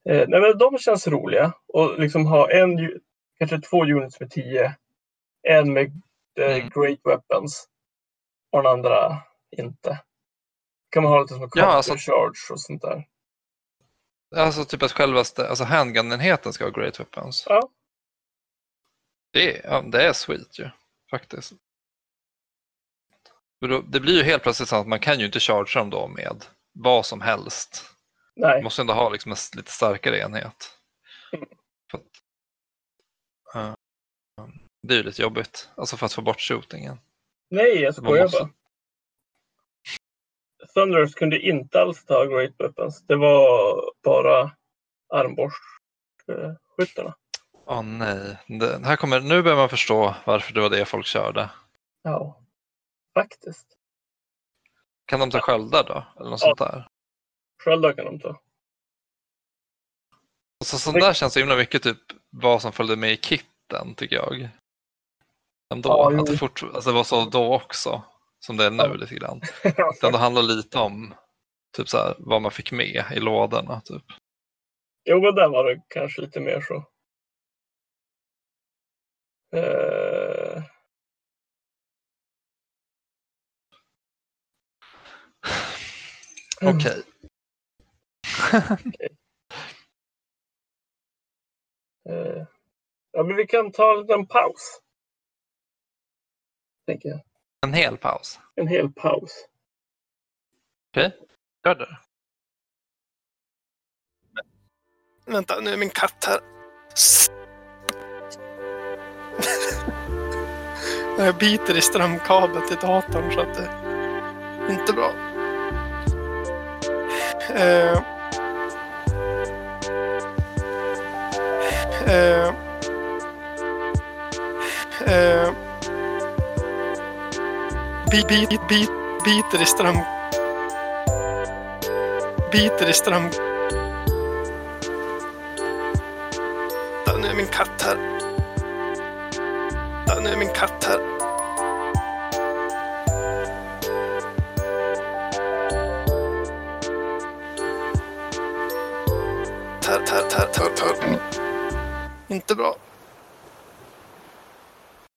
Eh, nej, men de känns roliga. Och liksom ha en, kanske två units med 10. En med eh, Mm. great weapons. Och den andra inte. Kan man ha lite som en Ja, counter alltså- charge och sånt där. Alltså typ att självaste, alltså handgun-enheten ska ha great weapons. Ja. Det är, ja, det är sweet ju, faktiskt. Då, det blir ju helt plötsligt så att man kan ju inte chargea dem då med vad som helst. Nej, Man måste ändå ha liksom en lite starkare enhet. Mm. Det är ju lite jobbigt, alltså för att få bort shootingen. nej jag Man skojar måste- bara. Thunderers kunde inte alls ta great weapons. Det var bara armborstskyttarna. Åh nej, det, här kommer, nu börjar man förstå varför det var det folk körde. Ja, faktiskt. Kan de ta sköldar då? Eller något Ja. sånt där? Sköldar kan de ta. Alltså, sånt där känns så himla mycket typ vad som följde med i kitten tycker jag. Ändå, Ja, att det, fort, alltså, det var så då också, som det är nu Ja. lite grann. [laughs] Det ändå handlar lite om typ så här, vad man fick med i lådorna. Typ. Jo, men där var det kanske lite mer så. Mm. [laughs] Okej. eh, ja, men vi kan ta en liten paus. Tänker jag. En hel paus. En hel paus. Okej, gör det. Vänta, nu är min katt här. [laughs] Jag biter i strömkabeln till datorn så att det är inte bra. Eh, eh, eh, bit, bit, bit, biter i ström... Biter i ström... Där, Nu är min katt här. Där, Nu är min katt här. Tär, tär, tär, tär, tär. Inte bra.